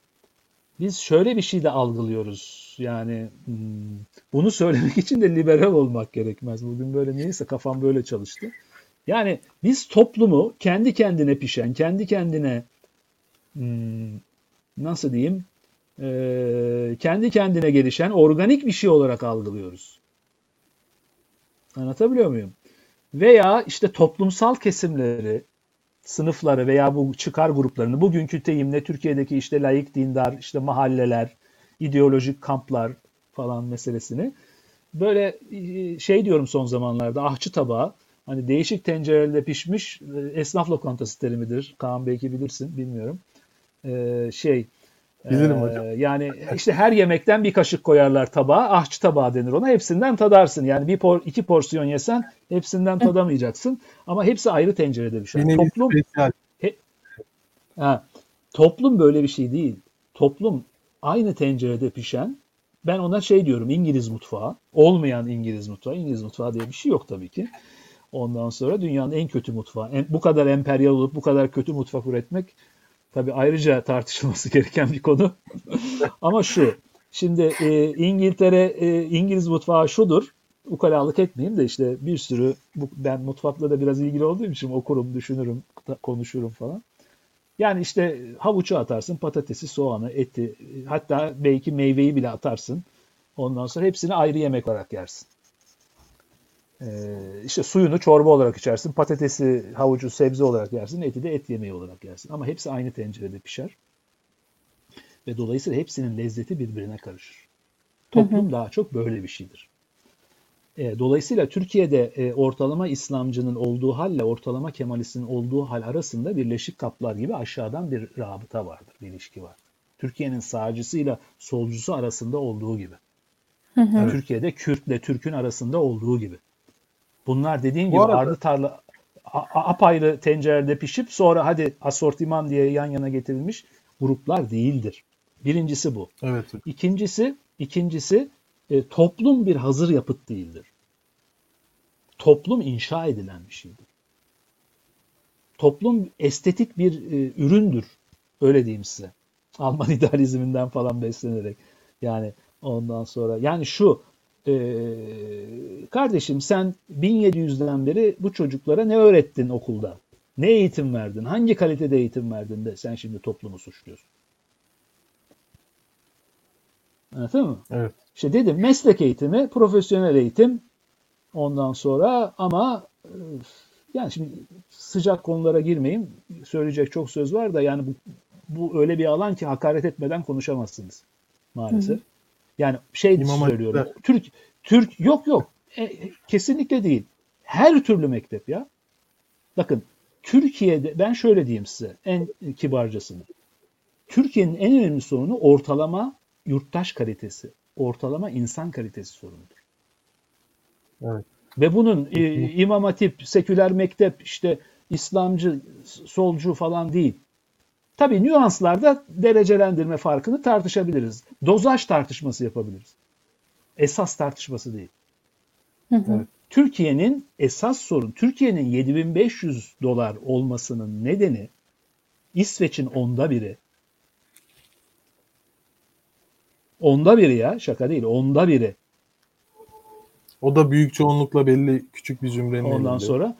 biz şöyle bir şey de algılıyoruz yani hmm, bunu söylemek için de liberal olmak gerekmez bugün böyle neyse kafam böyle çalıştı yani biz toplumu kendi kendine pişen kendi kendine hmm, nasıl diyeyim e, kendi kendine gelişen organik bir şey olarak algılıyoruz. Anlatabiliyor muyum? Veya işte toplumsal kesimleri, sınıfları veya bu çıkar gruplarını bugünkü deyimle Türkiye'deki işte layık dindar, işte mahalleler, ideolojik kamplar falan meselesini böyle e, şey diyorum son zamanlarda ahçı tabağı hani değişik tencerelerde pişmiş e, esnaf lokantası terimidir. Kaan belki bilirsin bilmiyorum. Ee, şey Bilirim hocam. Ee, yani işte her yemekten bir kaşık koyarlar tabağa. Ahçı tabağı denir ona. Hepsinden tadarsın. Yani bir por, iki porsiyon yesen hepsinden tadamayacaksın. Ama hepsi ayrı tencerede bir şey. Toplum, he, ha, toplum böyle bir şey değil. Toplum aynı tencerede pişen ben ona şey diyorum İngiliz mutfağı. Olmayan İngiliz mutfağı. İngiliz mutfağı diye bir şey yok tabii ki. Ondan sonra dünyanın en kötü mutfağı. En, bu kadar emperyal olup bu kadar kötü mutfak üretmek Tabi ayrıca tartışılması gereken bir konu. Ama şu, şimdi e, İngiltere, e, İngiliz mutfağı şudur. Ukalalık etmeyeyim de işte bir sürü, bu, ben mutfakla da biraz ilgili olduğum için okurum, düşünürüm, konuşurum falan. Yani işte havucu atarsın, patatesi, soğanı, eti, hatta belki meyveyi bile atarsın. Ondan sonra hepsini ayrı yemek olarak yersin. Ee, işte suyunu çorba olarak içersin, patatesi, havucu sebze olarak yersin, eti de et yemeği olarak yersin. Ama hepsi aynı tencerede pişer. Ve dolayısıyla hepsinin lezzeti birbirine karışır. Toplum hı hı. daha çok böyle bir şeydir. E, dolayısıyla Türkiye'de e, ortalama İslamcının olduğu halle ortalama Kemalist'in olduğu hal arasında birleşik kaplar gibi aşağıdan bir rabıta vardır, bir ilişki var. Türkiye'nin sağcısıyla solcusu arasında olduğu gibi. Hı hı. Türkiye'de Kürtle Türk'ün arasında olduğu gibi. Bunlar dediğin gibi arada... ardı tarla apayrı tencerede pişip sonra hadi asortiman diye yan yana getirilmiş gruplar değildir. Birincisi bu. Evet. İkincisi, ikincisi e, toplum bir hazır yapıt değildir. Toplum inşa edilen bir şeydir. Toplum estetik bir e, üründür. Öyle diyeyim size. Alman idealizminden falan beslenerek. Yani ondan sonra yani şu ee, kardeşim sen 1700'den beri bu çocuklara ne öğrettin okulda? Ne eğitim verdin? Hangi kalitede eğitim verdin de sen şimdi toplumu suçluyorsun? Anladın mı? Evet. İşte dedim meslek eğitimi, profesyonel eğitim ondan sonra ama yani şimdi sıcak konulara girmeyeyim. Söyleyecek çok söz var da yani bu, bu öyle bir alan ki hakaret etmeden konuşamazsınız maalesef. Hı. Yani şey İmam söylüyorum. Hatipler. Türk Türk yok yok. E, kesinlikle değil. Her türlü mektep ya. Bakın Türkiye'de ben şöyle diyeyim size en kibarcasını. Türkiye'nin en önemli sorunu ortalama yurttaş kalitesi, ortalama insan kalitesi sorunudur. Evet. Ve bunun e, İmam Hatip, seküler mektep, işte İslamcı, solcu falan değil. Tabii nüanslarda derecelendirme farkını tartışabiliriz. Dozaj tartışması yapabiliriz. Esas tartışması değil. Evet. Türkiye'nin esas sorun, Türkiye'nin 7500 dolar olmasının nedeni İsveç'in onda biri. Onda biri ya şaka değil onda biri. O da büyük çoğunlukla belli küçük bir cümlenin Ondan elinde. sonra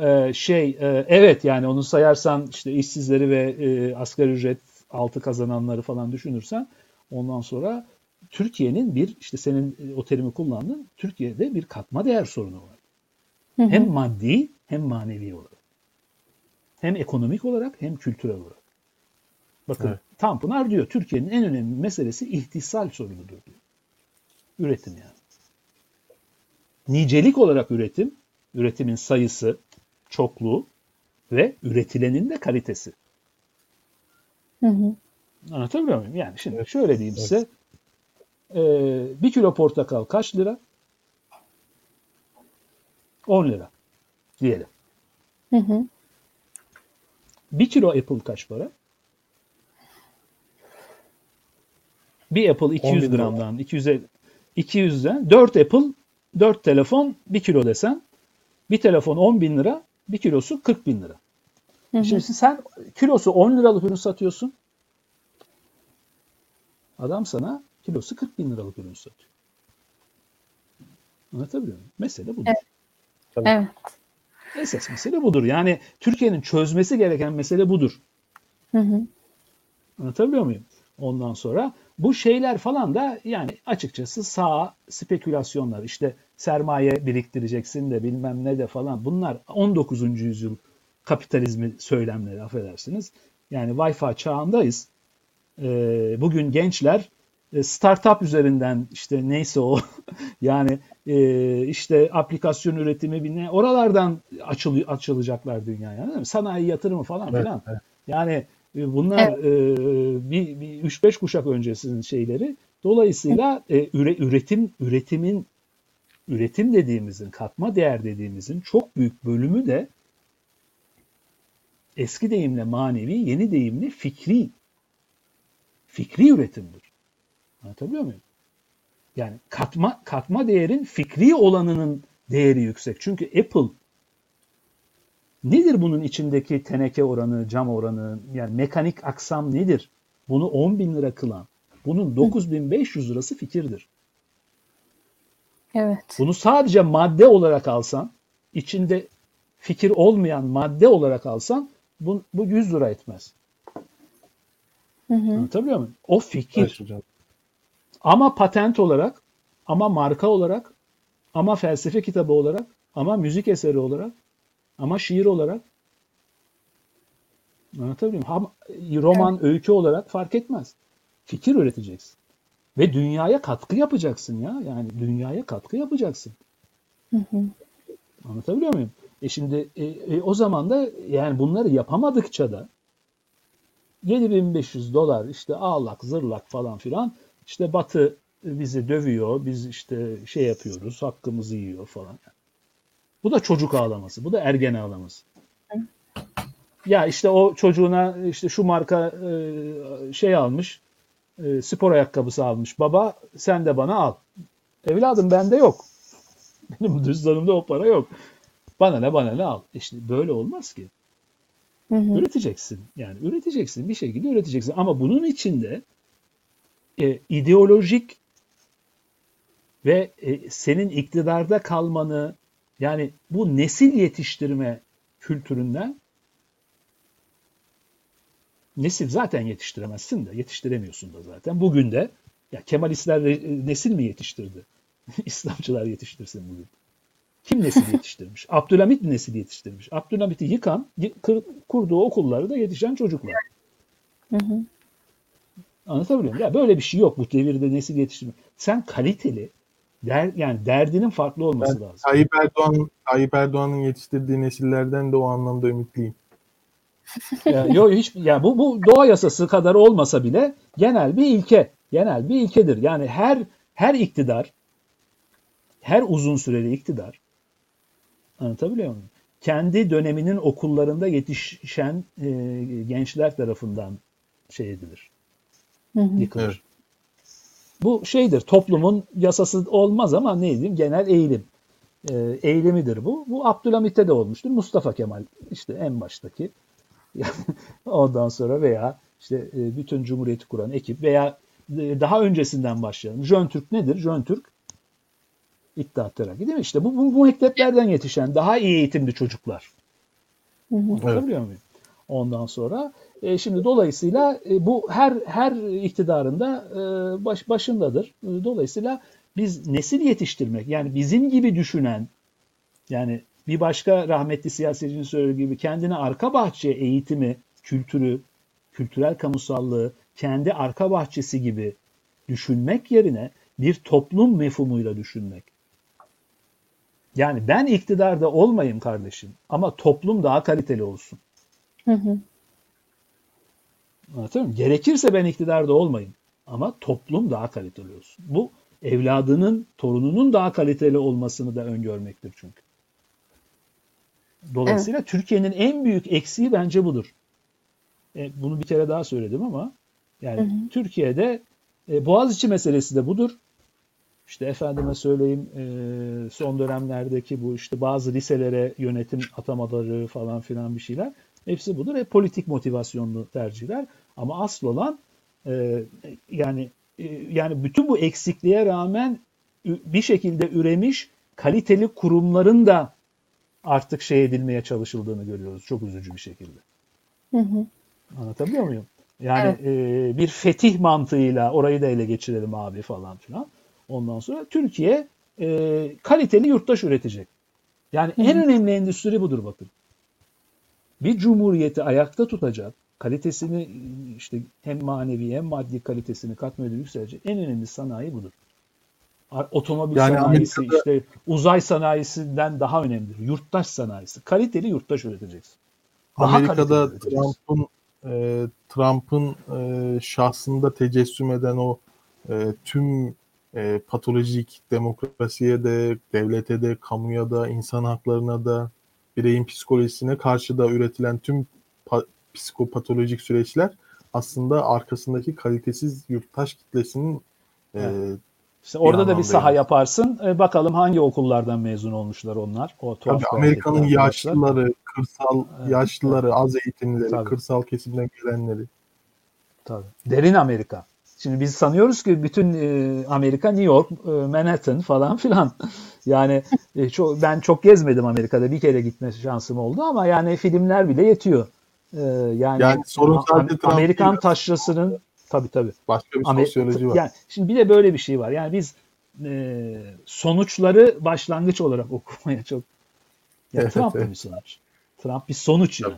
e, şey e, evet yani onu sayarsan işte işsizleri ve e, asgari ücret altı kazananları falan düşünürsen ondan sonra Türkiye'nin bir işte senin e, o terimi kullandın Türkiye'de bir katma değer sorunu var. Hı hı. Hem maddi hem manevi olarak. Hem ekonomik olarak hem kültürel olarak. Bakın Evet. Tanpınar diyor Türkiye'nin en önemli meselesi ihtisal sorunudur diyor. Üretim yani. Nicelik olarak üretim, üretimin sayısı, çokluğu ve üretilenin de kalitesi. Hı hı. Anlatabiliyor muyum? Yani şimdi Evet. şöyle diyeyim Evet. size. Ee, bir kilo portakal kaç lira? 10 lira diyelim. Hı hı. Bir kilo Apple kaç para? Bir Apple 10 200 bin lira. gramdan 200'e 200'den 4 Apple 4 telefon 1 kilo desen bir telefon 10 bin lira bir kilosu 40 bin lira. Hı hı. Şimdi sen kilosu 10 liralık ürün satıyorsun. Adam sana kilosu 40 bin liralık ürün satıyor. Anlatabiliyor muyum? Mesele budur. Evet. Esas mesele budur. Yani Türkiye'nin çözmesi gereken mesele budur. Hı hı. Anlatabiliyor muyum? Ondan sonra bu şeyler falan da yani açıkçası sağ spekülasyonlar işte sermaye biriktireceksin de bilmem ne de falan bunlar 19. yüzyıl kapitalizmi söylemleri affedersiniz. Yani Wi-Fi çağındayız. Ee, bugün gençler e, startup üzerinden işte neyse o yani e, işte aplikasyon üretimi bir ne oralardan açıl, açılacaklar dünyaya. Değil mi? Sanayi yatırımı falan Evet, filan. evet. Yani e, bunlar e, bir, bir 3-5 kuşak öncesinin şeyleri. Dolayısıyla e, üre- üretim üretimin üretim dediğimizin, katma değer dediğimizin çok büyük bölümü de eski deyimle manevi, yeni deyimle fikri fikri üretimdir. Anlatabiliyor muyum? Yani katma katma değerin fikri olanının değeri yüksek. Çünkü Apple nedir bunun içindeki teneke oranı, cam oranı, yani mekanik aksam nedir? Bunu 10 bin lira kılan, bunun 9500 lirası fikirdir. Evet. Bunu sadece madde olarak alsan, içinde fikir olmayan madde olarak alsan bu, bu 100 lira etmez. Hı hı. Anlatabiliyor muyum? O fikir. Evet. Ama patent olarak, ama marka olarak, ama felsefe kitabı olarak, ama müzik eseri olarak, ama şiir olarak. Anlatabiliyor muyum? Ham- Roman, öykü olarak fark etmez. Fikir üreteceksin. Ve dünyaya katkı yapacaksın ya. Yani dünyaya katkı yapacaksın. Hı hı. Anlatabiliyor muyum? E şimdi e, e, o zaman da yani bunları yapamadıkça da 7500 dolar işte ağlak zırlak falan filan işte Batı bizi dövüyor, biz işte şey yapıyoruz, hakkımızı yiyor falan. Bu da çocuk ağlaması, bu da ergen ağlaması. Ya işte o çocuğuna işte şu marka e, şey almış, e, spor ayakkabısı almış. Baba sen de bana al. Evladım bende yok. Benim cüzdanımda o para yok. Bana ne bana ne al. İşte böyle olmaz ki. Hı hı. Üreteceksin. Yani üreteceksin. Bir şekilde üreteceksin. Ama bunun içinde e, ideolojik ve e, senin iktidarda kalmanı yani bu nesil yetiştirme kültüründen nesil zaten yetiştiremezsin de yetiştiremiyorsun da zaten. Bugün de ya Kemalistler nesil mi yetiştirdi? İslamcılar yetiştirsin bugün. Kim nesil yetiştirmiş? Abdülhamit nesil yetiştirmiş. Abdülhamit'i yıkan, kurduğu okulları da yetişen çocuklar. Hı hı. Anlatabiliyor muyum? Ya böyle bir şey yok bu devirde nesil yetiştirme. Sen kaliteli, der, yani derdinin farklı olması Ben lazım. Tayyip Erdoğan, Tayyip Erdoğan'ın yetiştirdiği nesillerden de o anlamda ümitliyim. Ya, yo, hiç, ya bu, bu doğa yasası kadar olmasa bile genel bir ilke. Genel bir ilkedir. Yani her her iktidar, her uzun süreli iktidar anlatabiliyor muyum? Kendi döneminin okullarında yetişen e, gençler tarafından şey edilir, Hı hı. yıkılır. Evet. Bu şeydir, toplumun yasası olmaz ama ne diyeyim, genel eğilim. E, eğilimidir bu. Bu Abdülhamit'te de olmuştur. Mustafa Kemal işte en baştaki. Ondan sonra veya işte e, bütün Cumhuriyeti kuran ekip veya e, daha öncesinden başlayan. Jön Türk nedir? Jön Türk İttihat Terakki değil mi? İşte bu, bu, bu mekteplerden yetişen daha iyi eğitimli çocuklar. Anlatabiliyor muyum? Ondan sonra e, şimdi dolayısıyla e, bu her her iktidarında e, baş, başındadır. Dolayısıyla biz nesil yetiştirmek yani bizim gibi düşünen yani bir başka rahmetli siyasetçinin söylediği gibi kendine arka bahçe eğitimi, kültürü kültürel kamusallığı kendi arka bahçesi gibi düşünmek yerine bir toplum mefhumuyla düşünmek. Yani ben iktidarda olmayayım kardeşim ama toplum daha kaliteli olsun. Hı hı. Anlatıyor muyum? Gerekirse ben iktidarda olmayayım ama toplum daha kaliteli olsun. Bu evladının, torununun daha kaliteli olmasını da öngörmektir çünkü. Dolayısıyla evet. Türkiye'nin en büyük eksiği bence budur. E, bunu bir kere daha söyledim ama yani hı hı. Türkiye'de e, Boğaziçi meselesi de budur. İşte efendime söyleyeyim e, son dönemlerdeki bu işte bazı liselere yönetim atamaları falan filan bir şeyler. Hepsi budur. Hep politik motivasyonlu tercihler. Ama asıl olan e, yani e, yani bütün bu eksikliğe rağmen bir şekilde üremiş kaliteli kurumların da artık şey edilmeye çalışıldığını görüyoruz. Çok üzücü bir şekilde. Hı hı. Anlatabiliyor muyum? Yani evet. e, bir fetih mantığıyla orayı da ele geçirelim abi falan filan. Ondan sonra Türkiye e, kaliteli yurttaş üretecek. Yani Hı-hı. en önemli endüstri budur bakın. Bir cumhuriyeti ayakta tutacak, kalitesini işte hem manevi hem maddi kalitesini katma yükselecek en önemli sanayi budur. Otomobil yani sanayisi Amerika'da... işte uzay sanayisinden daha önemlidir. Yurttaş sanayisi. Kaliteli yurttaş üreteceksin. Daha Amerika'da Trump'ın e, Trump'ın e, şahsında tecessüm eden o e, tüm e, patolojik demokrasiye de, devlete de, kamuya da, insan haklarına da, bireyin psikolojisine karşı da üretilen tüm pa- psikopatolojik süreçler aslında arkasındaki kalitesiz yurttaş kitlesinin e, evet. İşte orada da bir saha yani. yaparsın. E, bakalım hangi okullardan mezun olmuşlar onlar. O Tabii Amerika'nın yaşlıları, kırsal evet. yaşlıları, az eğitimlileri, Tabii. kırsal kesimden gelenleri. Tabii. Derin Amerika. Şimdi biz sanıyoruz ki bütün e, Amerika New York, e, Manhattan falan filan. Yani e, çok, ben çok gezmedim Amerika'da. Bir kere gitme şansım oldu ama yani filmler bile yetiyor. E, yani, yani sorun sadece Amerikan taşrasının tabii tabii. Başka bir Amer- sosyoloji var. Yani şimdi bir de böyle bir şey var. Yani biz e, sonuçları başlangıç olarak okumaya çok yani evet, Trump evet. bir sonuç. Trump bir sonuç yani.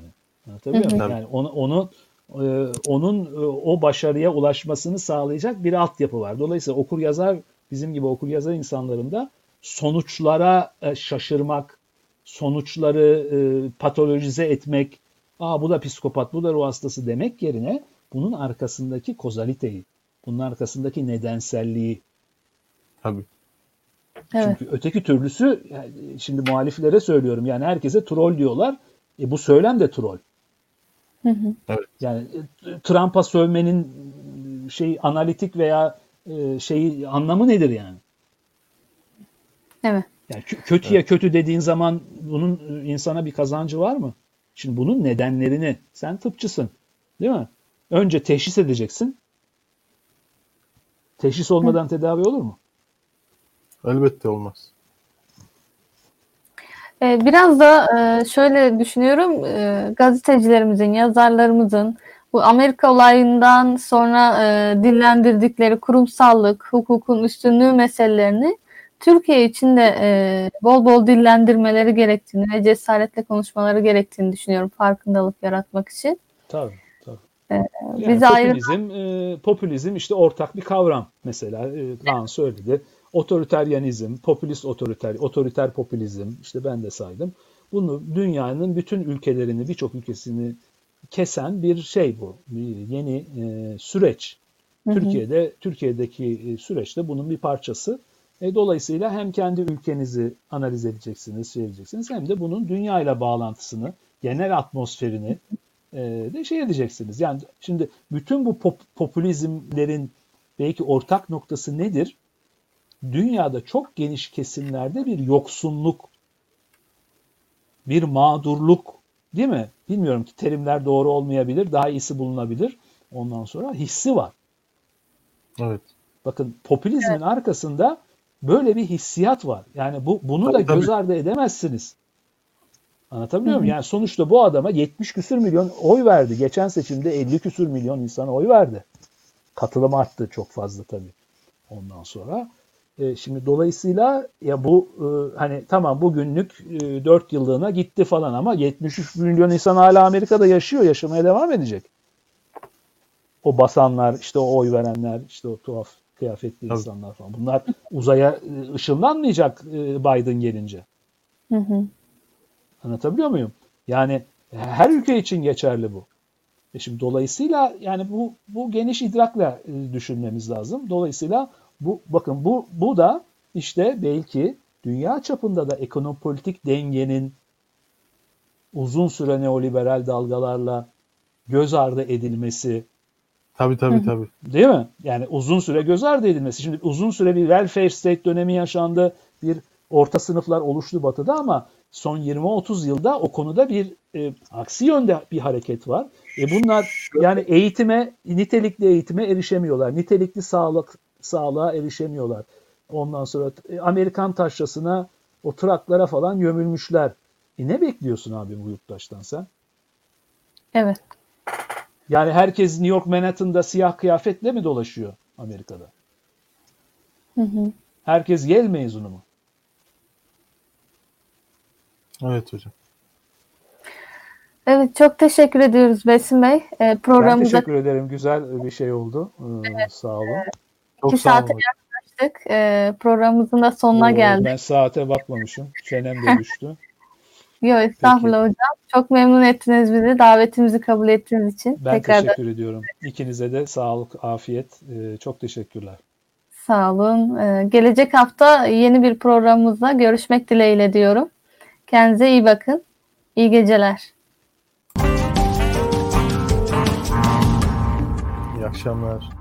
Tabii. Tabii. Yani onu, onu e, onun e, o başarıya ulaşmasını sağlayacak bir altyapı var. Dolayısıyla okur yazar bizim gibi okur yazar insanlarında sonuçlara e, şaşırmak, sonuçları patolojize etmek, aa bu da psikopat, bu da ruh hastası demek yerine bunun arkasındaki kozaliteyi, bunun arkasındaki nedenselliği. Tabii. Çünkü evet. öteki türlüsü yani şimdi muhaliflere söylüyorum yani herkese troll diyorlar. E bu söylem de troll. Hı hı. Evet. Yani e, Trump'a sövmenin şey analitik veya e, şeyi anlamı nedir yani? Evet. Yani kötüye evet. kötü dediğin zaman bunun e, insana bir kazancı var mı? Şimdi bunun nedenlerini sen tıpçısın. Değil mi? Önce teşhis edeceksin. Teşhis olmadan Hı. tedavi olur mu? Elbette olmaz. Ee, biraz da e, şöyle düşünüyorum, e, gazetecilerimizin, yazarlarımızın bu Amerika olayından sonra dillendirdikleri kurumsallık, hukukun üstünlüğü meselelerini Türkiye için de bol bol dillendirmeleri gerektiğini ve cesaretle konuşmaları gerektiğini düşünüyorum farkındalık yaratmak için. Tabii. tabii. Ee, yani popülizm, ayrı... popülizm işte ortak bir kavram mesela. Kaan söyledi otoriteryanizm, popülist otoriter, otoriter popülizm işte ben de saydım. Bunu dünyanın bütün ülkelerini, birçok ülkesini kesen bir şey bu. Bir yeni e, süreç. Hı hı. Türkiye'de Türkiye'deki e, süreçte bunun bir parçası. E, dolayısıyla hem kendi ülkenizi analiz edeceksiniz, şey edeceksiniz hem de bunun dünya ile bağlantısını, genel atmosferini e, de şey edeceksiniz. Yani şimdi bütün bu pop, popülizmlerin belki ortak noktası nedir? dünyada çok geniş kesimlerde bir yoksunluk, bir mağdurluk değil mi? Bilmiyorum ki terimler doğru olmayabilir, daha iyisi bulunabilir. Ondan sonra hissi var. Evet. Bakın popülizmin evet. arkasında böyle bir hissiyat var. Yani bu bunu tabii, da göz ardı edemezsiniz. Anlatabiliyor muyum? Yani sonuçta bu adama 70 küsür milyon oy verdi. Geçen seçimde 50 küsür milyon insan oy verdi. Katılım arttı çok fazla tabii. Ondan sonra e, şimdi dolayısıyla ya bu e, hani tamam bugünlük e, 4 yıllığına gitti falan ama 73 milyon insan hala Amerika'da yaşıyor, yaşamaya devam edecek. o basanlar, işte o oy verenler, işte o tuhaf kıyafetli Tabii. insanlar falan. Bunlar uzaya e, ışınlanmayacak e, Biden gelince. Hı hı. Anlatabiliyor muyum? Yani her ülke için geçerli bu. E şimdi dolayısıyla yani bu bu geniş idrakla e, düşünmemiz lazım. Dolayısıyla bu bakın bu bu da işte belki dünya çapında da ekonopolitik dengenin uzun süre neoliberal dalgalarla göz ardı edilmesi Tabii tabii tabii. Değil mi? Yani uzun süre göz ardı edilmesi. Şimdi uzun süre bir welfare state dönemi yaşandı. Bir orta sınıflar oluştu batıda ama son 20-30 yılda o konuda bir e, aksi yönde bir hareket var. E bunlar yani eğitime, nitelikli eğitime erişemiyorlar. Nitelikli sağlık sağlığa erişemiyorlar. Ondan sonra e, Amerikan taşrasına o traklara falan gömülmüşler. E ne bekliyorsun abi bu yurttaştan sen? Evet. Yani herkes New York Manhattan'da siyah kıyafetle mi dolaşıyor Amerika'da? Hı hı. Herkes Yale mezunu mu? Evet hocam. Evet çok teşekkür ediyoruz Besim Bey. Ben programımıza teşekkür ederim. Güzel bir şey oldu. Ee, Sağ olun. Çok iki sağ olun. saate yaklaştık. Ee, programımızın da sonuna Oo, geldik. Ben saate bakmamışım. Çenem de düştü. Yok estağfurullah hocam. Çok memnun ettiniz bizi. Davetimizi kabul ettiğiniz için. Ben Tekrardan teşekkür ediyorum. İkinize de sağlık, afiyet. Ee, Çok teşekkürler. sağ olun. Ee, gelecek hafta yeni bir programımızda görüşmek dileğiyle diyorum. Kendinize iyi bakın. İyi geceler. İyi akşamlar.